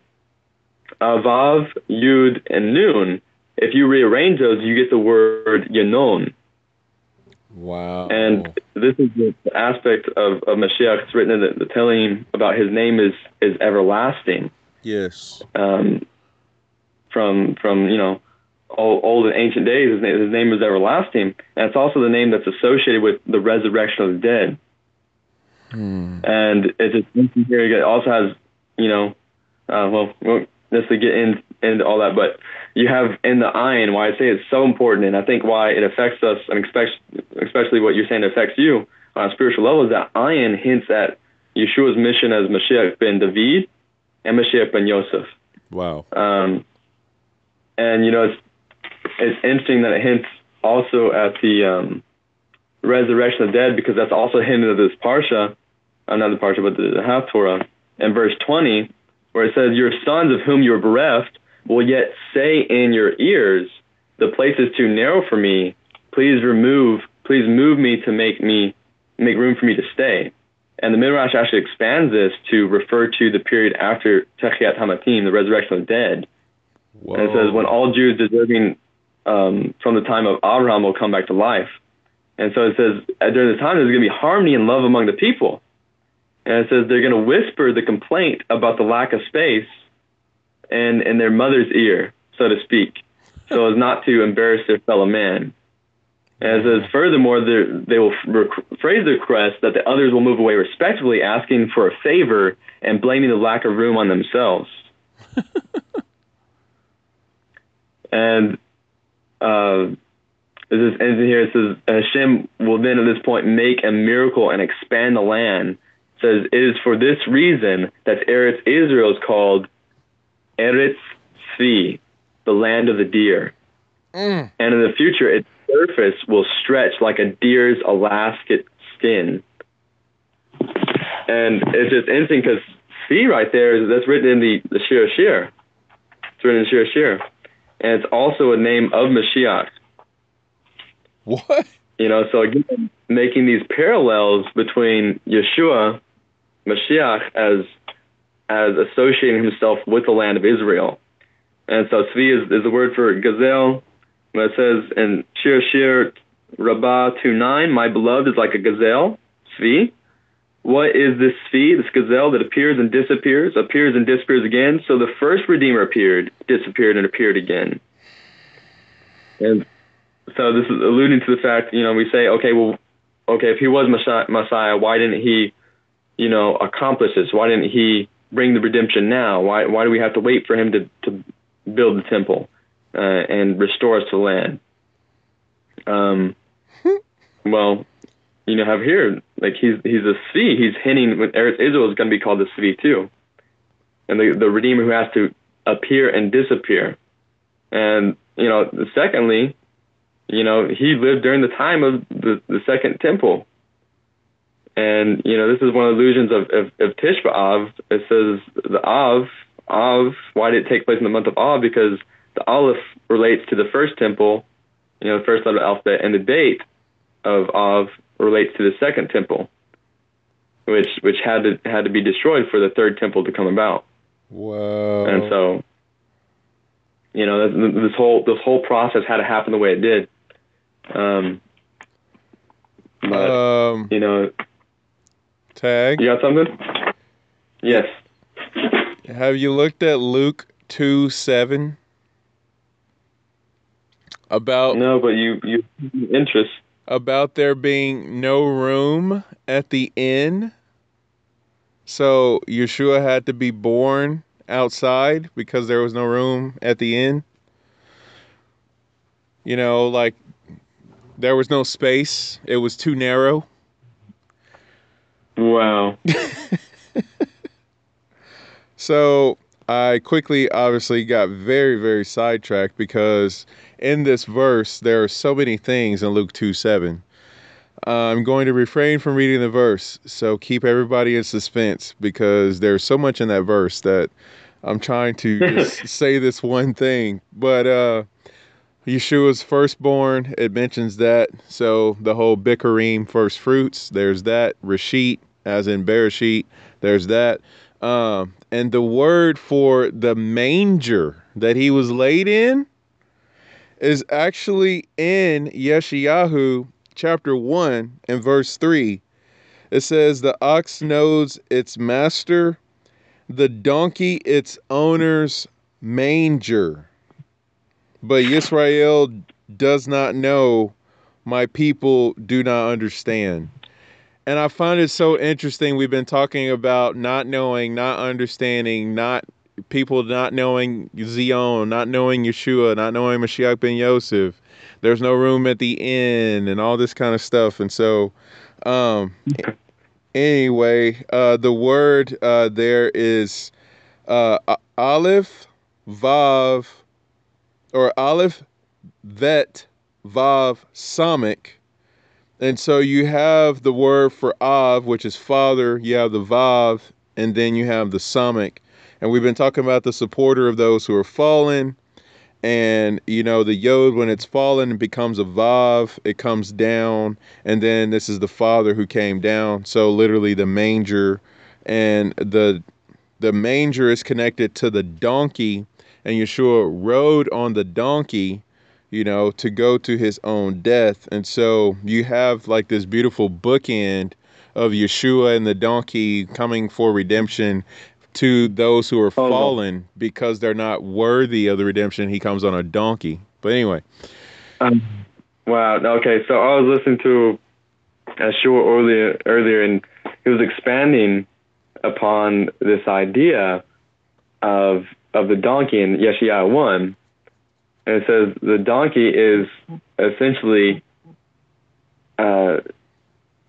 uh, vav, yud, and noon. If you rearrange those, you get the word Yinon. Wow. And this is the aspect of, of Mashiach that's written in the, the telling about his name is is everlasting. yes. Um, from from you know old, old and ancient days, his name, his name is everlasting, and it's also the name that's associated with the resurrection of the dead. Hmm. And it's just here. It also has, you know, uh, well, we won't necessarily get in, into all that, but you have in the ayin why I say it's so important, and I think why it affects us, and especially, especially what you're saying affects you on a spiritual level, is that ayin hints at Yeshua's mission as Mashiach ben David and Mashiach ben Yosef. Wow. Um, and you know, it's it's interesting that it hints also at the um, resurrection of the dead because that's also hinted at this parsha, another parsha, but the, the Haftarah, in verse twenty, where it says, "Your sons of whom you are bereft will yet say in your ears, the place is too narrow for me. Please remove, please move me to make me make room for me to stay." And the Midrash actually expands this to refer to the period after Techiat Hamatim, the resurrection of the dead. Whoa. And it says, when all Jews deserving um, from the time of Abraham will come back to life. And so it says uh, during this time there's going to be harmony and love among the people. And it says they're going to whisper the complaint about the lack of space in, in their mother's ear, so to speak, so as not to embarrass their fellow man. And it says, furthermore, they will phrase their request that the others will move away respectfully, asking for a favor and blaming the lack of room on themselves. and uh, this ends in here. It says Hashem will then at this point make a miracle and expand the land. It says it is for this reason that Eretz Israel is called Eretz Tzvi, the land of the deer. Mm. And in the future, its surface will stretch like a deer's elastic skin. And it's just interesting because Tzvi right there is that's written in the, the Shir Shir. It's written in Shir Shir. And it's also a name of Mashiach. What? You know, so again, making these parallels between Yeshua, Mashiach, as as associating himself with the land of Israel. And so Tzvi is, is the word for gazelle. It says in Shir Shir Rabbah 2.9, my beloved is like a gazelle, Tzvi. What is this Tzvi, this gazelle that appears and disappears, appears and disappears again? So the first Redeemer appeared, disappeared, and appeared again. And so this is alluding to the fact, you know, we say, okay, well, okay, if he was Messiah, why didn't he, you know, accomplish this? Why didn't he bring the redemption now? Why why do we have to wait for him to, to build the temple uh, and restore us to the land? Um, well, you know, have here like he's he's a Tzvi. He's hinting when Israel is going to be called the Tzvi too, and the the Redeemer who has to appear and disappear. And you know, secondly, you know, he lived during the time of the, the second temple. And, you know, this is one of the illusions of, of, of Tish B'Av. It says the Av, Av, why did it take place in the month of Av? Because the Aleph relates to the first temple, you know, the first letter of the alphabet, and the date of Av relates to the second temple, which which had to had to be destroyed for the third temple to come about. Whoa! And so, you know, this whole this whole process had to happen the way it did. Um, but um, you know, tag. You got something? Yes. Have you looked at Luke two seven? About no, but you you interest about there being no room at the inn. So Yeshua had to be born outside because there was no room at the inn. You know, like there was no space. It was too narrow. Wow. so I quickly, obviously, got very, very sidetracked because in this verse, there are so many things in Luke 2 7. Uh, I'm going to refrain from reading the verse, so keep everybody in suspense because there's so much in that verse that I'm trying to just say this one thing. But uh, Yeshua's firstborn, it mentions that. So the whole Bikurim first fruits, there's that. Rashit, as in Bereshit, there's that. Um, and the word for the manger that he was laid in is actually in Yeshayahu chapter 1 and verse 3. It says, The ox knows its master, the donkey its owner's manger but Israel does not know, my people do not understand. And I find it so interesting. We've been talking about not knowing, not understanding, not people not knowing Zion, not knowing Yeshua, not knowing Mashiach ben Yosef. There's no room at the inn and all this kind of stuff. And so, um, anyway, uh, the word uh, there is uh, Aleph, Vav, or Aleph, Vet, Vav, Samek. And so you have the word for Av, which is father, you have the Vav, and then you have the Samek. And we've been talking about the supporter of those who are fallen. And, you know, the Yod, when it's fallen, it becomes a Vav, it comes down. And then this is the father who came down. So literally the manger. And the the manger is connected to the donkey and Yeshua rode on the donkey, you know, to go to his own death. And so you have like this beautiful bookend of Yeshua and the donkey coming for redemption to those who are Oh, no. fallen because they're not worthy of the redemption. He comes on a donkey. But anyway, Um, wow. Okay, so I was listening to Ashua earlier, earlier, and he was expanding upon this idea of of the donkey in Yeshaya one, and it says the donkey is essentially uh,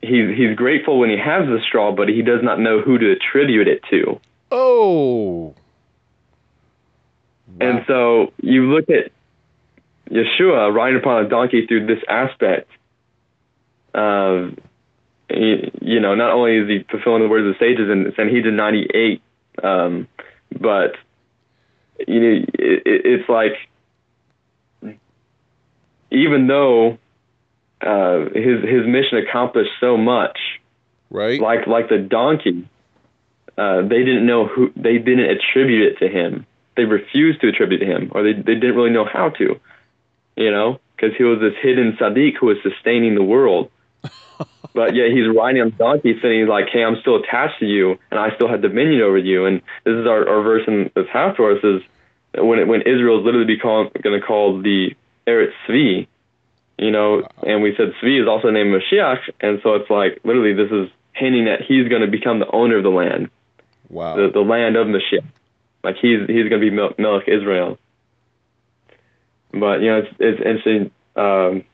he's he's grateful when he has the straw, but he does not know who to attribute it to. oh. And so you look at Yeshua riding upon a donkey through this aspect of, you, you know, not only is he fulfilling the words of the sages in Sanhedrin 98, um, but, you know, it, it, it's like, even though uh, his his mission accomplished so much, right? like like the donkey, uh, they didn't know who they didn't attribute it to him. They refused to attribute to him, or they they didn't really know how to, you know, because he was this hidden Sadiq who was sustaining the world. But yet he's riding on the donkey, saying he's like, "Hey, I'm still attached to you, and I still have dominion over you." And this is our, our verse in this half verse is when it, when Israel is literally going to call the Eretz Tzvi, you know, and we said Tzvi is also the name of Mashiach, and so it's like literally this is hinting that he's going to become the owner of the land, wow. the, the land of Mashiach. Like he's he's going to be Mel- Melech Israel. But you know, it's it's interesting. Um,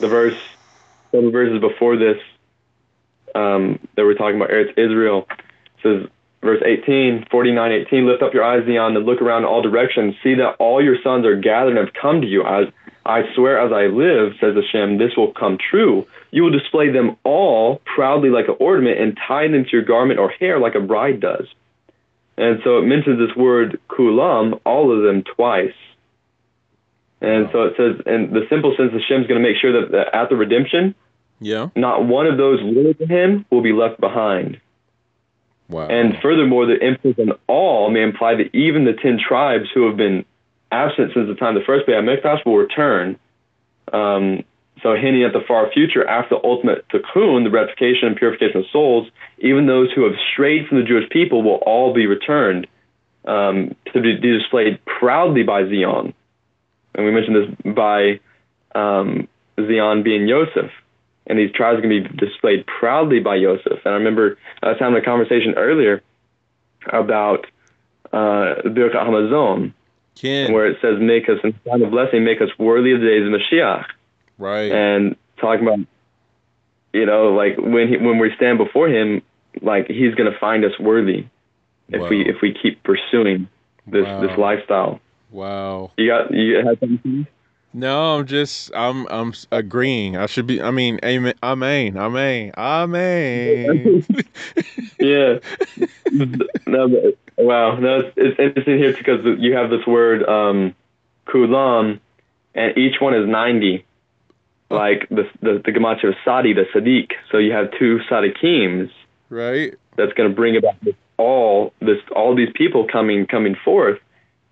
the verse, some verses before this, um, that we're talking about Eretz Israel, says verse 18, 49, 18, lift up your eyes, Zion, and look around in all directions. See that all your sons are gathered and have come to you. As I swear as I live, says Hashem, this will come true. You will display them all proudly like an ornament and tie them to your garment or hair like a bride does. And so it mentions this word kulam, all of them twice. And so it says, in the simple sense, Hashem's going to make sure that, that at the redemption, yeah. not one of those loyal to him will be left behind. Wow. And furthermore, the emphasis on all may imply that even the ten tribes who have been absent since the time of the first Beit HaMikdash will return. Um, so hinting at the far future after the ultimate tikkun, the rectification and purification of souls, even those who have strayed from the Jewish people will all be returned um, to be displayed proudly by Zion. And we mentioned this by um, Zion being Yosef and these tribes are going to be displayed proudly by Yosef. And I remember I was having a conversation earlier about uh, Birkat Hamazon, Ken. where it says, "Make us in time of blessing, make us worthy of the days of Mashiach," right. and talking about, you know, like when he, when we stand before Him, like He's going to find us worthy if Wow. we if we keep pursuing this Wow. this lifestyle. Wow. You got you had something? No, I'm just I'm I'm agreeing. I should be I mean, amen amen. Amen. Amen. yeah. no, but, wow. No, it's, it's interesting here because you have this word um, kulam, and each one is ninety, like the the, the gematria of sadi, the sadiq. So you have two sadiqims right? that's going to bring about all this all these people coming coming forth,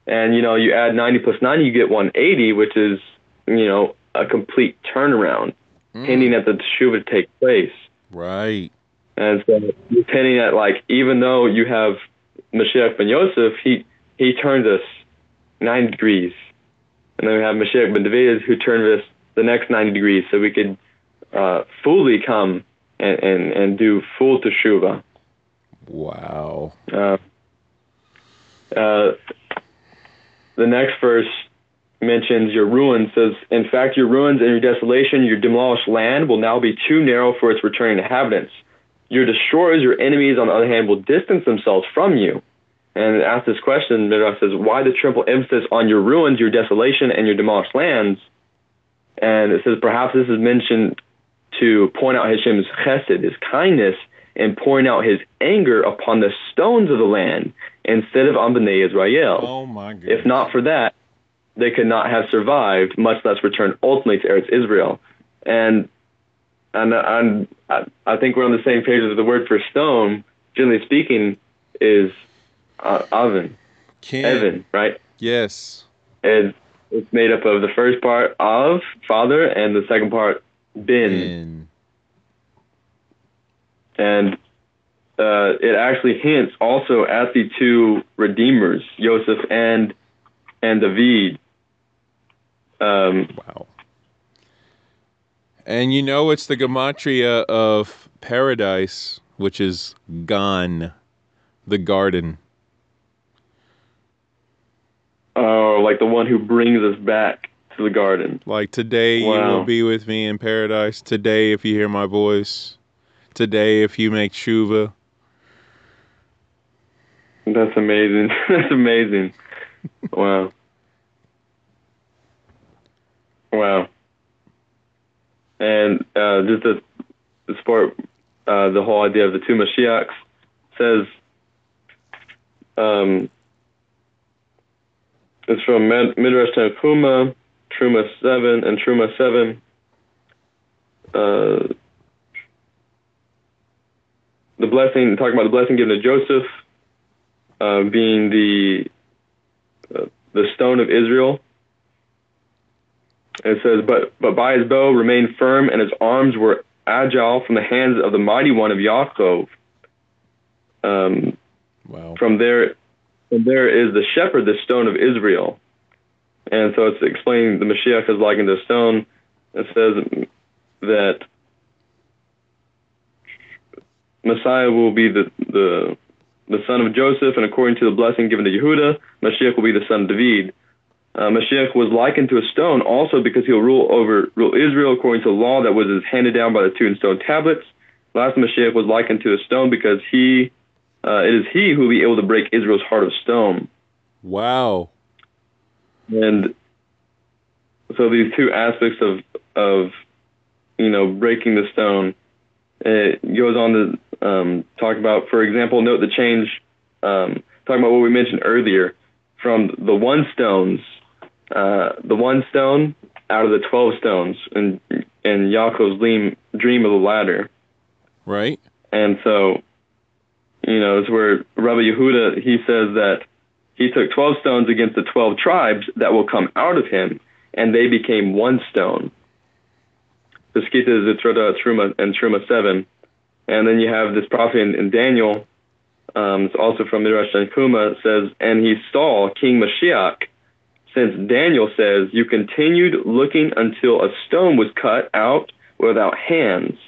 and you know you add ninety plus ninety, you get one eighty, which is you know a complete turnaround, Mm, hinting at the teshuva to take place. right. And so you're hinting at like even though you have Mashiach ben Yosef, he he turns us nine degrees, and then we have Mashiach ben David who turns us the next ninety degrees, so we could uh, fully come and, and and do full teshuva. Wow. Uh, uh, the next verse mentions your ruins. Says, in fact, your ruins and your desolation, your demolished land will now be too narrow for its returning inhabitants. Your destroyers, your enemies, on the other hand, will distance themselves from you. And ask this question, Midrash says, why the triple emphasis on your ruins, your desolation, and your demolished lands? And it says, perhaps this is mentioned to point out Hashem's chesed, his kindness, and pouring out his anger upon the stones of the land instead of on Bnei Israel. Oh my goodness. If not for that, they could not have survived, much less returned ultimately to Eretz Israel. And and, and I, I think we're on the same page as the word for stone, generally speaking, is uh, oven, Ken. Evan, right? Yes. And it's made up of the first part of Father and the second part bin, In. And uh, it actually hints also at the two redeemers, Joseph and and David. Um, Wow. And you know it's the gematria of paradise, which is gan, the garden. oh, like the one who brings us back to the garden. Like today you will be with me in paradise. Today if you hear my voice. Today if you make shuva. That's amazing. That's amazing. Wow. Wow. And uh, just to support uh, the whole idea of the two Mashiachs, says um, it's from Mid- Midrash Tanchuma, Truma 7, and Truma 7. Uh, the blessing, talking about the blessing given to Joseph, uh, being the uh, the stone of Israel. It says, but but by his bow remained firm, and his arms were agile from the hands of the mighty one of Yaakov. Um, Wow. from there, from there is the shepherd, the stone of Israel, and so it's explaining the Mashiach is likened to a stone. It says that Messiah will be the the the son of Joseph, and according to the blessing given to Yehuda, Mashiach will be the son of David. Uh, Mashiach was likened to a stone also because he'll rule over rule Israel according to the law that was handed down by the two and stone tablets. Last Mashiach was likened to a stone because he uh, it is he who will be able to break Israel's heart of stone. Wow. And so these two aspects of of you know breaking the stone, it goes on to um, talk about, for example, note the change. Um, talking about what we mentioned earlier, from the one stones, uh, the one stone out of the twelve stones, and and Yaakov's dream dream of the ladder. Right? And so, you know, it's where Rabbi Yehuda he says that he took twelve stones against the twelve tribes that will come out of him, and they became one stone. The Skita is Truma Truma and Truma seven, and then you have this prophet in, in Daniel. Um, it's also from Midrash Tanchuma. Says, and he saw King Mashiach. Since Daniel says, you continued looking until a stone was cut out without hands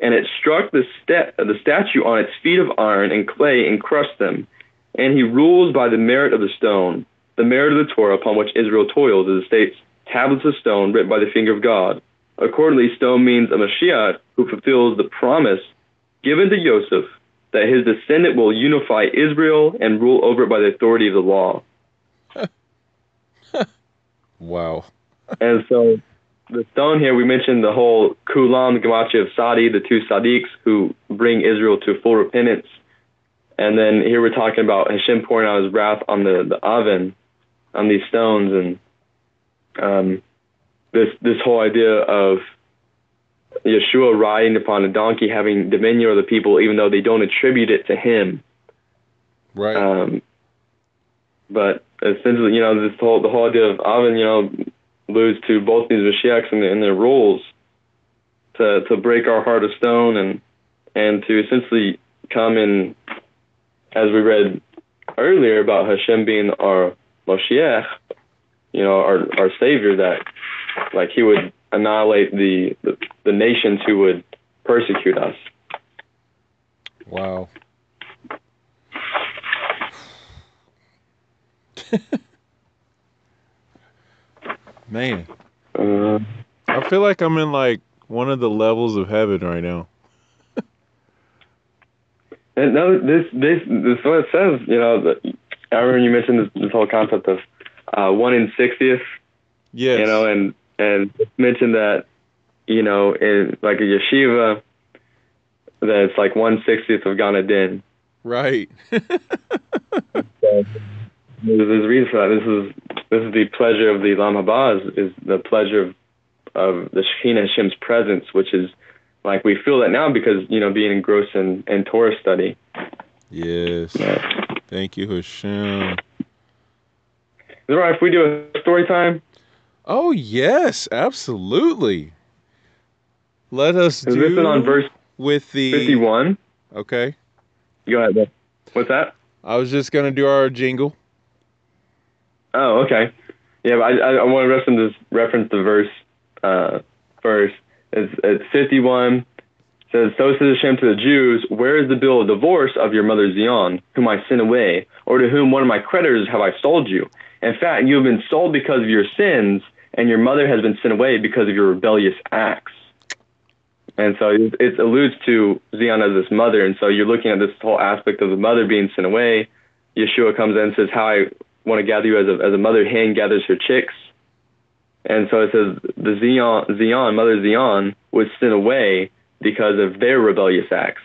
and it struck the, sta- the statue on its feet of iron and clay and crushed them. And he rules by the merit of the stone, the merit of the Torah upon which Israel toils, as it states, tablets of stone written by the finger of God. Accordingly, stone means a Mashiach who fulfills the promise given to Joseph that his descendant will unify Israel and rule over it by the authority of the law. Wow. And so the stone here, we mentioned the whole Kulam, Gematria of Sadi, the two Sadiqs who bring Israel to full repentance. And then here we're talking about Hashem pouring out his wrath on the, the oven, on these stones. And um, this, this whole idea of Yeshua riding upon a donkey, having dominion over the people, even though they don't attribute it to him. Right. Um, but essentially, you know, this whole the whole idea of Avin, you know, alludes to both these Mashiachs and, and their rules to to break our heart of stone and and to essentially come in, as we read earlier about Hashem being our Moshiach, you know, our our Savior, that like He would annihilate the the, the nations who would persecute us. wow. Man, Uh, I feel like I'm in like one of the levels of heaven right now. And no, this this this is what it says. You know, that, I remember you mentioned this, this whole concept of uh, one in sixtieth. Yes. You know, and and mentioned that you know in like a yeshiva that it's like one sixtieth of Gan Eden. right. There's, there's a reason for that. This is this is the pleasure of the Lam Haba is, is the pleasure of of the Shekhinah Hashem's presence, which is like we feel that now because you know being engrossed in, in Torah study. yes. Thank you, Hashem. Is it all right if we do a story time? Oh yes, absolutely. Let us Is do this on verse with the 51? Okay. Go ahead. What's that? I was just gonna do our jingle. Oh, okay. Yeah, but I, I, I want to reference the verse uh, first. It's, it's 51. says, So says Hashem to the Jews, Where is the bill of divorce of your mother Zion, whom I sent away, or to whom one of my creditors have I sold you? In fact, you have been sold because of your sins, and your mother has been sent away because of your rebellious acts. And so it, it alludes to Zion as this mother, and so you're looking at this whole aspect of the mother being sent away. Yeshua comes in and says, How I want to gather you as a, as a mother hen gathers her chicks. And so it says the Zion, Zion, mother Zion, was sent away because of their rebellious acts,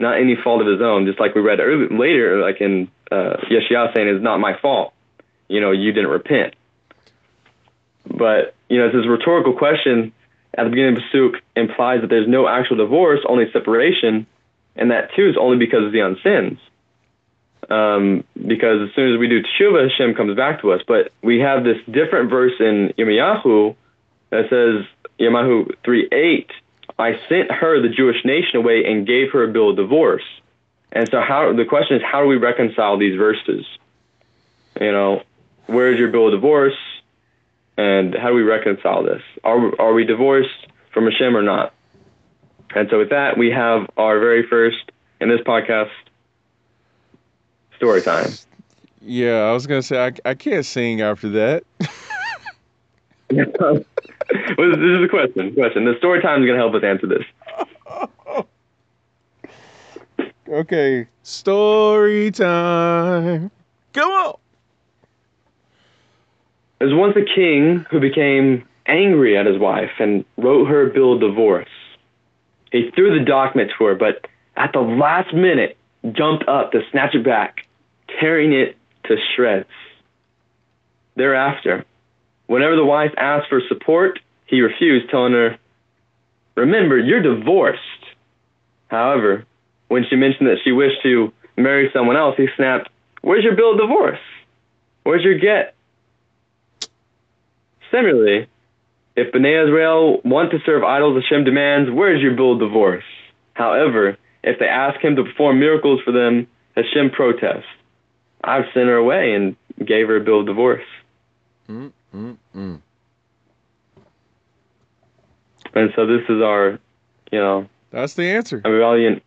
not any fault of his own. Just like we read earlier, later, like in uh, Yeshua saying, "It's not my fault." You know, you didn't repent. But you know, this rhetorical question at the beginning of Pasuk implies that there's no actual divorce, only separation, and that too is only because of Zion's sins um, because as soon as we do teshuva, Hashem comes back to us. But we have this different verse in Yirmiyahu that says, Yirmiyahu 3 8, I sent her, the Jewish nation, away and gave her a bill of divorce. And so, how the question is, how do we reconcile these verses? You know, where is your bill of divorce? And how do we reconcile this? Are, are we divorced from Hashem or not? And so, with that, we have our very first in this podcast story time. Yeah, I was gonna say I, I can't sing after that. well, this is a question. Question. The story time is gonna help us answer this. okay, story time. Come on. There's once a king who became angry at his wife and wrote her a bill of divorce. He threw the document to her, but at the last minute jumped up to snatch it back tearing it to shreds. Thereafter, whenever the wife asked for support, he refused, telling her, Remember, you're divorced. However, when she mentioned that she wished to marry someone else, he snapped, Where's your bill of divorce? Where's your get? Similarly, if Bnei Israel want to serve idols Hashem demands, where's your bill of divorce? However, if they ask him to perform miracles for them, Hashem protests. I've sent her away and gave her a bill of divorce. Mm, mm, mm. And so this is our, you know, that's the answer. A rebellion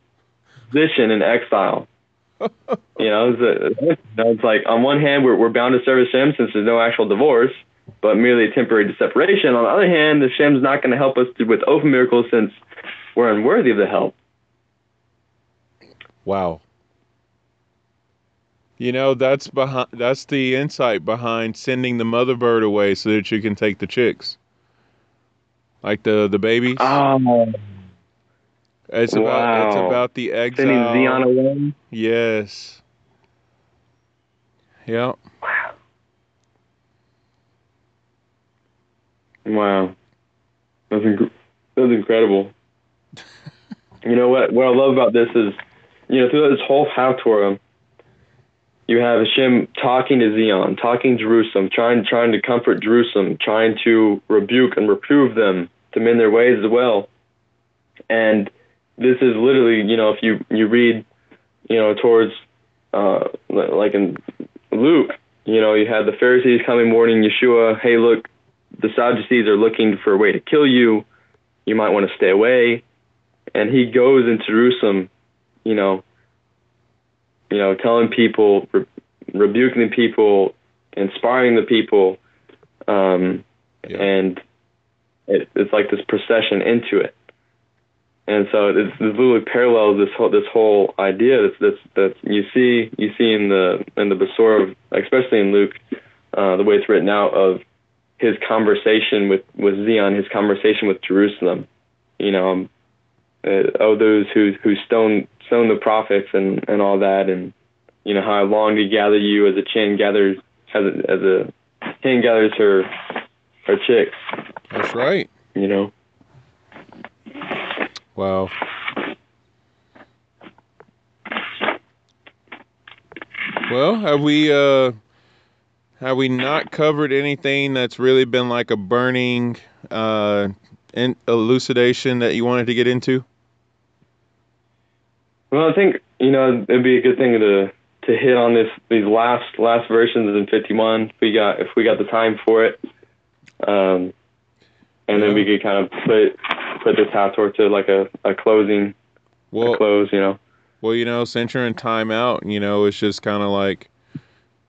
position in exile. you know, it's, a, it's like on one hand we're we're bound to serve Hashem since there's no actual divorce, but merely a temporary separation. On the other hand, the Hashem's not going to help us with open miracles since we're unworthy of the help. Wow. You know, that's behind that's the insight behind sending the mother bird away so that you can take the chicks. Like the the babies. Oh. It's wow. about it's about the exile. Sending Zion away. Yes. Yep. Wow. That's inc- that's incredible. you know what? What I love about this is, you know, through this whole Haftorah, you have Hashem talking to Zion, talking to Jerusalem, trying trying to comfort Jerusalem, trying to rebuke and reprove them to mend their ways as well. And this is literally, you know, if you you read, you know, towards uh, like in Luke, you know, you had the Pharisees coming warning Yeshua, hey, look, the Sadducees are looking for a way to kill you. You might want to stay away. And he goes into Jerusalem, you know, you know, telling people, re- rebuking the people, inspiring the people, um, yeah. and it, it's like this procession into it. And so it's, it's literally parallels this whole this whole idea that's that's that you see you see in the in the Besorah, especially in Luke, uh, the way it's written out of his conversation with with Zion, his conversation with Jerusalem. You know, um, uh, oh those who who stone stone the prophets and and all that, and you know how I long to gather you as a chin gathers as a, as a hen gathers her her chicks. That's right. You know. Wow. Well, have we uh Have we not covered anything that's really been like a burning uh, in elucidation that you wanted to get into? Well, I think you know it'd be a good thing to to hit on this these last last versions in 51 if we got if we got the time for it, um, and then we could kind of put put this Haftorah to like a, a closing well, a close, you know. Well, you know, since you're in timeout, you know, it's just kind of like,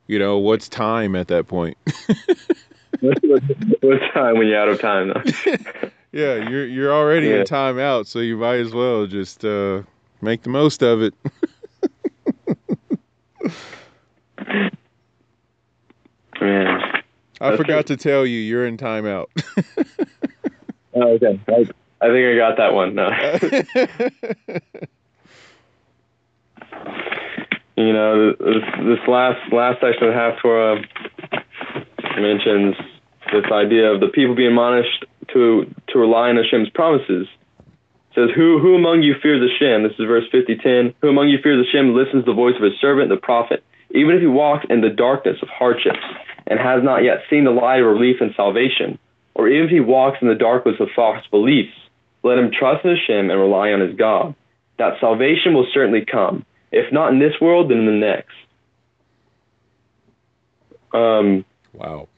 you know, what's time at that point? what's time when you're out of time? Though? yeah, you're you're already yeah. in timeout, so you might as well just uh, make the most of it. Man, I forgot to tell you, you're in timeout. oh, okay. I, I think I got that one. No. You know, this, this last last section of Haftorah mentions this idea of the people being admonished to to rely on Hashem's promises. It says, "Who who among you fears Hashem?" This is verse fifty ten. Who among you fears Hashem listens to the voice of His servant, the prophet, even if he walks in the darkness of hardships and has not yet seen the light of relief and salvation, or even if he walks in the darkness of false beliefs, let him trust in Hashem and rely on his God. That salvation will certainly come if not in this world, then in the next. Um, wow.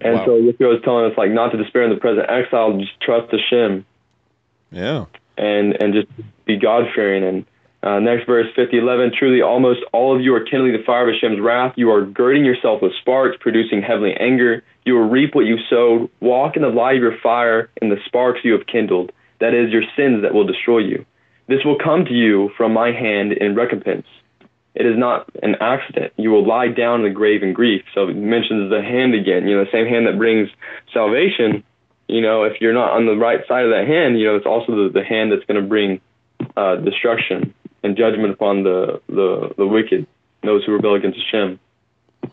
And wow. so Yeshua is telling us like not to despair in the present exile, just trust Hashem. Yeah. And and just be God fearing. And uh, next verse fifty eleven. Truly, almost all of you are kindling the fire of Hashem's wrath. You are girding yourself with sparks, producing heavenly anger. You will reap what you sowed. Walk in the light of your fire in the sparks you have kindled. That is your sins that will destroy you. This will come to you from my hand in recompense. It is not an accident. You will lie down in the grave in grief. So it mentions the hand again, you know, the same hand that brings salvation. You know, if you're not on the right side of that hand, you know, it's also the, the hand that's going to bring uh, destruction and judgment upon the, the, the wicked, those who rebel against Hashem.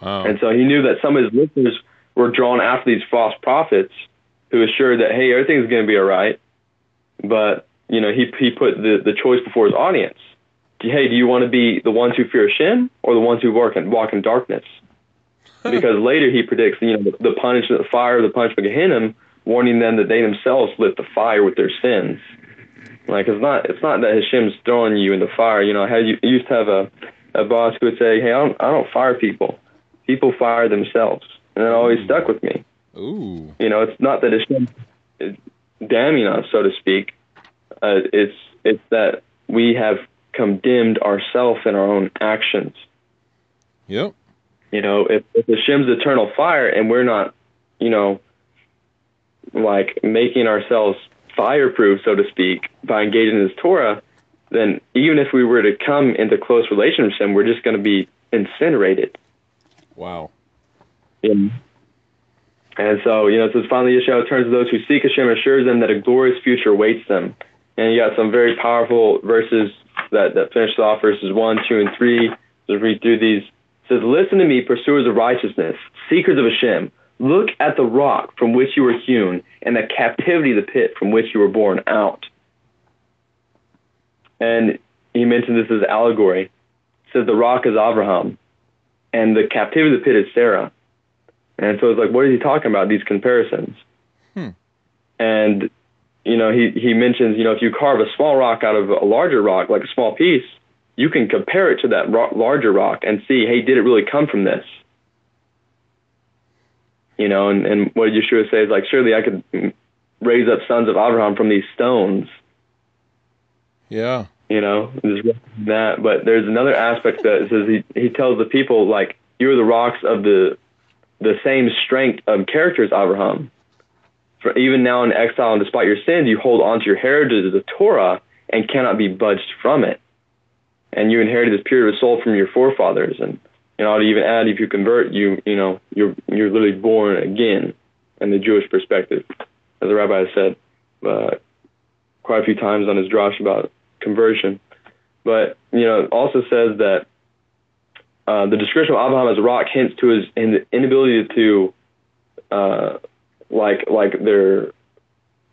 Wow. And so he knew that some of his listeners were drawn after these false prophets who assured that, hey, everything's going to be all right. But you know, he he put the the choice before his audience. Hey, do you want to be the ones who fear Hashem or the ones who walk in walk in darkness? because later he predicts, you know, the, the punishment, the fire, the punishment of Gehenna, warning them that they themselves lit the fire with their sins. Like it's not it's not that Hashem's throwing you in the fire. You know, I had you used to have a a boss who would say, "Hey, I don't I don't fire people. People fire themselves," and it always mm. stuck with me. Ooh. You know, it's not that Hashem is damning us, so to speak. Uh, it's it's that we have condemned ourselves in our own actions. Yep. You know, if, if Hashem's eternal fire and we're not, you know, like making ourselves fireproof, so to speak, by engaging in His Torah, then even if we were to come into close relationship with Him, we're just going to be incinerated. Wow. Yeah. And so, you know, it says, finally, Yeshua turns to those who seek Hashem and assures them that a glorious future awaits them and you got some very powerful verses that, that finished off verses 1, 2, and 3. Let's read through these. It says, Listen to me, pursuers of righteousness, seekers of Hashem. Look at the rock from which you were hewn, and the captivity of the pit from which you were born out. And he mentioned this as allegory. It says, The rock is Abraham, and the captivity of the pit is Sarah. And so it's like, what is he talking about, these comparisons? Hmm. And you know, he, he mentions, you know, if you carve a small rock out of a larger rock, like a small piece, you can compare it to that rock, larger rock and see, hey, did it really come from this? You know, and, and what Yeshua says, like, surely I could raise up sons of Abraham from these stones. Yeah. You know, that. But there's another aspect that says he, he tells the people, like, you're the rocks of the the same strength of character as Abraham for even now in exile and despite your sins, you hold on to your heritage, the Torah, and cannot be budged from it. And you inherited this pure of soul from your forefathers. And you know, to even add, if you convert, you you know, you're you're literally born again in the Jewish perspective, as the rabbi has said uh, quite a few times on his drash about conversion. But you know, it also says that uh, the description of Abraham as a rock hints to his inability to uh, like like their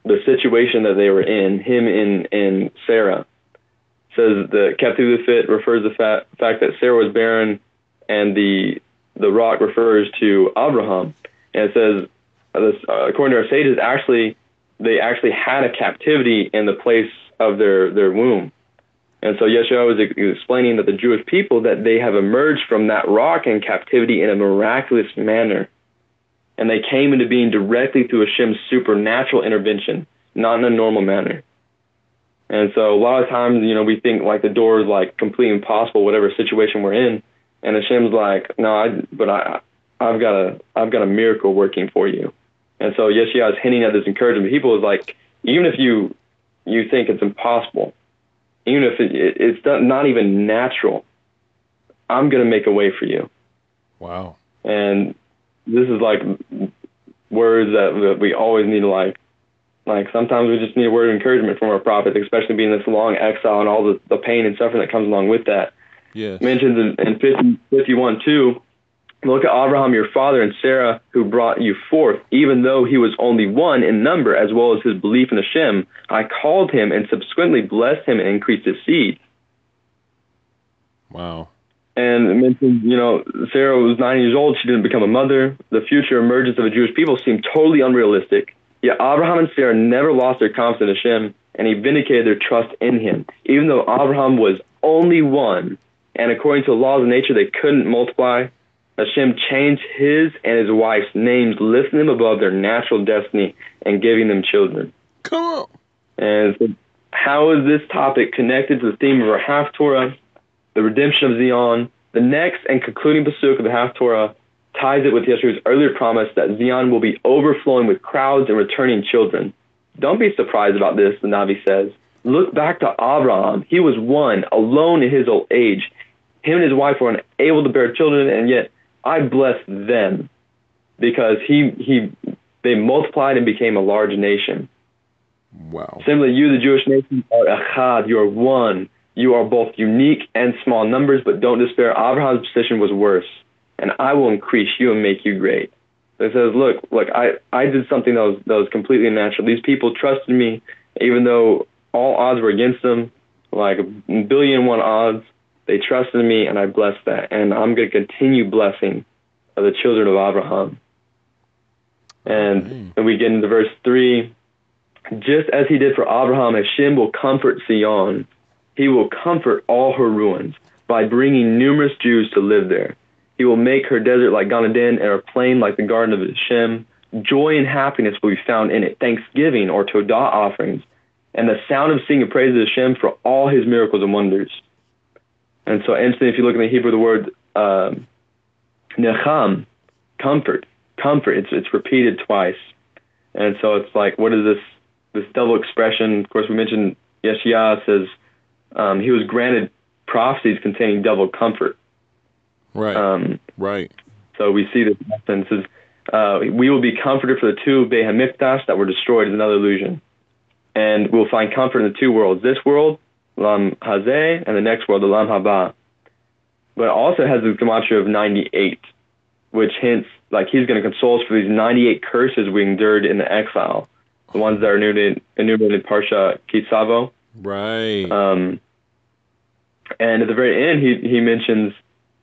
the situation that they were in, him and and Sarah. Says the captivity fit refers to the fact, that Sarah was barren, and the the rock refers to Abraham, and it says, uh, according to our sages, actually they actually had a captivity in the place of their their womb. And so Yeshua was explaining that the Jewish people that they have emerged from that rock in captivity in a miraculous manner. And they came into being directly through Hashem's supernatural intervention, not in a normal manner. And so a lot of times, you know, we think like the door is like completely impossible, whatever situation we're in. And Hashem's like, no, I, but I, I've got a, I've got a miracle working for you. And so yes Yeshua is hinting at this encouragement. People is like, even if you, you think it's impossible, even if it, it, it's not even natural, I'm going to make a way for you. Wow. And this is like words that, that we always need to like like sometimes we just need a word of encouragement from our prophet, especially being this long exile and all the, the pain and suffering that comes along with that. Yeah. Mentions in, in 50, 51 too, look at Abraham your father and Sarah who brought you forth, even though he was only one in number, as well as his belief in Hashem. I called him and subsequently blessed him and increased his seed. Wow. And it mentions, you know, Sarah was nine years old. She didn't become a mother. The future emergence of a Jewish people seemed totally unrealistic. Yet Abraham and Sarah never lost their confidence in Hashem, and he vindicated their trust in him. Even though Abraham was only one, and according to the laws of nature, they couldn't multiply, Hashem changed his and his wife's names, lifting them above their natural destiny and giving them children. Come on. And so how is this topic connected to the theme of our Haftorah, the redemption of Zion? The next and concluding pasuk of the Haftorah ties it with Yeshua's earlier promise that Zion will be overflowing with crowds and returning children. Don't be surprised about this, the Navi says. Look back to Abraham. He was one, alone in his old age. Him and his wife were unable to bear children, and yet I blessed them because he, he, they multiplied and became a large nation. Wow. Similarly, you, the Jewish nation, are echad. You are one. You are both unique and small numbers, but don't despair. Abraham's position was worse and I will increase you and make you great. So it says, look, look, I, I did something that was, that was completely natural. These people trusted me, even though all odds were against them, like a billion one odds. They trusted me, and I blessed that. And I'm going to continue blessing the children of Abraham. And, mm. and we get into verse 3 just as he did for Abraham, Hashem will comfort Zion. He will comfort all her ruins by bringing numerous Jews to live there. He will make her desert like Gan Eden and her plain like the garden of Hashem. Joy and happiness will be found in it. Thanksgiving or Todah offerings, and the sound of singing praises to Hashem for all His miracles and wonders. And so, instantly, if you look in the Hebrew, the word um, necham, comfort, comfort. It's it's repeated twice, and so it's like, what is this this double expression? Of course, we mentioned Yeshua says um, he was granted prophecies containing double comfort. Right. Um, right. So we see this happen. Says, uh, we will be comforted for the two Beit that were destroyed is another illusion. And we'll find comfort in the two worlds. This world, Lam Hazeh, and the next world, the Lam Haba. But also has the gematria of 98, which hints like he's going to console us for these 98 curses we endured in the exile. The ones that are enumerated, enumerated in Parsha Ki Savo. Right. Um, and at the very end, he, he mentions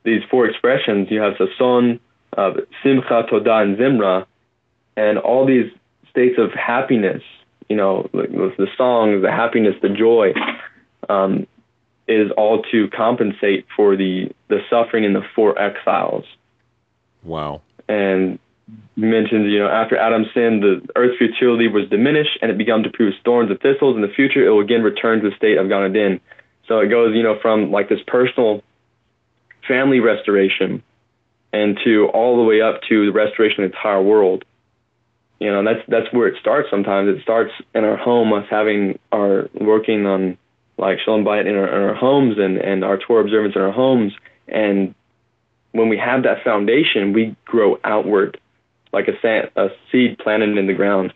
these four expressions, you have Sason, uh, Simcha, Todah, and Zimra, and all these states of happiness, you know, the songs, the happiness, the joy, um, is all to compensate for the, the suffering in the four exiles. Wow. And you mentioned, you know, after Adam's sin, the earth's futility was diminished and it began to produce thorns and thistles. In the future, it will again return to the state of Gan Eden. So it goes, you know, from like this personal family restoration and to all the way up to the restoration of the entire world. You know, that's that's where it starts sometimes. It starts in our home, us having our working on like Shalom Bayit in our, in our homes and, and our Torah observance in our homes. And when we have that foundation, we grow outward like a, sand, a seed planted in the ground,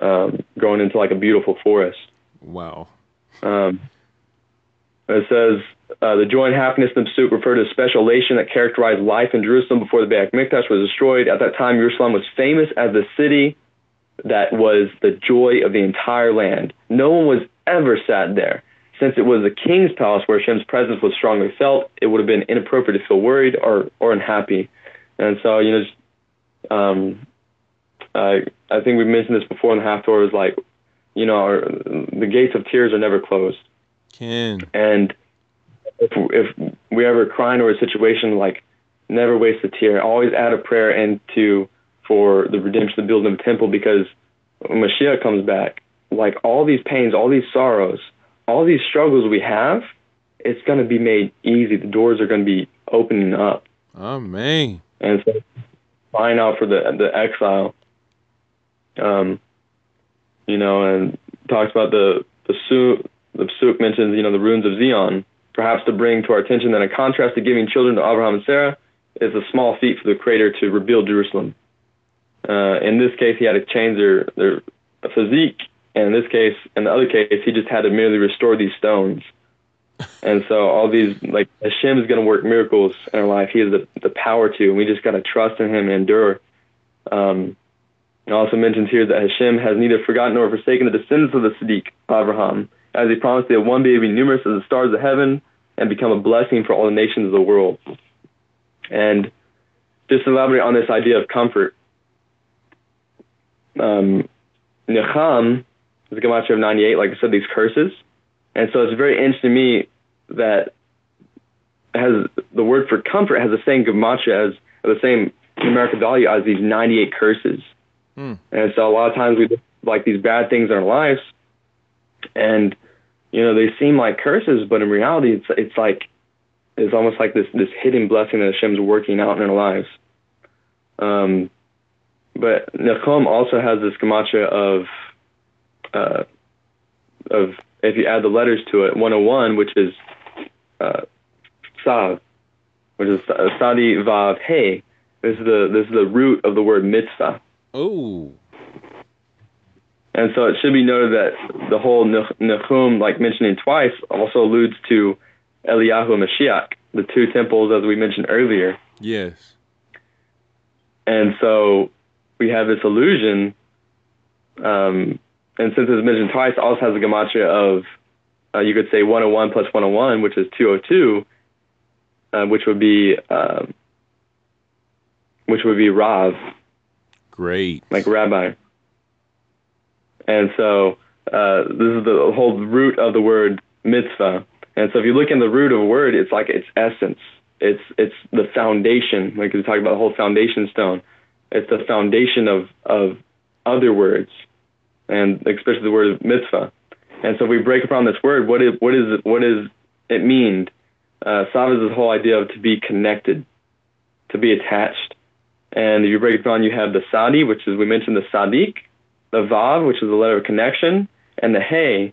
um, growing into like a beautiful forest. Wow. Um, it says, uh, the joy and happiness in the pursuit refer to a special elation that characterized life in Jerusalem before the Beit Mikdash was destroyed. At that time, Jerusalem was famous as the city that was the joy of the entire land. No one was ever sad there. Since it was the king's palace where Hashem's presence was strongly felt, it would have been inappropriate to feel worried or, or unhappy. And so, you know, um, I I think we mentioned this before in the Haftorah is like, you know, our, the gates of tears are never closed. Ken. And if if we ever cry into a situation, like never waste a tear. Always add a prayer into for the redemption, the building of the temple, because when Mashiach comes back, like all these pains, all these sorrows, all these struggles we have, it's going to be made easy. The doors are going to be opening up. Amen. And so, crying out for the the exile, um, you know, and talks about the the Suk, the Suk mentions, you know, the ruins of Zion, perhaps to bring to our attention that in contrast to giving children to Abraham and Sarah, is a small feat for the Creator to rebuild Jerusalem. Uh, in this case, he had to change their their physique, and in this case, in the other case, he just had to merely restore these stones. And so all these like Hashem is going to work miracles in our life. He has the the power to, and we just got to trust in Him and endure. Um, it also mentions here that Hashem has neither forgotten nor forsaken the descendants of the Sadiq, Abraham, as he promised that one day be numerous as the stars of heaven and become a blessing for all the nations of the world. And just elaborate on this idea of comfort, um, Necham is a gematria of 98, like I said, these curses. And so it's very interesting to me that has the word for comfort has the same gematria as the same numerical value as these 98 curses. Hmm. And so a lot of times we like these bad things in our lives, and you know they seem like curses, but in reality, it's it's like it's almost like this this hidden blessing that Hashem's working out in our lives. Um, but Nechom also has this gematria of uh, of if you add the letters to it, 101, which is uh, Sav, which is Sadi Vav Hey. This is the this is the root of the word mitzvah. Oh. And so it should be noted that the whole Nechum, like mentioning twice, also alludes to Eliyahu and Mashiach, the two temples as we mentioned earlier. Yes. And so we have this illusion, um, and since it's mentioned twice, it also has a gematria of, uh, you could say 101 plus 101, which is 202, uh, which would be, uh, which would be Rav, Great. like rabbi. And so uh, this is the whole root of the word mitzvah. And so if you look in the root of a word, it's like its essence. It's it's the foundation. Like we talk about the whole foundation stone. It's the foundation of of other words, and especially the word mitzvah. And so if we break upon this word, what is what is it, what is it mean? Uh, Sav is this whole idea of to be connected, to be attached. And if you break it down, you have the Sadi, which is we mentioned the Sadiq, the Vav, which is the letter of connection, and the Hey,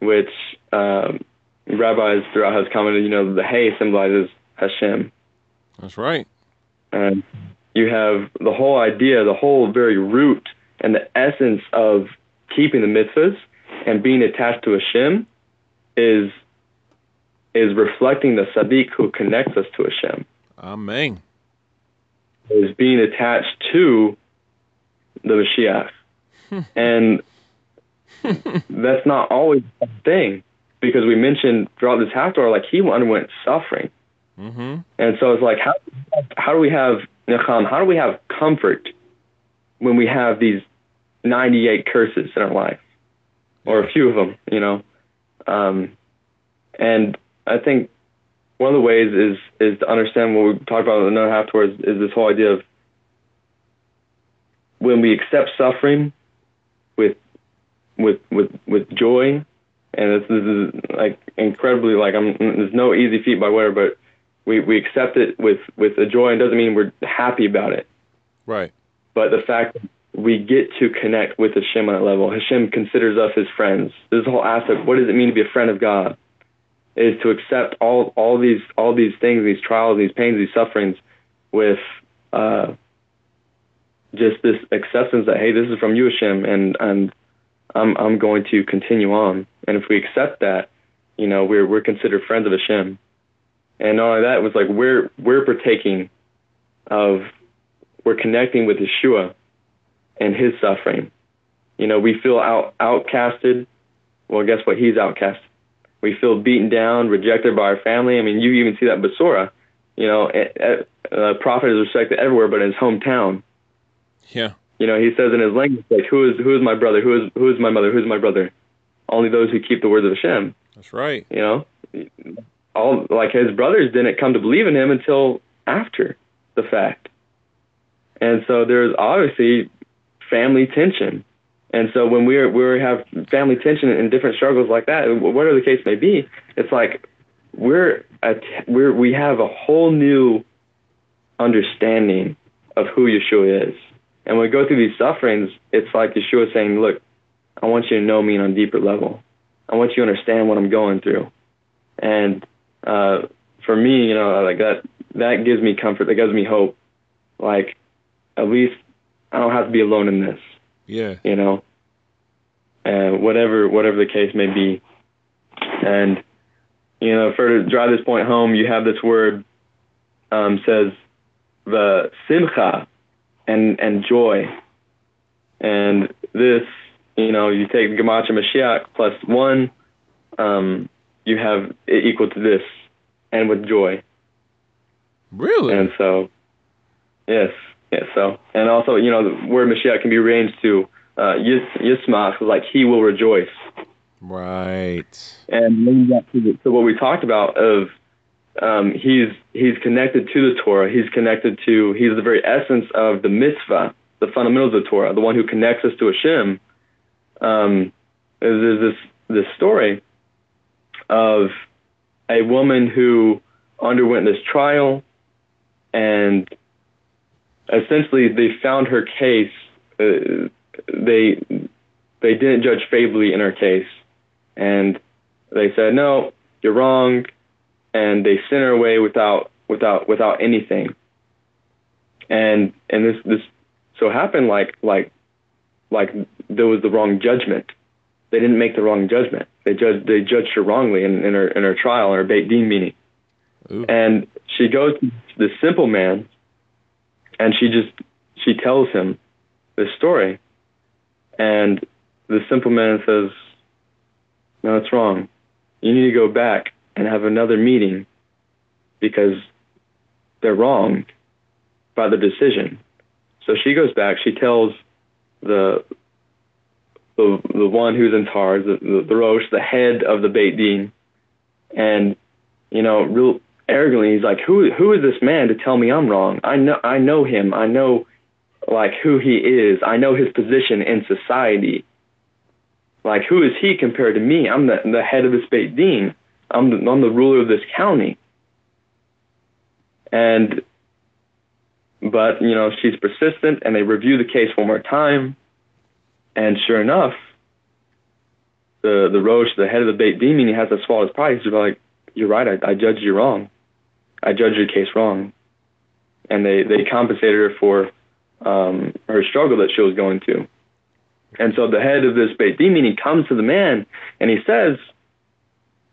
which um, rabbis throughout has commented, you know, the Hey symbolizes Hashem. That's right. And you have the whole idea, the whole very root and the essence of keeping the mitzvahs and being attached to Hashem is is reflecting the Sadiq who connects us to Hashem. Amen. Is being attached to the Mashiach. and that's not always a thing because we mentioned throughout this Haftorah, like he underwent suffering. Mm-hmm. And so it's like, how, how do we have Necham? How do we have comfort when we have these 98 curses in our life, or a few of them, you know? Um, and I think one of the ways is is to understand what we talked about in another Haftorahs is this whole idea of when we accept suffering with with with with joy, and this, this is like incredibly like I'm there's no easy feat by whatever, but we we accept it with with a joy, and doesn't mean we're happy about it. Right. But the fact that we get to connect with Hashem on that level, Hashem considers us his friends. This whole aspect, what does it mean to be a friend of God? Is to accept all all these all these things, these trials, these pains, these sufferings, with uh, just this acceptance that hey, this is from you, Hashem, and and I'm I'm going to continue on. And if we accept that, you know, we're we're considered friends of Hashem. And not only that, was like we're we're partaking of we're connecting with Yeshua and his suffering. You know, we feel out outcasted. Well, guess what? He's outcast. We feel beaten down, rejected by our family. I mean, you even see that in Besorah. you know, a, a prophet is respected everywhere, but in his hometown. Yeah. You know, he says in his language, like, who is who is my brother? Who is who is my mother? Who is my brother? Only those who keep the words of Hashem. That's right. You know, all like his brothers didn't come to believe in him until after the fact, and so there's obviously family tension. And so when we're we have family tension and different struggles like that, whatever the case may be, it's like we're at, we're we have a whole new understanding of who Yeshua is. And when we go through these sufferings, it's like Yeshua saying, "Look, I want you to know me on a deeper level. I want you to understand what I'm going through." And uh, for me, you know, like that that gives me comfort. That gives me hope. Like at least I don't have to be alone in this. Yeah. You know, and whatever whatever the case may be, and you know, for to drive this point home, you have this word um, says the simcha and and joy, and this you know you take gematria Mashiach plus one, um, you have it equal to this, and with joy. Really? And so, yes, yes. So, and also, you know, the word Mashiach can be arranged to uh, yis, yismach, like he will rejoice. Right. And back to, the, to what we talked about of um, he's he's connected to the Torah. He's connected to he's the very essence of the mitzvah, the fundamentals of the Torah, the one who connects us to Hashem. Um, there's this this story of a woman who underwent this trial, and essentially they found her case. Uh, they they didn't judge favorably in her case, and they said no, you're wrong, and they sent her away without without without anything. And and this this so happened like like like there was the wrong judgment. They didn't make the wrong judgment. They judged they judged her wrongly in, in her in her trial, in her Beit Din meeting. Ooh. And she goes to the simple man, and she just she tells him this story, and the simple man says, "No, it's wrong. You need to go back and have another meeting because they're wrong by the decision." So she goes back. She tells the the the one who's in charge, the, the, the Rosh, the head of the Beit Din, and you know, real arrogantly, he's like, "Who who is this man to tell me I'm wrong? I know I know him. I know like who he is. I know his position in society. Like who is he compared to me? I'm the the head of this Beit Din I'm the, I'm the ruler of this county." And but you know she's persistent, and they review the case one more time, and sure enough, the the Rosh, the head of the Beit Din he has to swallow his pride. He's like, "You're right. I, I judged you wrong. I judged your case wrong." And they they compensated her for um, her struggle that she was going to. And so the head of this Beit Din meeting comes to the man and he says,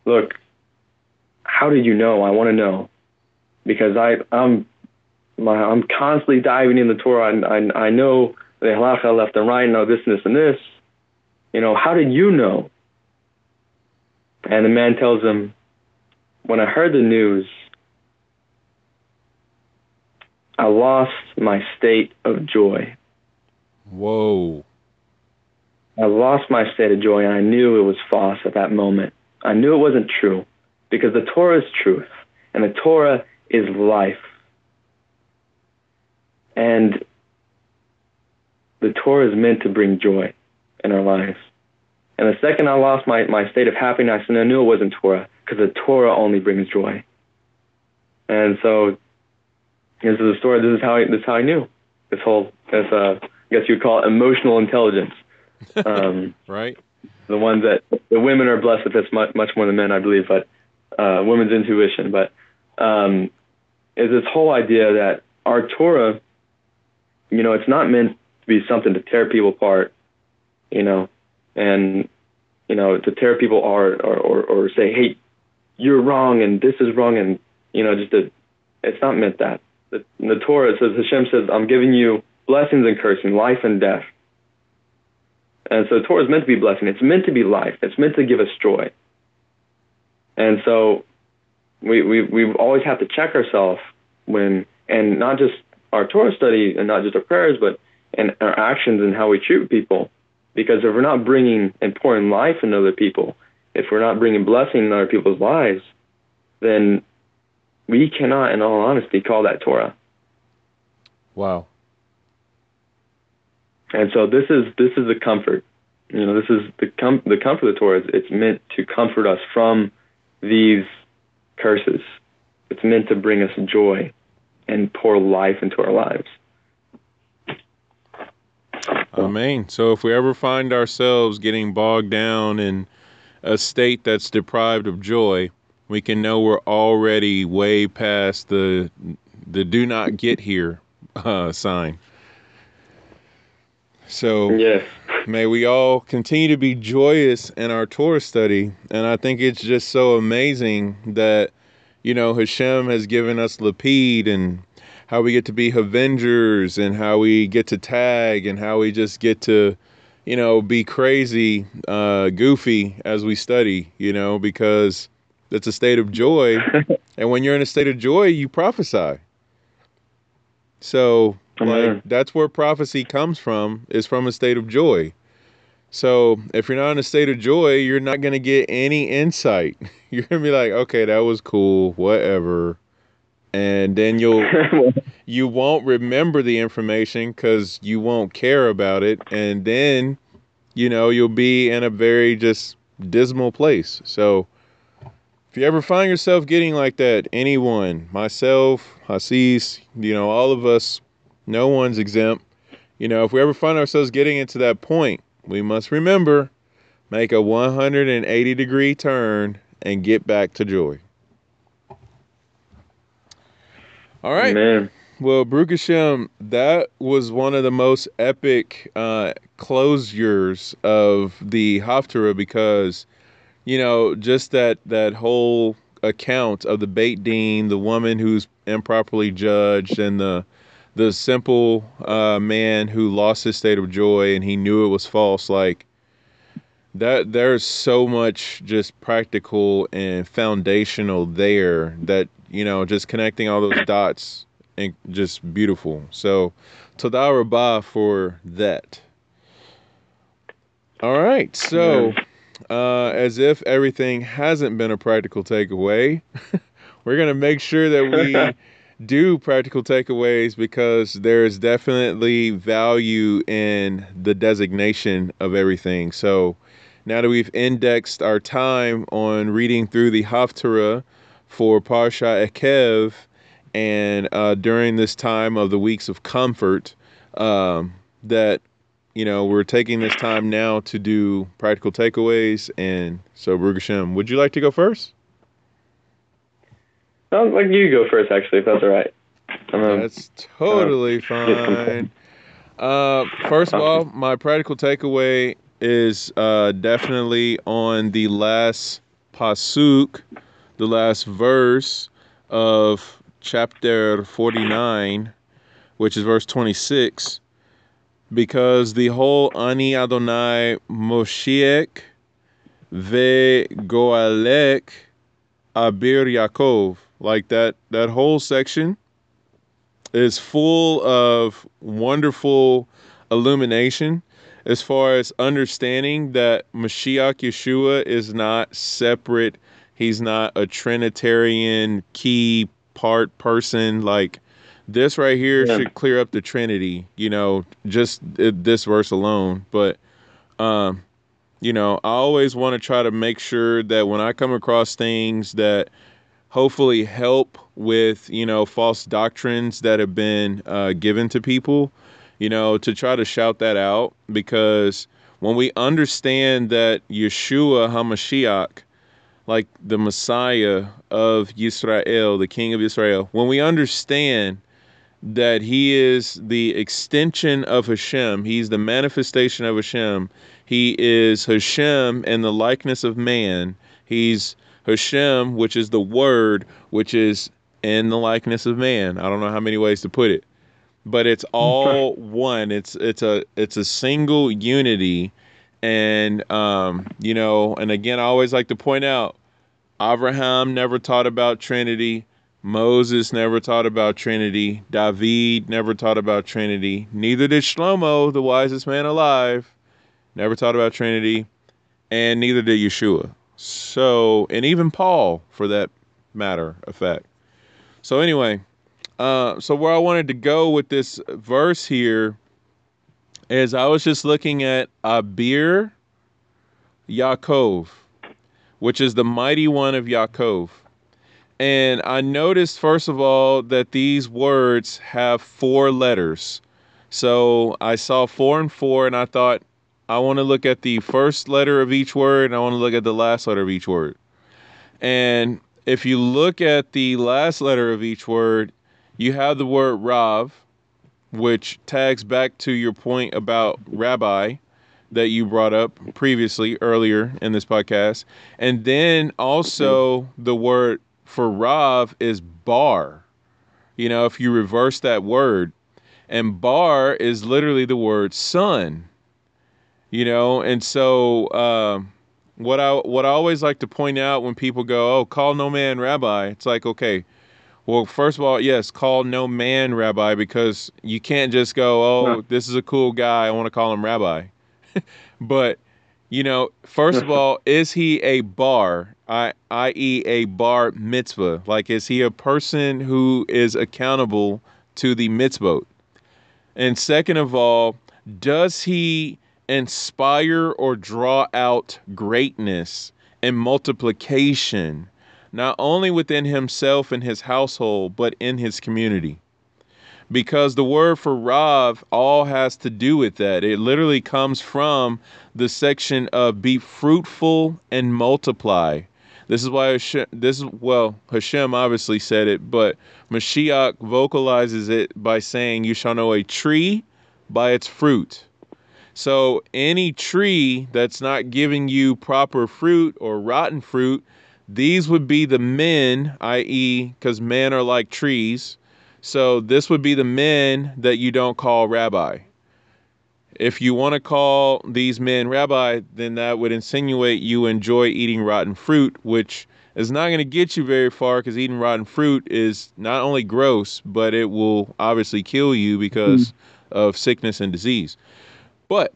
"Look, how did you know? I want to know because I I'm my, I'm constantly diving in the Torah. I, I, I know the halacha left and right. I know this and this and this. You know, how did you know?" And the man tells him, "When I heard the news, I lost my state of joy. Whoa. I lost my state of joy, and I knew it was false at that moment. I knew it wasn't true because the Torah is truth, and the Torah is life. And the Torah is meant to bring joy in our lives. And the second I lost my, my state of happiness, and I knew it wasn't Torah, because the Torah only brings joy. And so this is a story. This is how I, this is how I knew this whole. This uh, I guess you'd call it emotional intelligence. Um, right. the ones that the women are blessed with this much much more than men, I believe. But uh, women's intuition. But um, is this whole idea that our Torah, you know, it's not meant to be something to tear people apart, you know, and you know to tear people apart or, or, or say, hey, you're wrong and this is wrong and you know just to, it's not meant that the, in the Torah it says Hashem says, "I'm giving you blessings and cursing, life and death." And so Torah is meant to be blessing. It's meant to be life. It's meant to give us joy. And so, we we we always have to check ourselves when and not just our Torah study and not just our prayers, but and our actions and how we treat people. Because if we're not bringing and pouring life into other people, if we're not bringing blessing in other people's lives, then we cannot, in all honesty, call that Torah. Wow. And so this is this is the comfort. You know, this is the com- the comfort of the Torah. Is, it's meant to comfort us from these curses. It's meant to bring us joy and pour life into our lives. Amen. So if we ever find ourselves getting bogged down in a state that's deprived of joy, we can know we're already way past the the do not get here uh, sign. So yes. may we all continue to be joyous in our Torah study. And I think it's just so amazing that, you know, Hashem has given us Lapid and how we get to be Avengers and how we get to tag and how we just get to, you know, be crazy, uh, goofy as we study, you know, because it's a state of joy. and when you're in a state of joy, you prophesy. So like that's where prophecy comes from, is from a state of joy. So if you're not in a state of joy, you're not gonna get any insight. You're gonna be like, okay, that was cool, whatever. And then you'll you won't remember the information because you won't care about it, and then you know you'll be in a very just dismal place. So if you ever find yourself getting like that, anyone, myself, Hasis, you know, all of us, no one's exempt. You know, if we ever find ourselves getting into that point, we must remember make a 180 degree turn and get back to joy. All right. Amen. Well, Baruch Hashem, that was one of the most epic uh, closures of the Haftarah because, you know, just that that whole account of the Beit Din, the woman who's improperly judged, and the the simple uh, man who lost his state of joy and he knew it was false. Like that, there's so much just practical and foundational there that you know, just connecting all those dots and just beautiful. So, Toda Rabbah for that. All right, so uh, as if everything hasn't been a practical takeaway, we're gonna make sure that we do practical takeaways because there's definitely value in the designation of everything. So now that we've indexed our time on reading through the Haftarah for Parsha Ekev, and uh, during this time of the weeks of comfort, um, that you know we're taking this time now to do practical takeaways. And so, Baruch Hashem, would you like to go first? I'd like you to go first, actually, if that's all right. Um, that's totally fine. Uh, first of all, my practical takeaway is uh, definitely on the last pasuk the last verse of chapter 49, which is verse 26, because the whole Ani Adonai Moshiach ve Goalek Abir Yaakov, like that, that whole section is full of wonderful illumination as far as understanding that Mashiach Yeshua is not separate He's not a Trinitarian key part person. Like this right here yeah. should clear up the Trinity, you know, just this verse alone. But, um, you know, I always want to try to make sure that when I come across things that hopefully help with, you know, false doctrines that have been uh, given to people, you know, to try to shout that out because when we understand that Yeshua HaMashiach like the Messiah of Israel, the King of Israel, when we understand that he is the extension of Hashem, he's the manifestation of Hashem, he is Hashem in the likeness of man, he's Hashem, which is the word, which is in the likeness of man. I don't know how many ways to put it. But it's all one. It's it's a it's a single unity and um, you know, and again, I always like to point out Abraham never taught about Trinity. Moses never taught about Trinity. David never taught about Trinity. Neither did Shlomo, the wisest man alive, never taught about Trinity. And neither did Yeshua. So, and even Paul, for that matter of fact. So, anyway, uh, so where I wanted to go with this verse here is I was just looking at Abir Yaakov, which is the mighty one of Yaakov. And I noticed, first of all, that these words have four letters. So I saw four and four, and I thought, I want to look at the first letter of each word, and I want to look at the last letter of each word. And if you look at the last letter of each word, you have the word Rav, which tags back to your point about rabbi that you brought up previously earlier in this podcast. And then also the word for Rav is bar. You know, if you reverse that word, and bar is literally the word son. You know, and so uh, what I what I always like to point out when people go, "Oh, call no man rabbi," it's like, okay, well, first of all, yes, call no man rabbi because you can't just go, "Oh, no. this is a cool guy, I want to call him rabbi." but you know, first of all, is he a bar, I, i.e., a bar mitzvah? Like, is he a person who is accountable to the mitzvot? And second of all, does he inspire or draw out greatness and multiplication, not only within himself and his household, but in his community? Because the word for Rav all has to do with that. It literally comes from the section of be fruitful and multiply. This is why Hashem, this is well Hashem obviously said it, but Mashiach vocalizes it by saying, "You shall know a tree by its fruit." So any tree that's not giving you proper fruit or rotten fruit, these would be the men, i.e., because men are like trees so this would be the men that you don't call rabbi. If you want to call these men rabbi, then that would insinuate you enjoy eating rotten fruit, which is not going to get you very far because eating rotten fruit is not only gross, but it will obviously kill you because mm. of sickness and disease. But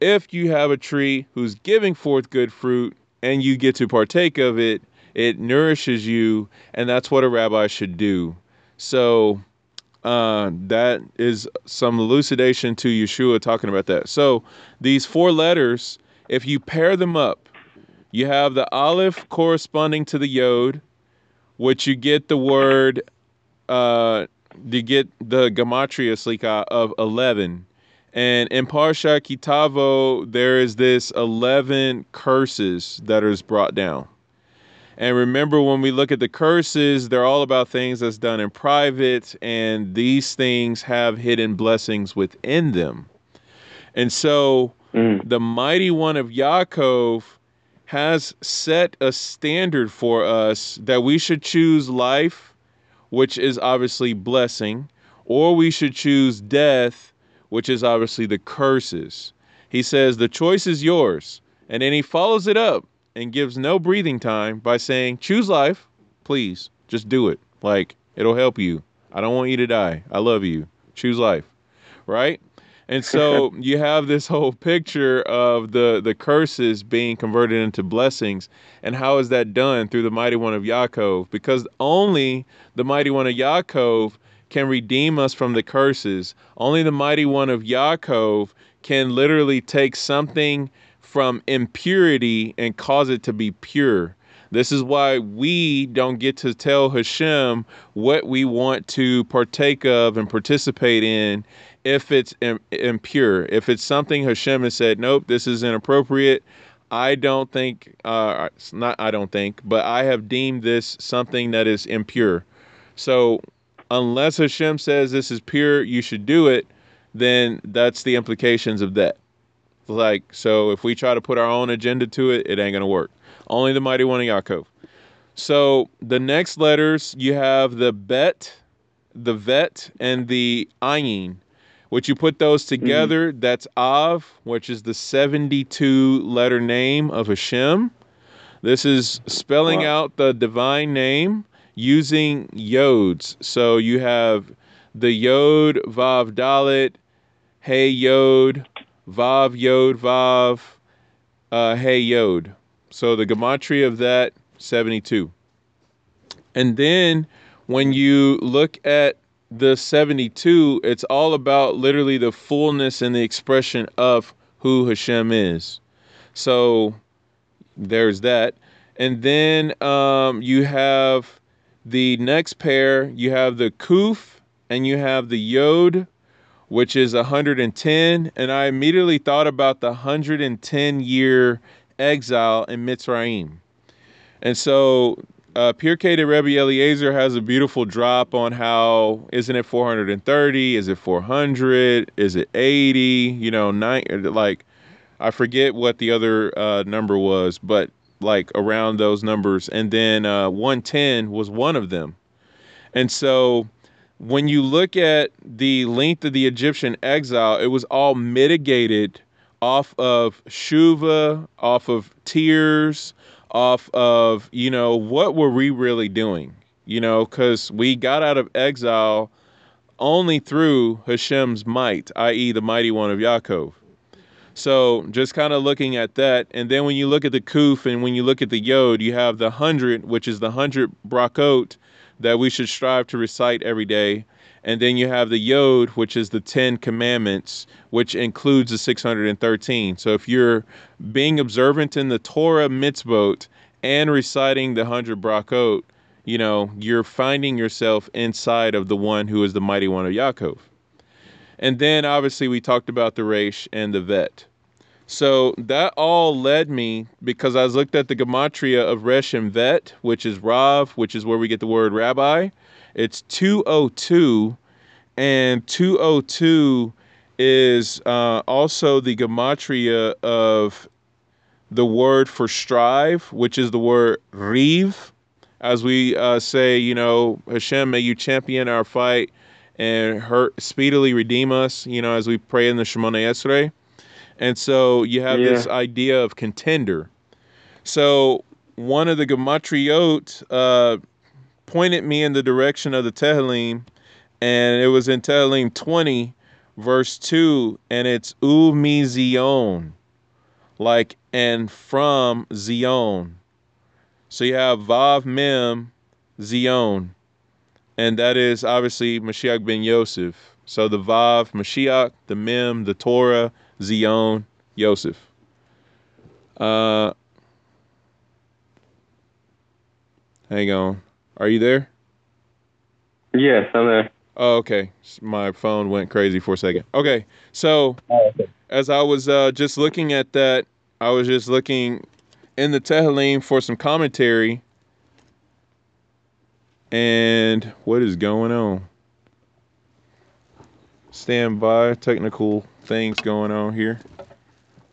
if you have a tree who's giving forth good fruit and you get to partake of it, it nourishes you, and that's what a rabbi should do. So uh, that is some elucidation to Yeshua talking about that. So these four letters, if you pair them up, you have the aleph corresponding to the yod, which you get the word, uh, you get the gematria slika of 11. And in Parsha Ki Tavo, there is this 11 curses that is brought down. And remember, when we look at the curses, they're all about things that's done in private, and these things have hidden blessings within them. And so, mm. the mighty one of Yaakov has set a standard for us that we should choose life, which is obviously blessing, or we should choose death, which is obviously the curses. He says, The choice is yours. And then he follows it up and gives no breathing time by saying, Choose life, please. Just do it. Like, it'll help you. I don't want you to die. I love you. Choose life. Right? And so you have this whole picture of the the curses being converted into blessings. And how is that done? Through the mighty one of Yaakov. Because only the mighty one of Yaakov can redeem us from the curses. Only the mighty one of Yaakov can literally take something from impurity and cause it to be pure. This is why we don't get to tell Hashem what we want to partake of and participate in if it's impure. If it's something Hashem has said, nope, this is inappropriate. I don't think, uh, not I don't think, but I have deemed this something that is impure. So unless Hashem says this is pure, you should do it, then that's the implications of that. Like, so if we try to put our own agenda to it, it ain't going to work. Only the mighty one of Yaakov. So the next letters, you have the bet, the vet, and the ayin. Which you put those mm-hmm. together, mm-hmm. that's Av, which is the 72 letter name of Hashem. This is spelling Wow. out the divine name using yods. So you have the yod, vav, dalet, hey yod, vav, yod, vav, uh, hey yod. So the gematria of that, 72. And then when you look at the 72, it's all about literally the fullness and the expression of who Hashem is. So there's that. And then um, you have the next pair, you have the Kuf and you have the Yod, which is 110. And I immediately thought about the 110 year exile in Mitzrayim. And so uh, Pirkei de Rebbe Eliezer has a beautiful drop on how isn't it 430? Is it 400? Is it 80? You know, nine like I forget what the other uh, number was, but like around those numbers. And then uh, 110 was one of them. And so when you look at the length of the Egyptian exile, it was all mitigated off of shuva, off of tears, off of, you know, what were we really doing? You know, because we got out of exile only through Hashem's might, i.e., the mighty one of Yaakov. So just kind of looking at that, and then when you look at the kuf and when you look at the yod, you have the hundred, which is the hundred brakot that we should strive to recite every day, and then you have the yod, which is the ten commandments, which includes the six hundred and thirteen. So if you're being observant in the Torah mitzvot and reciting the hundred brakot, you know you're finding yourself inside of the one who is the mighty one of Yaakov. And then obviously we talked about the Reish and the Vet. So that all led me because I looked at the gematria of Resh and Vet, which is Rav, which is where we get the word rabbi. It's 202, and 202 is uh, also the gematria of the word for strive, which is the word riv. As we uh, say, you know, Hashem, may you champion our fight and hurt speedily redeem us, you know, as we pray in the Shemona Esrei. And so you have Yeah. this idea of contender. So one of the gematriot uh, pointed me in the direction of the Tehillim, and it was in Tehillim 20, verse 2, and it's U mi Zion, like, and from Zion. So you have Vav Mem Zion and that is obviously Mashiach ben Yosef. So the Vav, Mashiach, the Mem, the Torah, Zion, Yosef. Uh, hang on. Are you there? Yes, I'm there. Oh, okay. My phone went crazy for a second. Okay, so as I was uh, just looking at that, I was just looking in the Tehillim for some commentary. And what is going on? Stand by. Technical things going on here.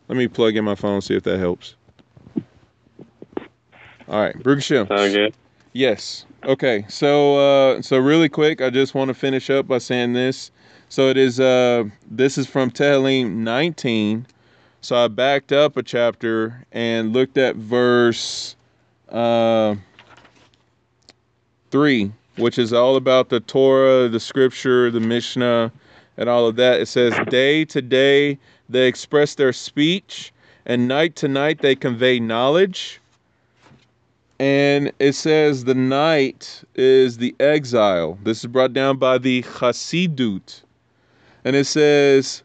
Let me plug in my phone, see if that helps. All right, Baruch Sound good? Yes. Okay. So uh so really quick, I just want to finish up by saying this. So it is uh this is from Tehillim 19. So I backed up a chapter and looked at verse uh 3, which is all about the Torah, the scripture, the Mishnah, and all of that. It says day to day they express their speech and night to night they convey knowledge. And it says the night is the exile. This is brought down by the Chassidut. And it says,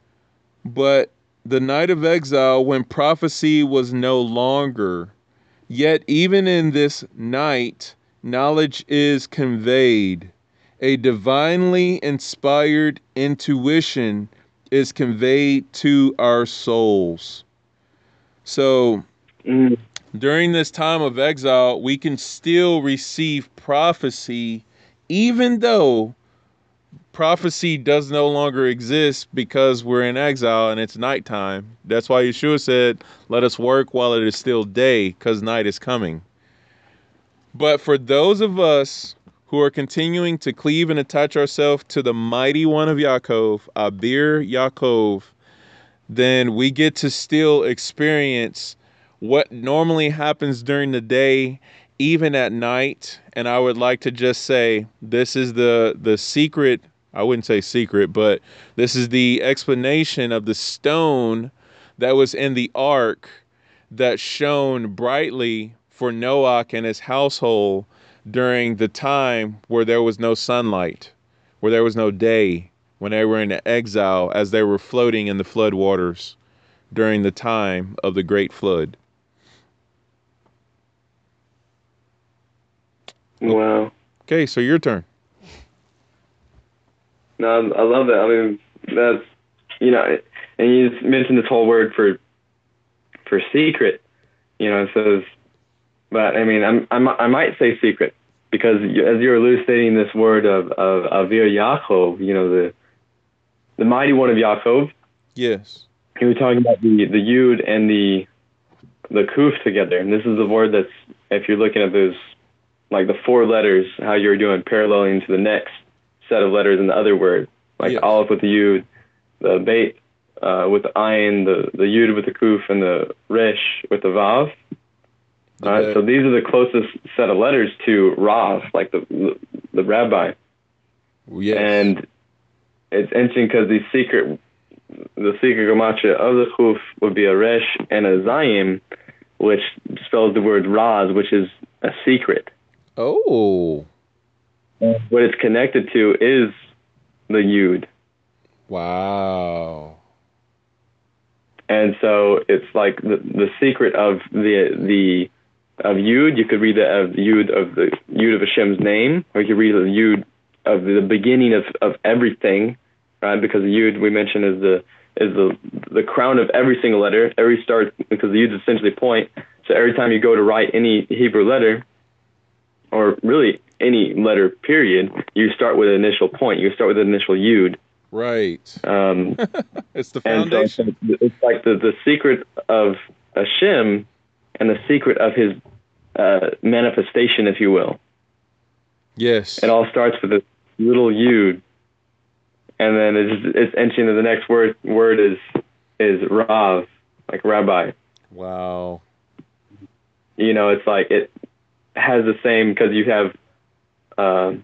but the night of exile when prophecy was no longer. Yet even in this night, knowledge is conveyed. A divinely inspired intuition is conveyed to our souls. So, Mm, during this time of exile, we can still receive prophecy, even though prophecy does no longer exist because we're in exile and it's nighttime. That's why Yeshua said, Let us work while it is still day, because night is coming. But for those of us who are continuing to cleave and attach ourselves to the mighty one of Yaakov, Abir Yaakov, then we get to still experience what normally happens during the day even at night. And i would like to just say this is the the secret i wouldn't say secret but this is the explanation of the stone that was in the ark that shone brightly for noah and his household during the time where there was no sunlight where there was no day when they were in exile as they were floating in the flood waters during the time of the great flood Wow. okay so your turn No, I love that. I mean, that's you know, and you mentioned this whole word for for secret. You know, it says, but I mean, I'm, I'm I might say secret because you, as you're elucidating this word of of Avir Yaakov, you know, the the mighty one of Yaakov. yes You were talking about the the Yud and the the Kuf together, and this is the word that's if you're looking at those like the four letters, how you're doing paralleling to the next set of letters in the other word, like Yes. Aleph with the Yud, the Beit uh, with the Ayin, the the Yud with the Kuf, and the Resh with the Vav. The Alright, so these are the closest set of letters to Rav, like the the, the rabbi. yes And it's interesting because the secret, the secret gematria of the chuf would be a resh and a zayin, which spells the word raz, which is a secret. oh What it's connected to is the yud, wow and so it's like the the secret of the the of yud. You could read the of yud of the yud of Hashem's name, or you could read the yud of the beginning of of everything, right? Because the yud we mentioned is the is the the crown of every single letter. Every start because the yud is essentially point. So every time you go to write any Hebrew letter, or really any letter period, you start with an initial point. You start with an initial yud. right Um, it's the so foundation it's, it's like the, the secret of Hashem and the secret of his uh, manifestation, if you will. yes It all starts with this little U, and then it's it's entering to the next word. Word is is rav, like rabbi. wow You know, it's like it has the same because you have. Um,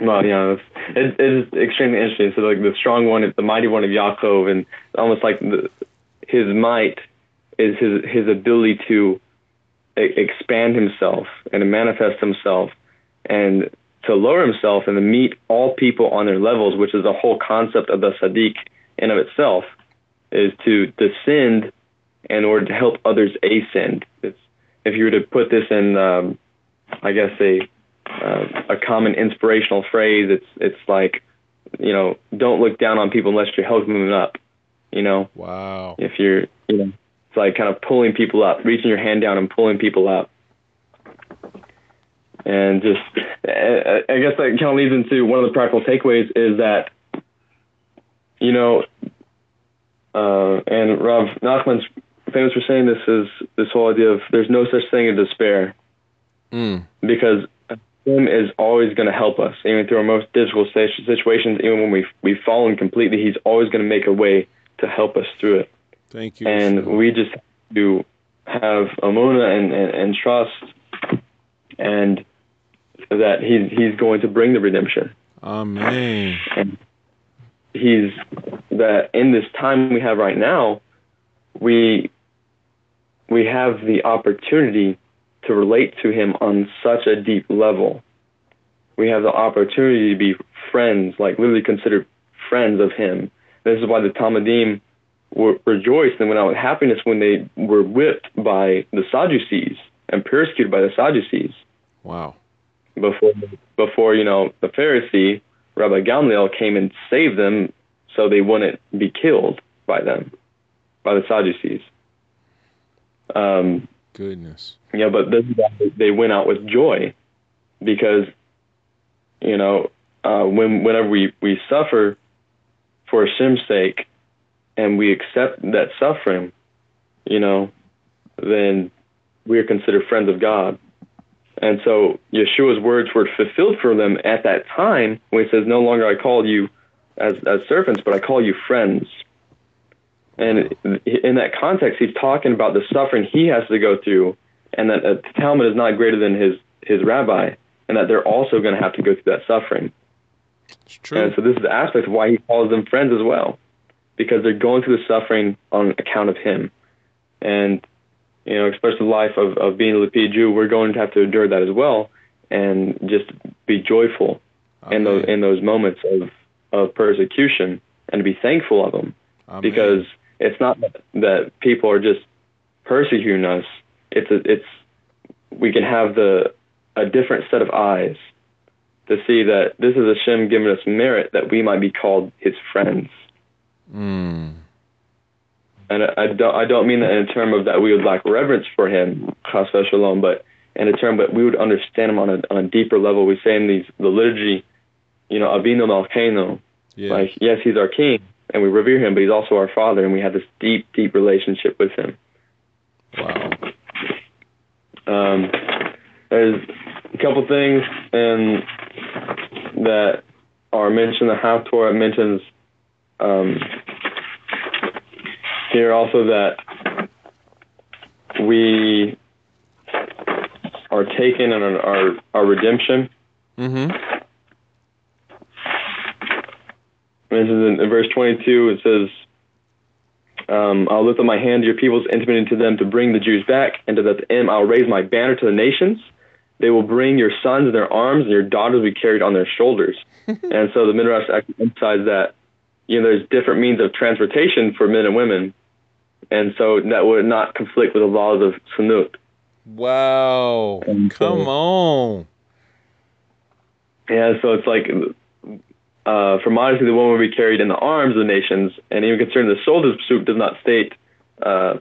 well, you know, it's, it, it is extremely interesting. So, like the strong one is the mighty one of Yaakov, and almost like the, his might is his his ability to expand himself and to manifest himself, and to lower himself and to meet all people on their levels, which is the whole concept of the Sadiq in of itself, is to descend in order to help others ascend. It's, if you were to put this in, um, I guess a uh, a common inspirational phrase, it's it's like, you know, don't look down on people unless you're helping them up. You know, wow if you're, you know, it's like kind of pulling people up, reaching your hand down and pulling people up. And just, I guess that kind of leads into one of the practical takeaways is that, you know, uh, and Rav Nachman's famous for saying this is this whole idea of there's no such thing as despair mm. because Him is always going to help us, even through our most difficult situations. Even when we we've fallen completely, He's always going to make a way to help us through it. Thank you And we just have to have amuna and, and, and trust, and that He's He's going to bring the redemption. amen And He's that in this time we have right now, we we have the opportunity to relate to him on such a deep level. We have the opportunity to be friends, like literally considered friends of him. This is why the talmidim were rejoiced and went out with happiness when they were whipped by the Sadducees and persecuted by the Sadducees. Wow. Before before you know the Pharisee Rabbi Gamliel came and saved them so they wouldn't be killed by them by the Sadducees. Um, goodness. yeah, but this they went out with joy because you know uh, when whenever we we suffer for Hashem's sake and we accept that suffering, you know, then we are considered friends of God. And so Yeshua's words were fulfilled for them at that time when he says, No longer I call you as, as servants, but I call you friends. And in that context, he's talking about the suffering he has to go through, and that the talmid is not greater than his his rabbi, and that they're also going to have to go through that suffering. It's true. And so this is the aspect of why he calls them friends as well, because they're going through the suffering on account of him. And you know, expressive life of, of being a Lapid Jew, we're going to have to endure that as well, and just be joyful Amen. in those in those moments of of persecution, and to be thankful of them, Amen. because it's not that, people are just persecuting us. It's a, it's we can have the a different set of eyes to see that this is a Hashem giving us merit that we might be called His friends. Mm. And I, I don't I don't mean that in a term of that we would lack reverence for Him, chas v'shalom, but in a term that we would understand Him on a on a deeper level. We say in these the liturgy, you know, Abinu Malkeinu, Yeah. like yes, He's our King, and we revere Him, but He's also our Father, and we have this deep, deep relationship with Him. wow. Um, there's a couple things and that are mentioned. The Haftorah mentions um, here also that we are taken in our, our, our redemption. Mm-hmm. mentions in, in verse 22, it says, um, I'll lift up my hand to your peoples, intimate to them to bring the Jews back, and to that end I'll raise my banner to the nations. They will bring your sons in their arms, and your daughters will be carried on their shoulders. and so the Midrash actually emphasizes that you know there's different means of transportation for men and women, and so that would not conflict with the laws of Sanut. Wow. And Come so- on. Yeah, so it's like uh, for modesty, the woman will be carried in the arms of the nations, and even concerning the shoulders, Psuk does not state uh,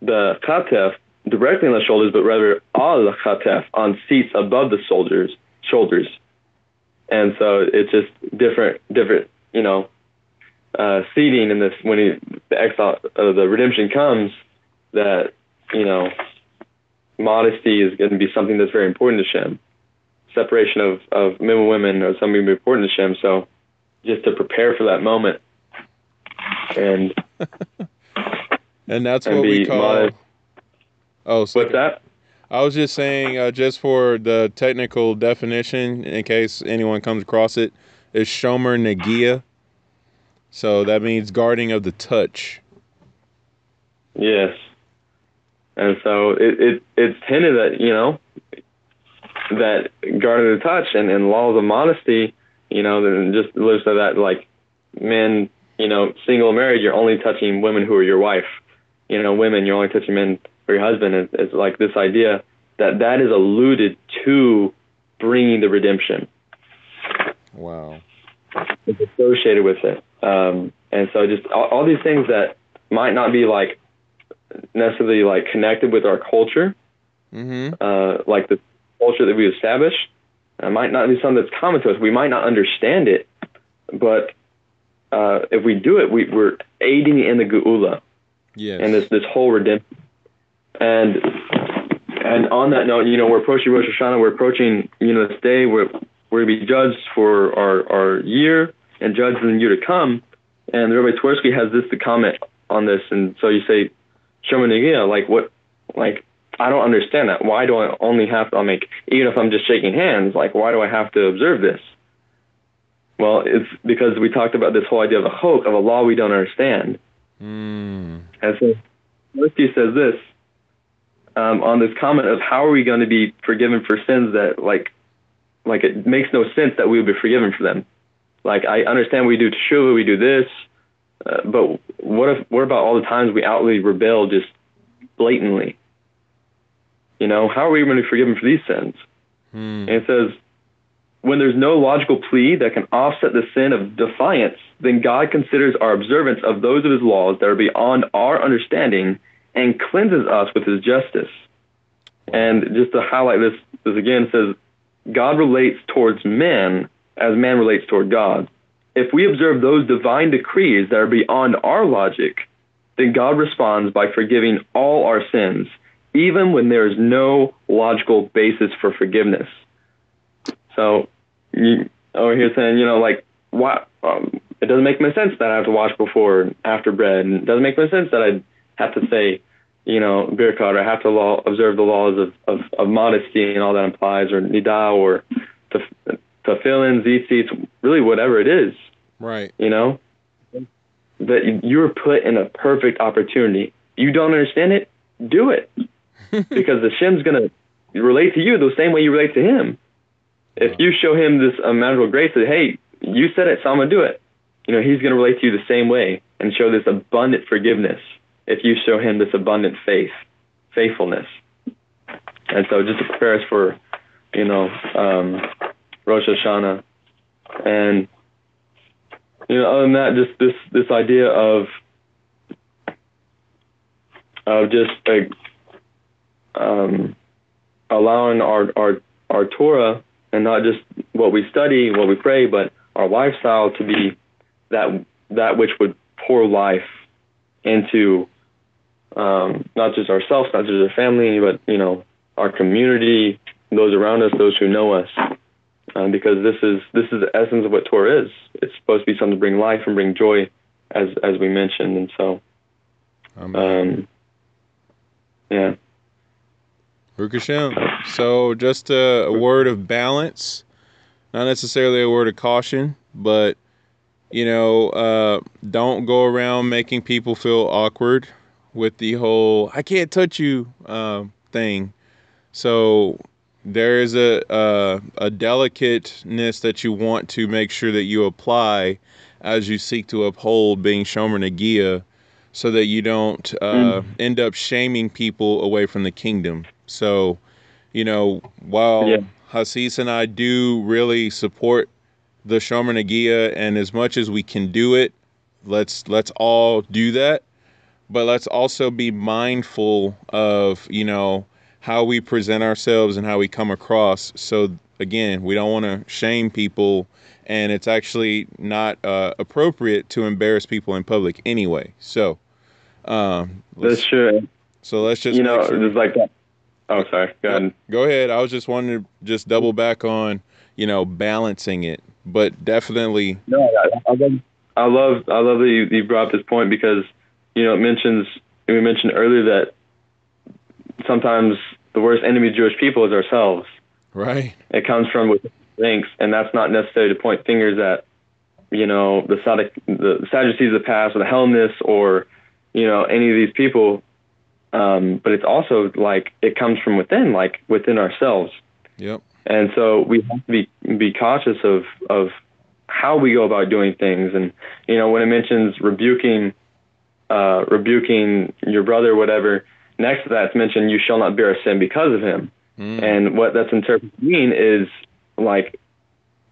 the chatef directly on the shoulders, but rather al chatef on seats above the soldiers' shoulders. And so it's just different, different, you know, uh, seating in this when he, the exile, uh, the redemption comes. That you know, modesty is going to be something that's very important to Shem separation of, of men and women is something important to Shem. So just to prepare for that moment and And that's And what we call. modest. Oh, so what's that? I was just saying, uh, just for the technical definition, in case anyone comes across it, is shomer negia. So that means guarding of the touch. Yes. And so it, it it's hinted that, you know, that guarding the touch and, and laws of modesty, you know, then just lives so that like men, you know, single married, you're only touching women who are your wife. You know, women, you're only touching men for your husband. It's, it's like this idea that that is alluded to bringing the redemption. Wow. It's associated with it. Um, and so just all, all these things that might not be like necessarily like connected with our culture, Mm-hmm. uh, like the culture that we establish, uh, might not be something that's common to us. We might not understand it, but uh, if we do it, we, we're aiding in the geula Yes. and this this whole redemption. And and on that note, you know, we're approaching Rosh Hashanah. We're approaching you know this day where we're to be judged for our our year and judged in year to come. And Rabbi Twersky has this to comment on this. And so you say, Shema Negia, like what, like I don't understand that. Why do I only have to? Make even if I'm just shaking hands, like why do I have to observe this? Well, it's because we talked about this whole idea of a chok of a law we don't understand. Mm. And so Twersky says this um, on this comment of how are we going to be forgiven for sins that like like it makes no sense that we would be forgiven for them. Like I understand we do teshuva, we do this, uh, but what if what about all the times we outwardly rebel just blatantly? You know, how are we going to be forgiven for these sins? Mm. And it says, when there's no logical plea that can offset the sin of defiance, then God considers our observance of those of his laws that are beyond our understanding and cleanses us with his justice. And just to highlight this, this again says, God relates towards men as man relates toward God. If we observe those divine decrees that are beyond our logic, then God responds by forgiving all our sins, even when there is no logical basis for forgiveness. So, you, over here saying, you know, like, why? Um, it doesn't make much sense that I have to wash before and after bread, and it doesn't make much sense that I have to say, you know, birkat, or I have to law, observe the laws of, of, of modesty and all that implies, or nida, or tefillin, tzitzit, really whatever it is. Right. You know, that you're put in a perfect opportunity. You don't understand it, do it, because the Shem's gonna relate to you the same way you relate to him. If you show him this amount of grace that hey, you said it, so I'm gonna do it. You know, he's gonna relate to you the same way and show this abundant forgiveness. If you show him this abundant faith, faithfulness, and so just to prepare us for, you know, um, Rosh Hashanah, and you know, other than that, just this this idea of of just like um, allowing our our our Torah and not just what we study, what we pray, but our lifestyle to be that that which would pour life into um, not just ourselves, not just our family, but you know our community, those around us, those who know us, um, because this is this is the essence of what Torah is. It's supposed to be something to bring life and bring joy, as as we mentioned, and so, um, yeah. Baruch So just a, a, word of balance, not necessarily a word of caution, but you know, uh, don't go around making people feel awkward with the whole "I can't touch you" uh, thing. So there is a, a a delicateness that you want to make sure that you apply as you seek to uphold being Shomer Negia so that you don't uh, mm. end up shaming people away from the kingdom. So, you know, while yeah. Hasis and I do really support the Shomer Negia, and as much as we can do it, let's let's all do that. But let's also be mindful of you know how we present ourselves and how we come across. So again, we don't want to shame people, and it's actually not uh, appropriate to embarrass people in public anyway. So um, that's true. So let's just you know sure. just like that. Oh, sorry. Go ahead. Go ahead. I was just wanting to just double back on, you know, balancing it, but definitely. No, I, love, I love, I love that you, you brought up this point because, you know, it mentions we mentioned earlier that sometimes the worst enemy of Jewish people is ourselves. Right. It comes from within ranks, and that's not necessarily to point fingers at, you know, the Sadic, the Sadducees of the past, or the Hellenists, or you know, any of these people um, but it's also like it comes from within, like within ourselves. Yep. And so we have to be be cautious of of how we go about doing things. And you know, when it mentions rebuking uh, rebuking your brother, whatever, next to that it's mentioned you shall not bear a sin because of him. Mm. And what that's interpreted to mean is like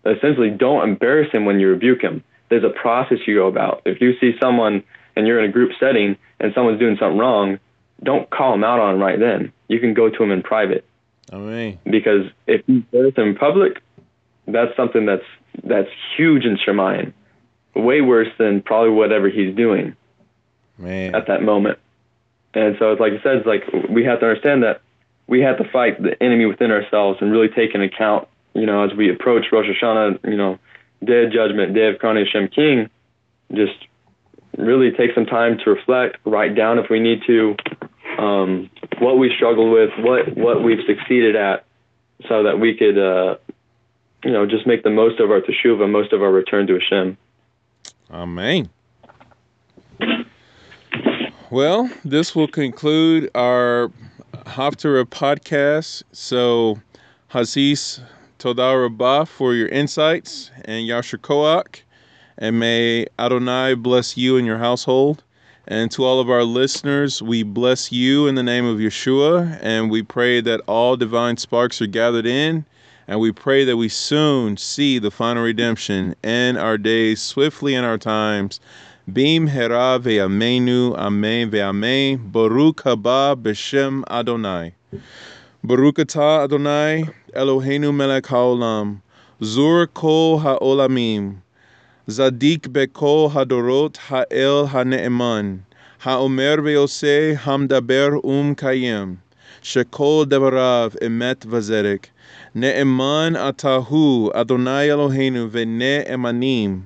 essentially don't embarrass him when you rebuke him. There's a process you go about. If you see someone and you're in a group setting and someone's doing something wrong, don't call him out on him right then. You can go to him in private. I mean, because if you say it in public, that's something that's that's huge in Shemayim. Way worse than probably whatever he's doing Man. at that moment. And so it's like you said, it's like we have to understand that we have to fight the enemy within ourselves and really take into account, you know, as we approach Rosh Hashanah, you know, Day of Judgment, Day of Karnei Shem King, just really take some time to reflect, write down if we need to, um, what we struggled with, what what we've succeeded at, so that we could, uh, you know, just make the most of our teshuva, most of our return to Hashem. Amen. Well, this will conclude our Haftarah podcast. So, Hasis Todah Rabbah for your insights and Yasher Koach. And may Adonai bless you and your household. And to all of our listeners, we bless you in the name of Yeshua, and we pray that all divine sparks are gathered in, and we pray that we soon see the final redemption in our days, swiftly in our times. במהרה בימינו אמן ואמן, ברוך הבא בשם אדוני. ברוך אתה אדוני, אלוהינו מלך העולם, זור כל העולמים, זדיק בכל הדורות האל הנאמן, האומר ועושה, המדבר ומקיים, שכל דבריו אמת וזרק. נאמן אתה הוא, אדוני אלוהינו, ונאמנים.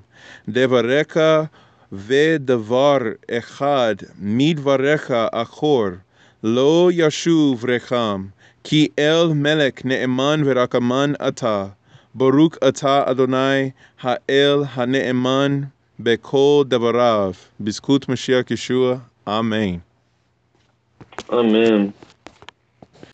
דבריך ודבר אחד מדבריך אחור, לא ישוב רחם, כי אל מלך נאמן ורקמן אתה, ברוך אתה אדוני האל הנאמן בכל דבריו, בזכות משיח ישוע, אמן. Amen.